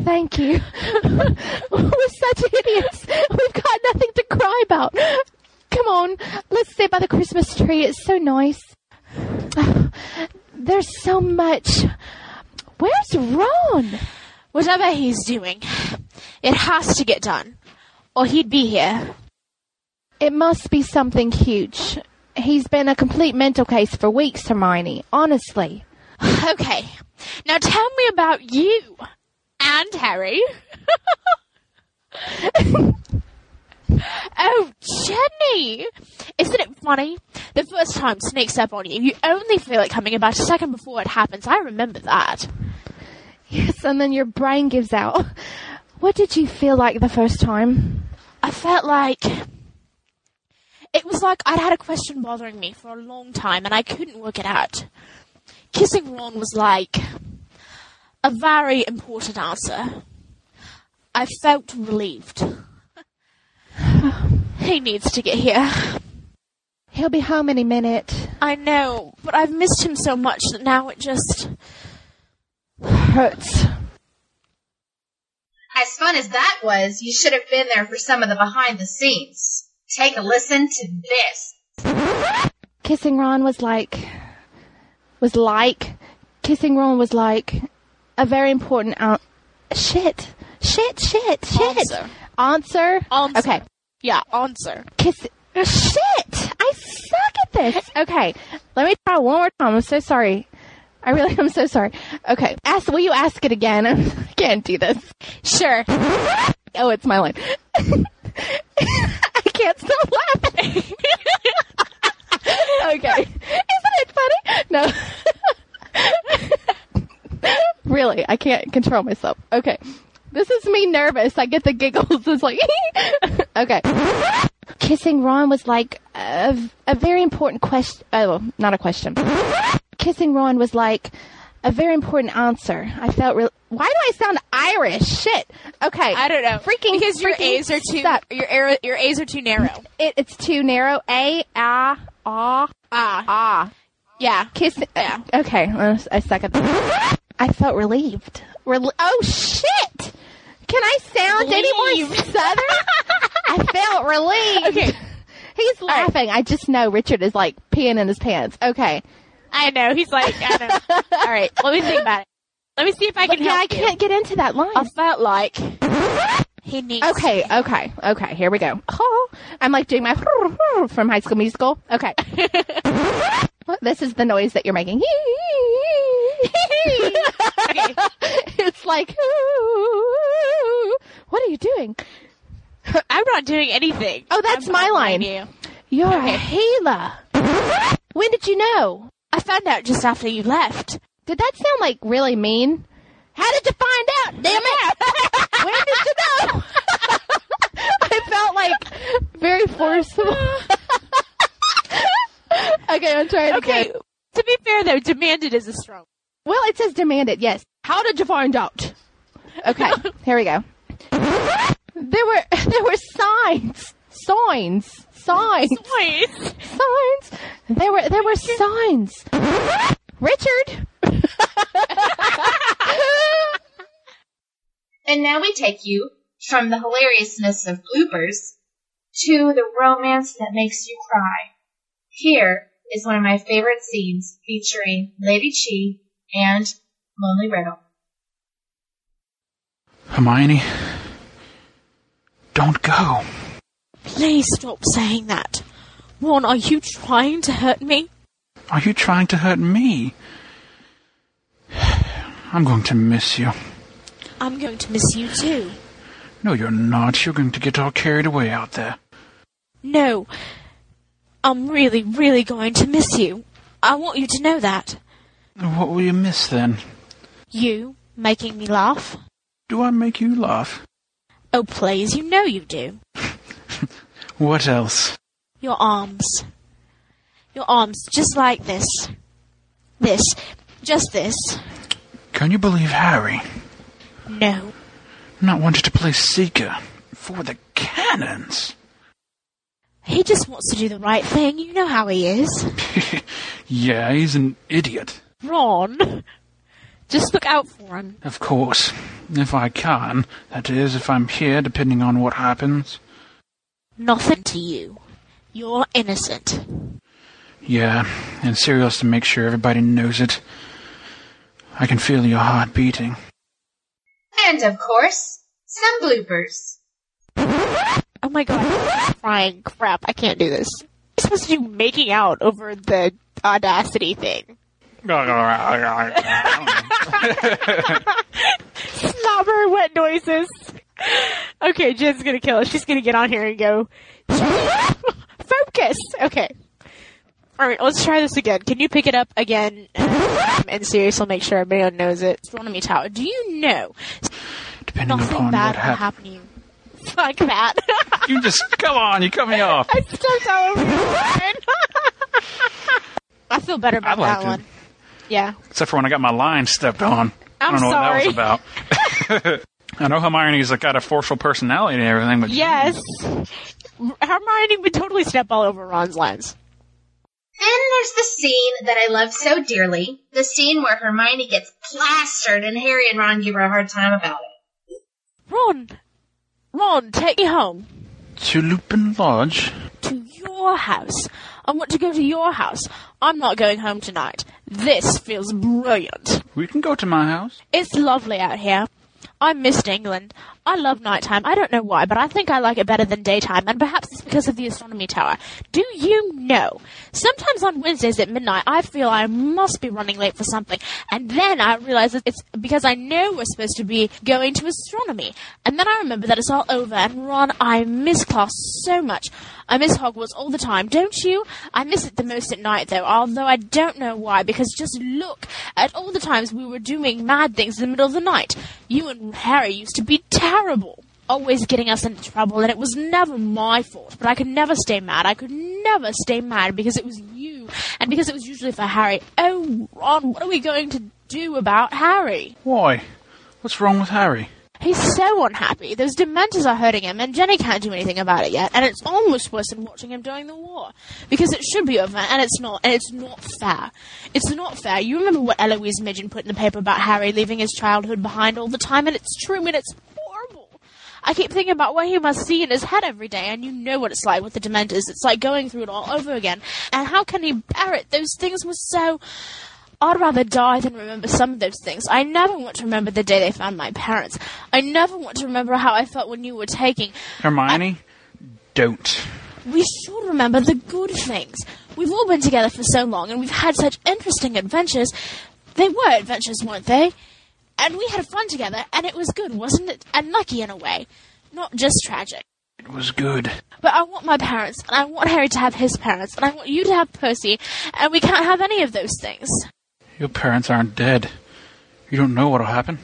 Thank you. [LAUGHS] We're such idiots. We've got nothing to cry about. Come on, let's sit by the Christmas tree. It's so nice. [SIGHS] There's so much. Where's Ron? Whatever he's doing, it has to get done, or he'd be here. It must be something huge. He's been a complete mental case for weeks, Hermione. Honestly. [SIGHS] Okay, now tell me about you and Harry. [LAUGHS] oh, Ginny! Isn't it funny? The first time sneaks up on you, you only feel it coming about a second before it happens. I remember that. Yes, and then your brain gives out. What did you feel like the first time? I felt like it was like I'd had a question bothering me for a long time and I couldn't work it out. Kissing Ron was like a very important answer. I felt relieved. [SIGHS] he needs to get here. He'll be home any minute. I know, but I've missed him so much that now it just hurts. As fun as that was, you should have been there for some of the behind the scenes. Take a listen to this. Kissing Ron was like was like kissing Ron was like a very important out. Shit, shit, shit, shit. Answer. Answer. Answer. Okay. Yeah, answer. Kiss. Shit! I suck at this. Okay, let me try one more time. I'm so sorry. I really am so sorry. Okay, ask. Will you ask it again? [LAUGHS] I can't do this. Sure. Oh, it's my line. [LAUGHS] I can't stop laughing. [LAUGHS] okay, isn't it funny? No. really, I can't control myself. Okay. This is me nervous. I get the giggles. It's like, okay. Kissing Ron was like a, a very important question. Oh, not a question. Kissing Ron was like a very important answer. I felt real. Why do I sound Irish? Shit. Okay. I don't know. Freaking because your A's are too suck. your ar- your A's are too narrow. It, it's too narrow. A, ah, ah, Ah, ah. yeah. Kiss. Yeah. Okay. uh, I suck at that. I felt relieved. Rel- oh shit! Can I sound any more southern? [LAUGHS] I felt relieved. Okay. He's laughing. I just know Richard is like peeing in his pants. Okay. I know. He's like, I know. All right, let me think about it. Let me see if I can. But yeah, I can't get into that line. I felt like he needs. Okay, okay, okay. Here we go. Oh, I'm like doing my [LAUGHS] from High School Musical. Okay. [LAUGHS] this is the noise that you're making. [LAUGHS] it's like, what are you doing? I'm not doing anything. Oh, that's I'm my line. you. You're a healer. When did you know? I found out just after you left. Did that sound like really mean? How did you find out? Damn it! [LAUGHS] Where did you know? [LAUGHS] I felt like very forceful. [LAUGHS] okay, I'm trying Okay, again. to be fair though, demanded is a strong. Well, it says demanded, yes. How did you find out? Okay, here we go. There were there were signs. Signs. Signs. Signs. Signs. There were there were signs. Richard. [LAUGHS] And now we take you from the hilariousness of bloopers to the romance that makes you cry. Here is one of my favorite scenes featuring Lady Chi and Lonely Riddle. Hermione, don't go. Please stop saying that. Juan, are you trying to hurt me? Are you trying to hurt me? I'm going to miss you. I'm going to miss you too. No, you're not. You're going to get all carried away out there. No. I'm really, really going to miss you. I want you to know that. What will you miss then? You making me laugh. Do I make you laugh? Oh, please, you know you do. [LAUGHS] What else? Your arms. Your arms, just like this. This. Just this. Can you believe Harry? No. Not wanted to play Seeker for the cannons. He just wants to do the right thing. You know how he is. [LAUGHS] Yeah, he's an idiot. Ron. Just look out for him. Of course. If I can. That is, if I'm here, depending on what happens. Nothing to you. You're innocent. Yeah, and Sirius to make sure everybody knows it. I can feel your heart beating. And of course, some bloopers. Oh my god, I'm crying. Crap, I can't do this. I'm supposed to do making out over the audacity thing. [LAUGHS] Slobber, wet noises. Okay, Jen's gonna kill us. She's gonna get on here and go, [LAUGHS] focus! Okay. Alright, let's try this again. Can you pick it up again? Um, and Sirius will make sure everybody knows it. Astronomy Tower. Do you know Depending nothing upon bad what will happen to you? Fuck that. You just, come on, you cut me off. [LAUGHS] I stepped all over. [LAUGHS] I feel better about that it. one. Yeah. Except for when I got my line stepped on. I I'm don't know sorry. what that was about. I know Hermione's like, got a forceful personality and everything, but Yes. Hermione would totally step all over Ron's lines. Then there's the scene that I love so dearly. The scene where Hermione gets plastered and Harry and Ron give her a hard time about it. Ron, Ron, take me home to Lupin Lodge. to your house. I want to go to your house. I'm not going home tonight. This feels brilliant. We can go to my house. It's lovely out here. I missed England. I love nighttime. I don't know why, but I think I like it better than daytime, and perhaps it's because of the astronomy tower. Do you know? Sometimes on Wednesdays at midnight, I feel I must be running late for something, and then I realize that it's because I know we're supposed to be going to astronomy. And then I remember that it's all over, and Ron, I miss class so much. I miss Hogwarts all the time, don't you? I miss it the most at night, though, although I don't know why, because just look at all the times we were doing mad things in the middle of the night. You and Harry used to be terrible. Terrible, always getting us into trouble, and it was never my fault. But I could never stay mad. I could never stay mad because it was you, and because it was usually for Harry. Oh, Ron, what are we going to do about Harry? Why? What's wrong with Harry? He's so unhappy. Those dementors are hurting him, and Ginny can't do anything about it yet. And it's almost worse than watching him during the war. Because it should be over, and it's not. And it's not fair. It's not fair. You remember what Eloise Midgen put in the paper about Harry leaving his childhood behind all the time, and it's true, and it's. I keep thinking about what he must see in his head every day, and you know what it's like with the dementors. It's like going through it all over again. And how can he bear it? Those things were so. I'd rather die than remember some of those things. I never want to remember the day they found my parents. I never want to remember how I felt when you were taking. Hermione, don't. We should remember the good things. We've all been together for so long, and we've had such interesting adventures. They were adventures, weren't they? And we had fun together, and it was good, wasn't it? And lucky in a way. Not just tragic. It was good. But I want my parents, and I want Harry to have his parents, and I want you to have Percy, and we can't have any of those things. Your parents aren't dead. You don't know what'll happen.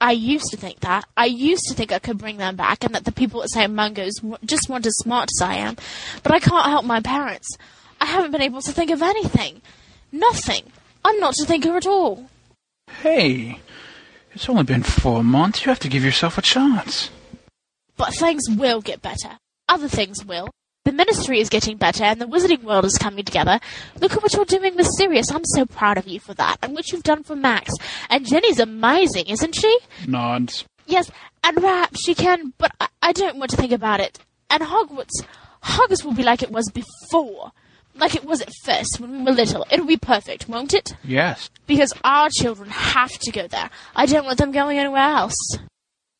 I used to think that. I used to think I could bring them back, and that the people at St. Mungo's w- just weren't as smart as I am. But I can't help my parents. I haven't been able to think of anything. Nothing. I'm not a thinker at all. Hey, it's only been four months. You have to give yourself a chance. But things will get better. Other things will. The ministry is getting better and the wizarding world is coming together. Look at what you're doing with Sirius. I'm so proud of you for that. And what you've done for Max. And Ginny's amazing, isn't she? Nods. Yes, and perhaps she can, but I, I don't want to think about it. And Hogwarts. Hogwarts will be like it was before. Like it was at first when we were little. It'll be perfect, won't it? Yes. Because our children have to go there. I don't want them going anywhere else.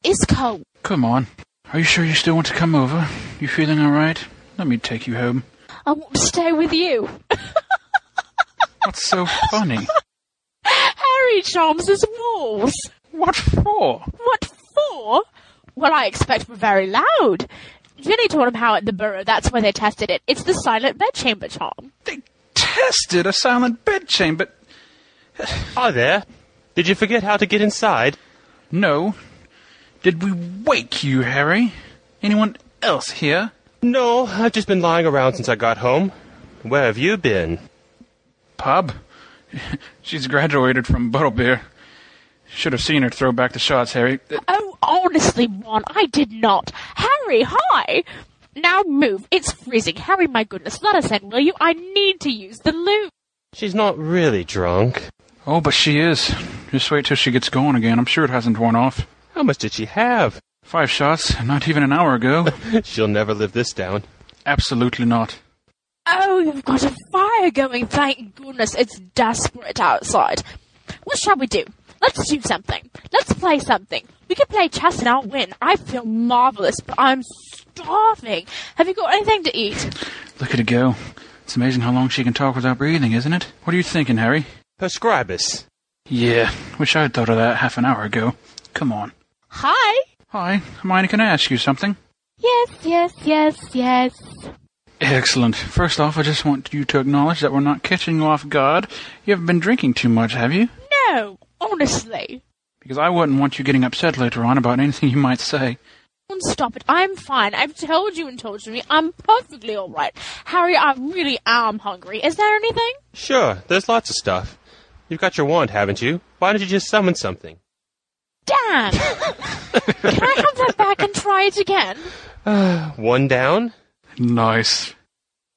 It's cold. Come on. Are you sure you still want to come over? You feeling alright? Let me take you home. I want to stay with you. [LAUGHS] What's so funny? Harry charms his walls. What for? What for? Well, I expect we're very loud. Ginny told him how at the Burrow that's where they tested it. It's the silent bedchamber charm. They tested a silent bedchamber. Hi there. Did you forget how to get inside? No. Did we wake you, Harry? Anyone else here? No, I've just been lying around since I got home. Where have you been? Pub. [LAUGHS] She's graduated from Butterbeer. Should have seen her throw back the shots, Harry. Oh, honestly, Ron, I did not. Harry, hi! Now move. It's freezing. Harry, my goodness, let us in, will you? I need to use the loo. She's not really drunk. Oh, but she is. Just wait till she gets going again. I'm sure it hasn't worn off. How much did she have? Five shots, not even an hour ago. [LAUGHS] She'll never live this down. Absolutely not. Oh, you've got a fire going. Thank goodness. It's desperate outside. What shall we do? Let's do something. Let's play something. We can play chess and I'll win. I feel marvelous, but I'm starving. Have you got anything to eat? Look at her go. It's amazing how long she can talk without breathing, isn't it? What are you thinking, Harry? Prescribus. Yeah, wish I'd thought of that half an hour ago. Come on. Hi. Hi, Hermione, can I ask you something? Yes, yes, yes, yes. Excellent. First off, I just want you to acknowledge that we're not catching you off guard. You haven't been drinking too much, have you? No, honestly. Because I wouldn't want you getting upset later on about anything you might say. Don't Stop it. I'm fine. I've told you and told you me. I'm perfectly alright. Harry, I really am hungry. Is there anything? Sure, there's lots of stuff. You've got your wand, haven't you? Why don't you just summon something? Damn! [LAUGHS] Can I have that back and try it again? Uh, one down? Nice.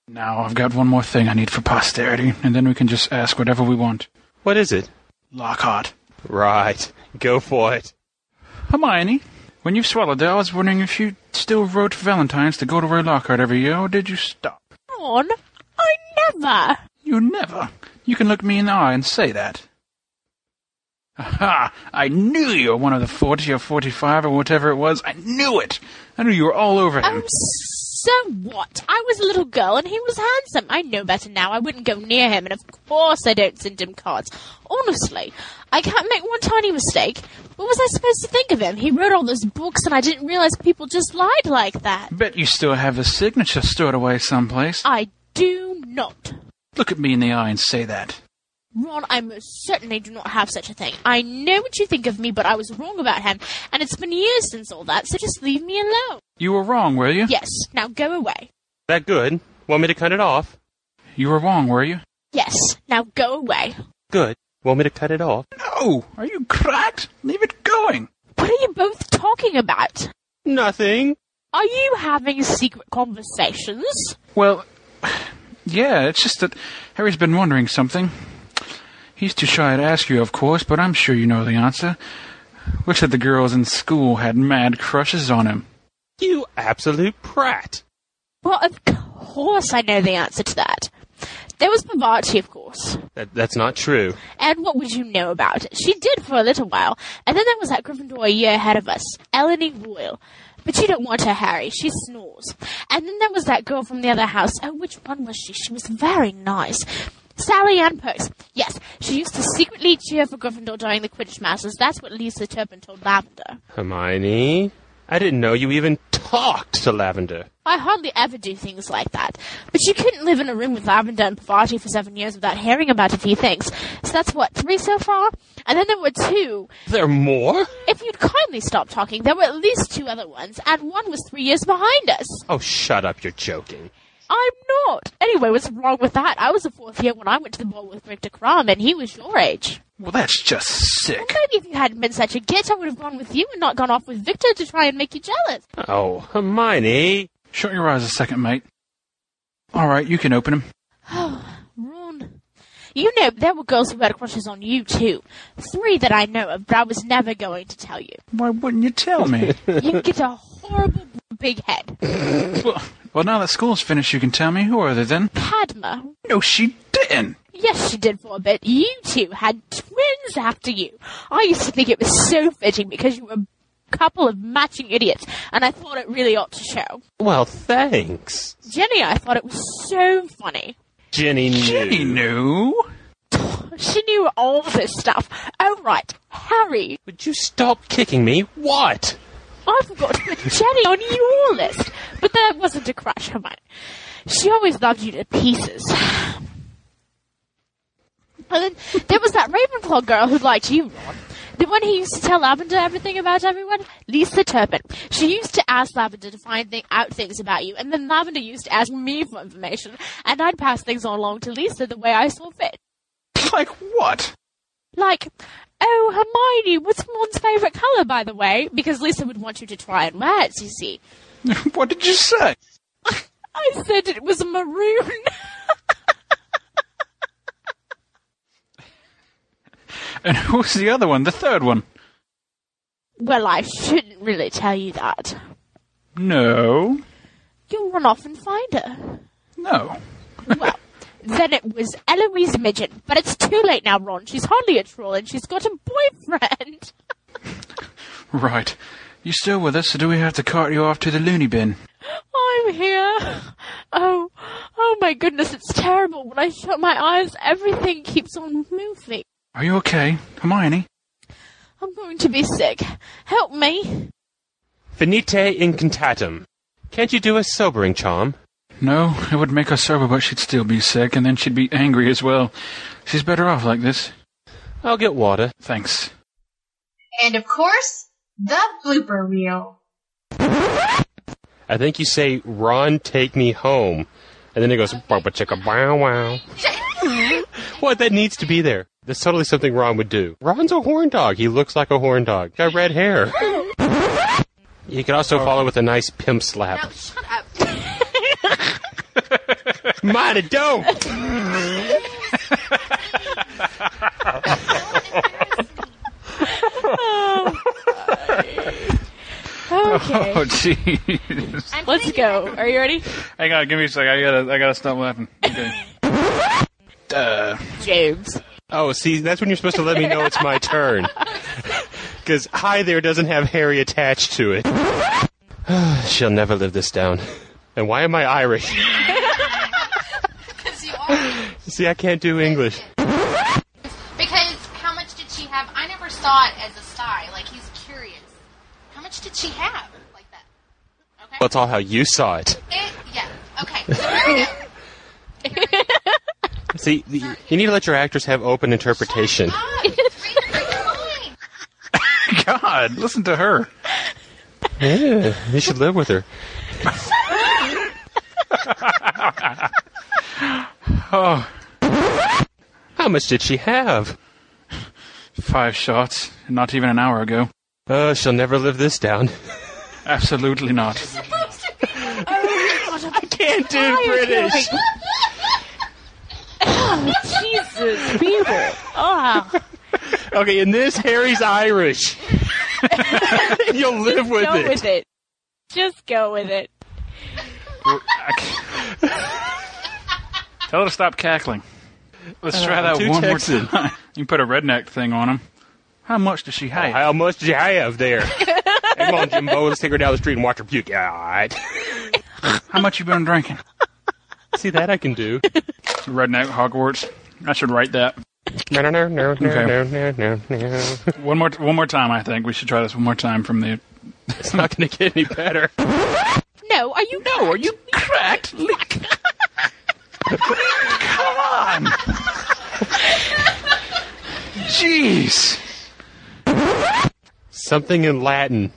Now, I've got one more thing I need for posterity, and then we can just ask whatever we want. What is it? Lockhart. Right. Go for it. Hermione, when you've swallowed it, I was wondering if you still wrote Valentine's to Gilderoy Lockhart every year, or did you stop? Ron, I never. You never. You can look me in the eye and say that. Aha! I knew you were one of the 40 or 45 or whatever it was. I knew it! I knew you were all over him. Oh, so what? I was a little girl and he was handsome. I know better now. I wouldn't go near him, and of course I don't send him cards. Honestly, I can't make one tiny mistake. What was I supposed to think of him? He wrote all those books, and I didn't realize people just lied like that. Bet you still have his signature stored away someplace. I do not. Look at me in the eye and say that. Ron, I most certainly do not have such a thing. I know what you think of me, but I was wrong about him, and it's been years since all that, so just leave me alone. You were wrong, were you? Yes, now go away. That good? Want me to cut it off? You were wrong, were you? Yes, now go away. Good. Want me to cut it off? No! Are you cracked? Leave it going! What are you both talking about? Nothing. Are you having secret conversations? Well, [SIGHS] yeah, it's just that Harry's been wondering something. He's too shy to ask you, of course, but I'm sure you know the answer. Which of the girls in school had mad crushes on him? You absolute prat. Well, of course I know the answer to that. There was Parvati, of course. That, that's not true. And what would you know about it? She did for a little while. And then there was that Gryffindor a year ahead of us, Eleni Royal. But you don't want her, Harry. She snores. And then there was that girl from the other house. Oh, which one was she? She was very nice. Sally Ann Perks. Yes, she used to secretly cheer for Gryffindor during the Quidditch matches. That's what Lisa Turpin told Lavender. Hermione, I didn't know you even talked to Lavender. I hardly ever do things like that. But you couldn't live in a room with Lavender and Parvati for seven years without hearing about a few things. So that's what, three so far? And then there were two. There are more? If you'd kindly stop talking, there were at least two other ones, and one was three years behind us. Oh, shut up, you're joking. I'm not. Anyway, what's wrong with that? I was a fourth year when I went to the ball with Viktor Krum, and he was your age. Well, that's just sick. Well, maybe if you hadn't been such a git, I would have gone with you and not gone off with Viktor to try and make you jealous. Oh, Hermione. Shut your eyes a second, mate. All right, you can open him. Oh, [SIGHS] Ron. You know, there were girls who had crushes on you, too. Three that I know of, but I was never going to tell you. Why wouldn't you tell me? [LAUGHS] You get a horrible big head. [LAUGHS] well, well, now that school's finished, you can tell me. Who are they then? Padma. No, she didn't. Yes, she did for a bit. You two had twins after you. I used to think it was so fitting because you were a couple of matching idiots, and I thought it really ought to show. Well, thanks. Ginny, I thought it was so funny. Ginny knew. Ginny knew. [SIGHS] She knew all this stuff. Oh, right. Harry. Would you stop kicking me? What? Oh, I forgot to put Ginny on your list. But that wasn't a crush, Hermione. She always loved you to pieces. And then there was that Ravenclaw girl who liked you, Ron. The one who used to tell Lavender everything about everyone? Lisa Turpin. She used to ask Lavender to find th- out things about you, and then Lavender used to ask me for information, and I'd pass things on along to Lisa the way I saw fit. Like what? Like, oh, Hermione, what's Ron's favourite colour, by the way? Because Lisa would want you to try and wear it, you see. [LAUGHS] what did you say? [LAUGHS] I said it was maroon. [LAUGHS] And who's the other one? The third one? well, I shouldn't really tell you that. No. You'll run off and find her. No. well, then it was Eloise Midgen. But it's too late now, Ron. She's hardly a troll and she's got a boyfriend. [LAUGHS] Right. You still with us, or do we have to cart you off to the loony bin? I'm here. Oh, oh my goodness, it's terrible. When I shut my eyes, everything keeps on moving. Are you okay, Hermione? I'm going to be sick. Help me. Finite incantatem. Can't you do a sobering charm? No, it would make her sober, but she'd still be sick, and then she'd be angry as well. She's better off like this. I'll get water. Thanks. And of course, the blooper reel. I think you say, Ron, take me home. And then it goes, "Bubba chicka bow wow. [LAUGHS] what? That needs to be there. That's totally something Ron would do. Ron's a horn dog. He looks like a horn dog. Got red hair. [LAUGHS] You could also follow with a nice pimp slap. shut up. Mighty dope. Okay. Oh, jeez. [LAUGHS] Let's go. Are you ready? Hang on, give me a sec. I gotta, I gotta stop laughing. Okay. uh, James. Oh, see, that's when you're supposed to let me know it's my turn. [LAUGHS] Because hi there doesn't have Harry attached to it. [SIGHS] She'll never live this down. And why am I Irish? Because you are. See, I can't do English. Because how much did she have? I never saw it as a sty. Like he's curious. How much did she have? Like that. Okay. That's all how you saw it. It, yeah. Okay. So we go. See, the- you need to let your actors have open interpretation. [LAUGHS] God, listen to her. Yeah, you should live with her. [LAUGHS] Oh, How much did she have? five shots, not even an hour ago. Oh, she'll never live this down. Absolutely not. I can't do British. Oh, [LAUGHS] Jesus, people. Oh. Ah. Okay, in this, Harry's Irish. [LAUGHS] You'll live with go it. with it. Just go with it. [LAUGHS] Tell her to stop cackling. Let's Uh, try that too one Texan. more time. [LAUGHS] You can put a redneck thing on him. How much does she Oh, have? how much do you have there? [LAUGHS] Come on, Jimbo. Let's take her down the street and watch her puke. Yeah, all right. [LAUGHS] How much you been drinking? See, that I can do. Redneck Hogwarts. I should write that. No, no, no, no, no, Okay. no, no, no, no. One more, one more time. I think we should try this one more time from the It's not going to get any better. No, are you? No, are you cracked? Come on. Jeez. Something in Latin.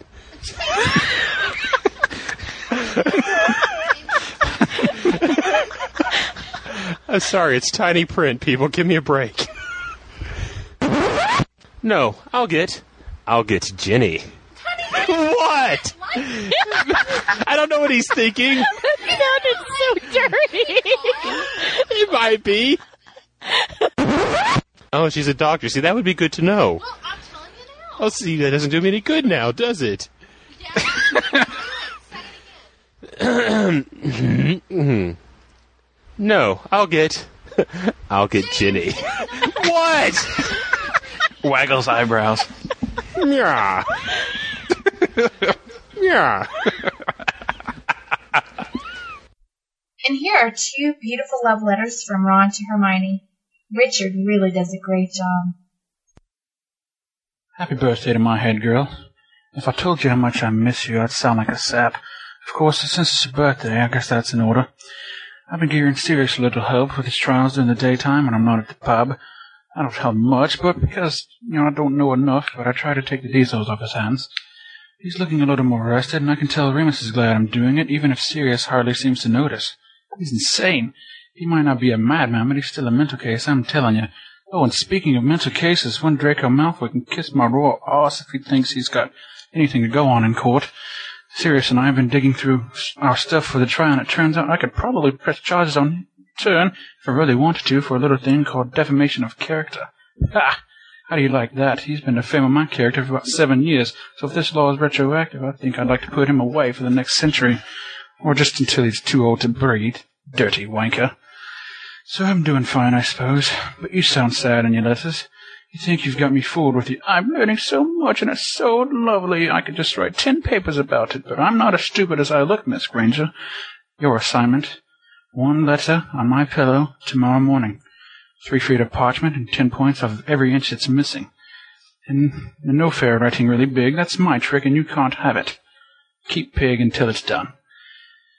I'm sorry, it's tiny print, people. Give me a break. No, I'll get. I'll get Ginny. What? I don't know what he's thinking. [LAUGHS] That sounded so dirty. It might be. Oh, she's a doctor. See, that would be good to know. Oh, see, that doesn't do me any good now, does it? no, I'll get. I'll get Ginny. what? Waggles eyebrows. Yeah. [LAUGHS] yeah. And here are two beautiful love letters from Ron to Hermione. Richard really does a great job. Happy birthday to my head girl. If I told you how much I miss you, I'd sound like a sap. Of course, since it's your birthday, I guess that's in order. I've been giving Sirius a little help with his trials during the daytime when I'm not at the pub. I don't help much, but because, you know, I don't know enough, but I try to take the details off his hands. He's looking a little more rested, and I can tell Remus is glad I'm doing it, even if Sirius hardly seems to notice. He's insane. He might not be a madman, but he's still a mental case, I'm telling you. Oh, and speaking of mental cases, one Draco Malfoy can kiss my raw ass if he thinks he's got anything to go on in court. Sirius and I have been digging through our stuff for the trial, and it turns out I could probably press charges on turn if I really wanted to for a little thing called defamation of character. Ha! How do you like that? He's been a fan of my character for about seven years, so if this law is retroactive, I think I'd like to put him away for the next century. Or just until he's too old to breathe. Dirty wanker. So I'm doing fine, I suppose. But you sound sad in your letters. You think you've got me fooled with you. I'm learning so much, and it's so lovely. I could just write ten papers about it, but I'm not as stupid as I look, Miss Granger. Your assignment. One letter on my pillow tomorrow morning. Three feet of parchment and ten points of every inch that's missing. And, no fair writing really big. That's my trick, and you can't have it. Keep pig until it's done.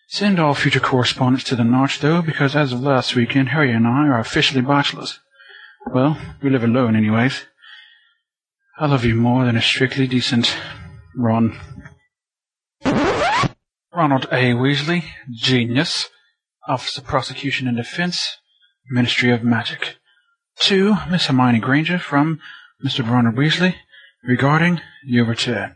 Send all future correspondence to the Notch, though, because as of last weekend, Harry and I are officially bachelors. Well, we live alone, anyways. I love you more than a strictly decent Ron. Ronald A. Weasley, genius, Office of Prosecution and Defense, Ministry of Magic. To Miss Hermione Granger from Mr. Ronald Weasley regarding your return.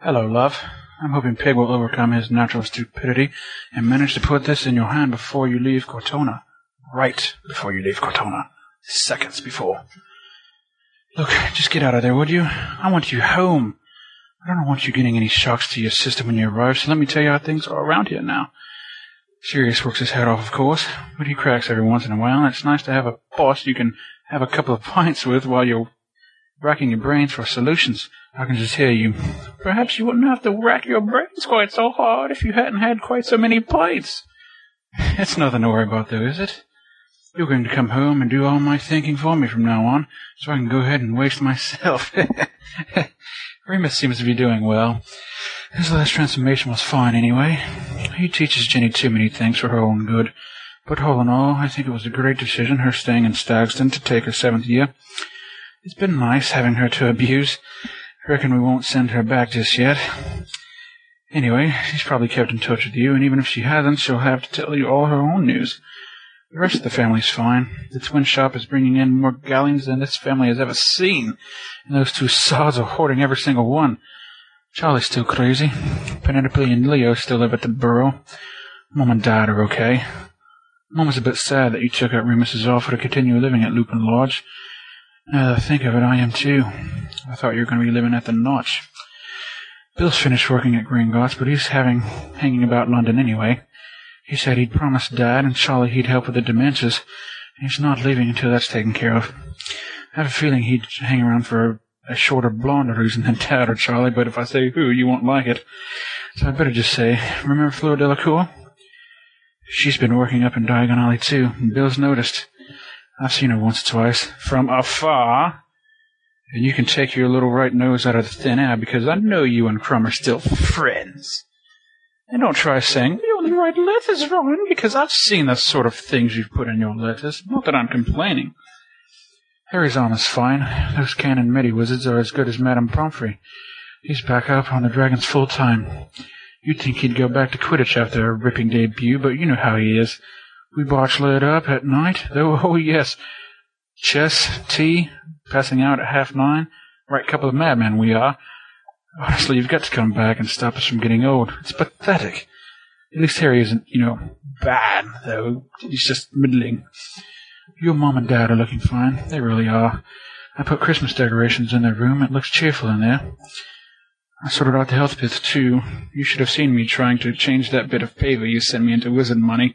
Hello, love. I'm hoping Pig will overcome his natural stupidity and manage to put this in your hand before you leave Cortona. Right before you leave Cortona. Seconds before. Look, just get out of there, would you? I want you home. I don't want you getting any shocks to your system when you arrive, so let me tell you how things are around here now. Sirius works his head off, of course, but he cracks every once in a while, and it's nice to have a boss you can have a couple of [LAUGHS] pints with while you're racking your brains for solutions. I can just hear you. Perhaps you wouldn't have to rack your brains quite so hard if you hadn't had quite so many pints. [LAUGHS] It's nothing to worry about, though, is it? You're going to come home and do all my thinking for me from now on, so I can go ahead and waste myself. [LAUGHS] Remus seems to be doing well. His last transformation was fine anyway. He teaches Ginny too many things for her own good. But all in all, I think it was a great decision her staying in Stagston to take her seventh year. It's been nice having her to abuse. I reckon we won't send her back just yet. Anyway, she's probably kept in touch with you, and even if she hasn't, she'll have to tell you all her own news. The rest of the family's fine. The twin shop is bringing in more galleons than this family has ever seen, and those two sods are hoarding every single one. Charlie's still crazy. Penelope and Leo still live at the Burrow. Mom and Dad are okay. Mom was a bit sad that you took up Remus's offer to continue living at Lupin Lodge. Now that I think of it, I am too. I thought you were going to be living at the Notch. Bill's finished working at Gringotts, but he's having hanging about London anyway. He said he'd promised Dad and Charlie he'd help with the dementors, and he's not leaving until that's taken care of. I have a feeling he'd hang around for a, shorter, blonder than Dad or Charlie, but if I say who, you won't like it. So I'd better just say, remember Fleur Delacour? She's been working up in Diagon Alley too, and Bill's noticed. I've seen her once or twice, from afar. And you can take your little right nose out of the thin air because I know you and Krum are still friends. And don't try saying, you only write letters, Ron, because I've seen the sort of things you've put in your letters. Not that I'm complaining. Harry's armor's fine. Those cannon mediwizards are as good as Madame Pomfrey. He's back up on the Dragons full time. You'd think he'd go back to Quidditch after a ripping debut, but you know how he is. We botch lit up at night, though, [LAUGHS] oh yes. Chess, tea, passing out at half nine. Right couple of madmen we are. Honestly, you've got to come back and stop us from getting old. It's pathetic. At least Harry isn't, you know, bad, though. He's just middling. Your mom and dad are looking fine. They really are. I put Christmas decorations in their room. It looks cheerful in there. I sorted out the health bits, too. You should have seen me trying to change that bit of paper you sent me into wizard money.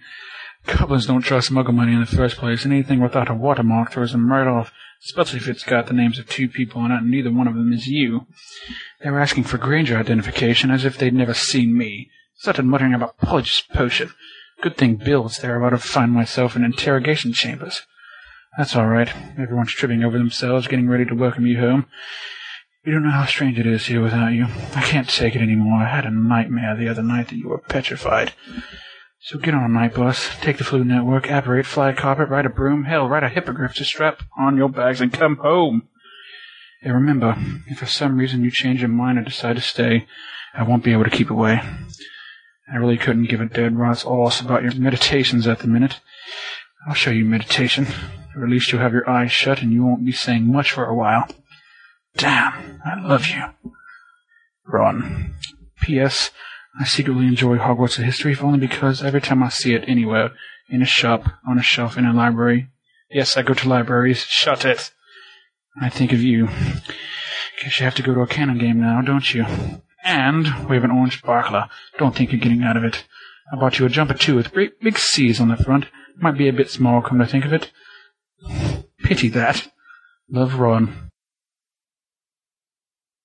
Goblins don't trust muggle money in the first place, and anything without a watermark throws them right off, especially if it's got the names of two people on it and neither one of them is you. They were asking for Granger identification as if they'd never seen me. Started muttering about Polyjuice Potion. Good thing Bill's there about to find myself in interrogation chambers. That's all right. Everyone's tripping over themselves, getting ready to welcome you home. You don't know how strange it is here without you. I can't take it anymore. I had a nightmare the other night that you were petrified. So get on a night bus, take the Floo Network, apparate, fly a carpet, ride a broom, hell, ride a hippogriff to strap on your bags and come home. And remember, if for some reason you change your mind and decide to stay, I won't be able to keep away. I really couldn't give a dead rat's ass about your meditations at the minute. I'll show you meditation, or at least you'll have your eyes shut and you won't be saying much for a while. Damn, I love you. Ron. P.S. I secretly enjoy Hogwarts a History, if only because every time I see it anywhere, in a shop, on a shelf, in a library, yes, I go to libraries, shut it. I think of you. Guess you have to go to a cannon game now, don't you? And we have an orange sparkler. Don't think you're getting out of it. I bought you a jumper too, with great big C's on the front. Might be a bit small, come to think of it. Pity that. Love Ron.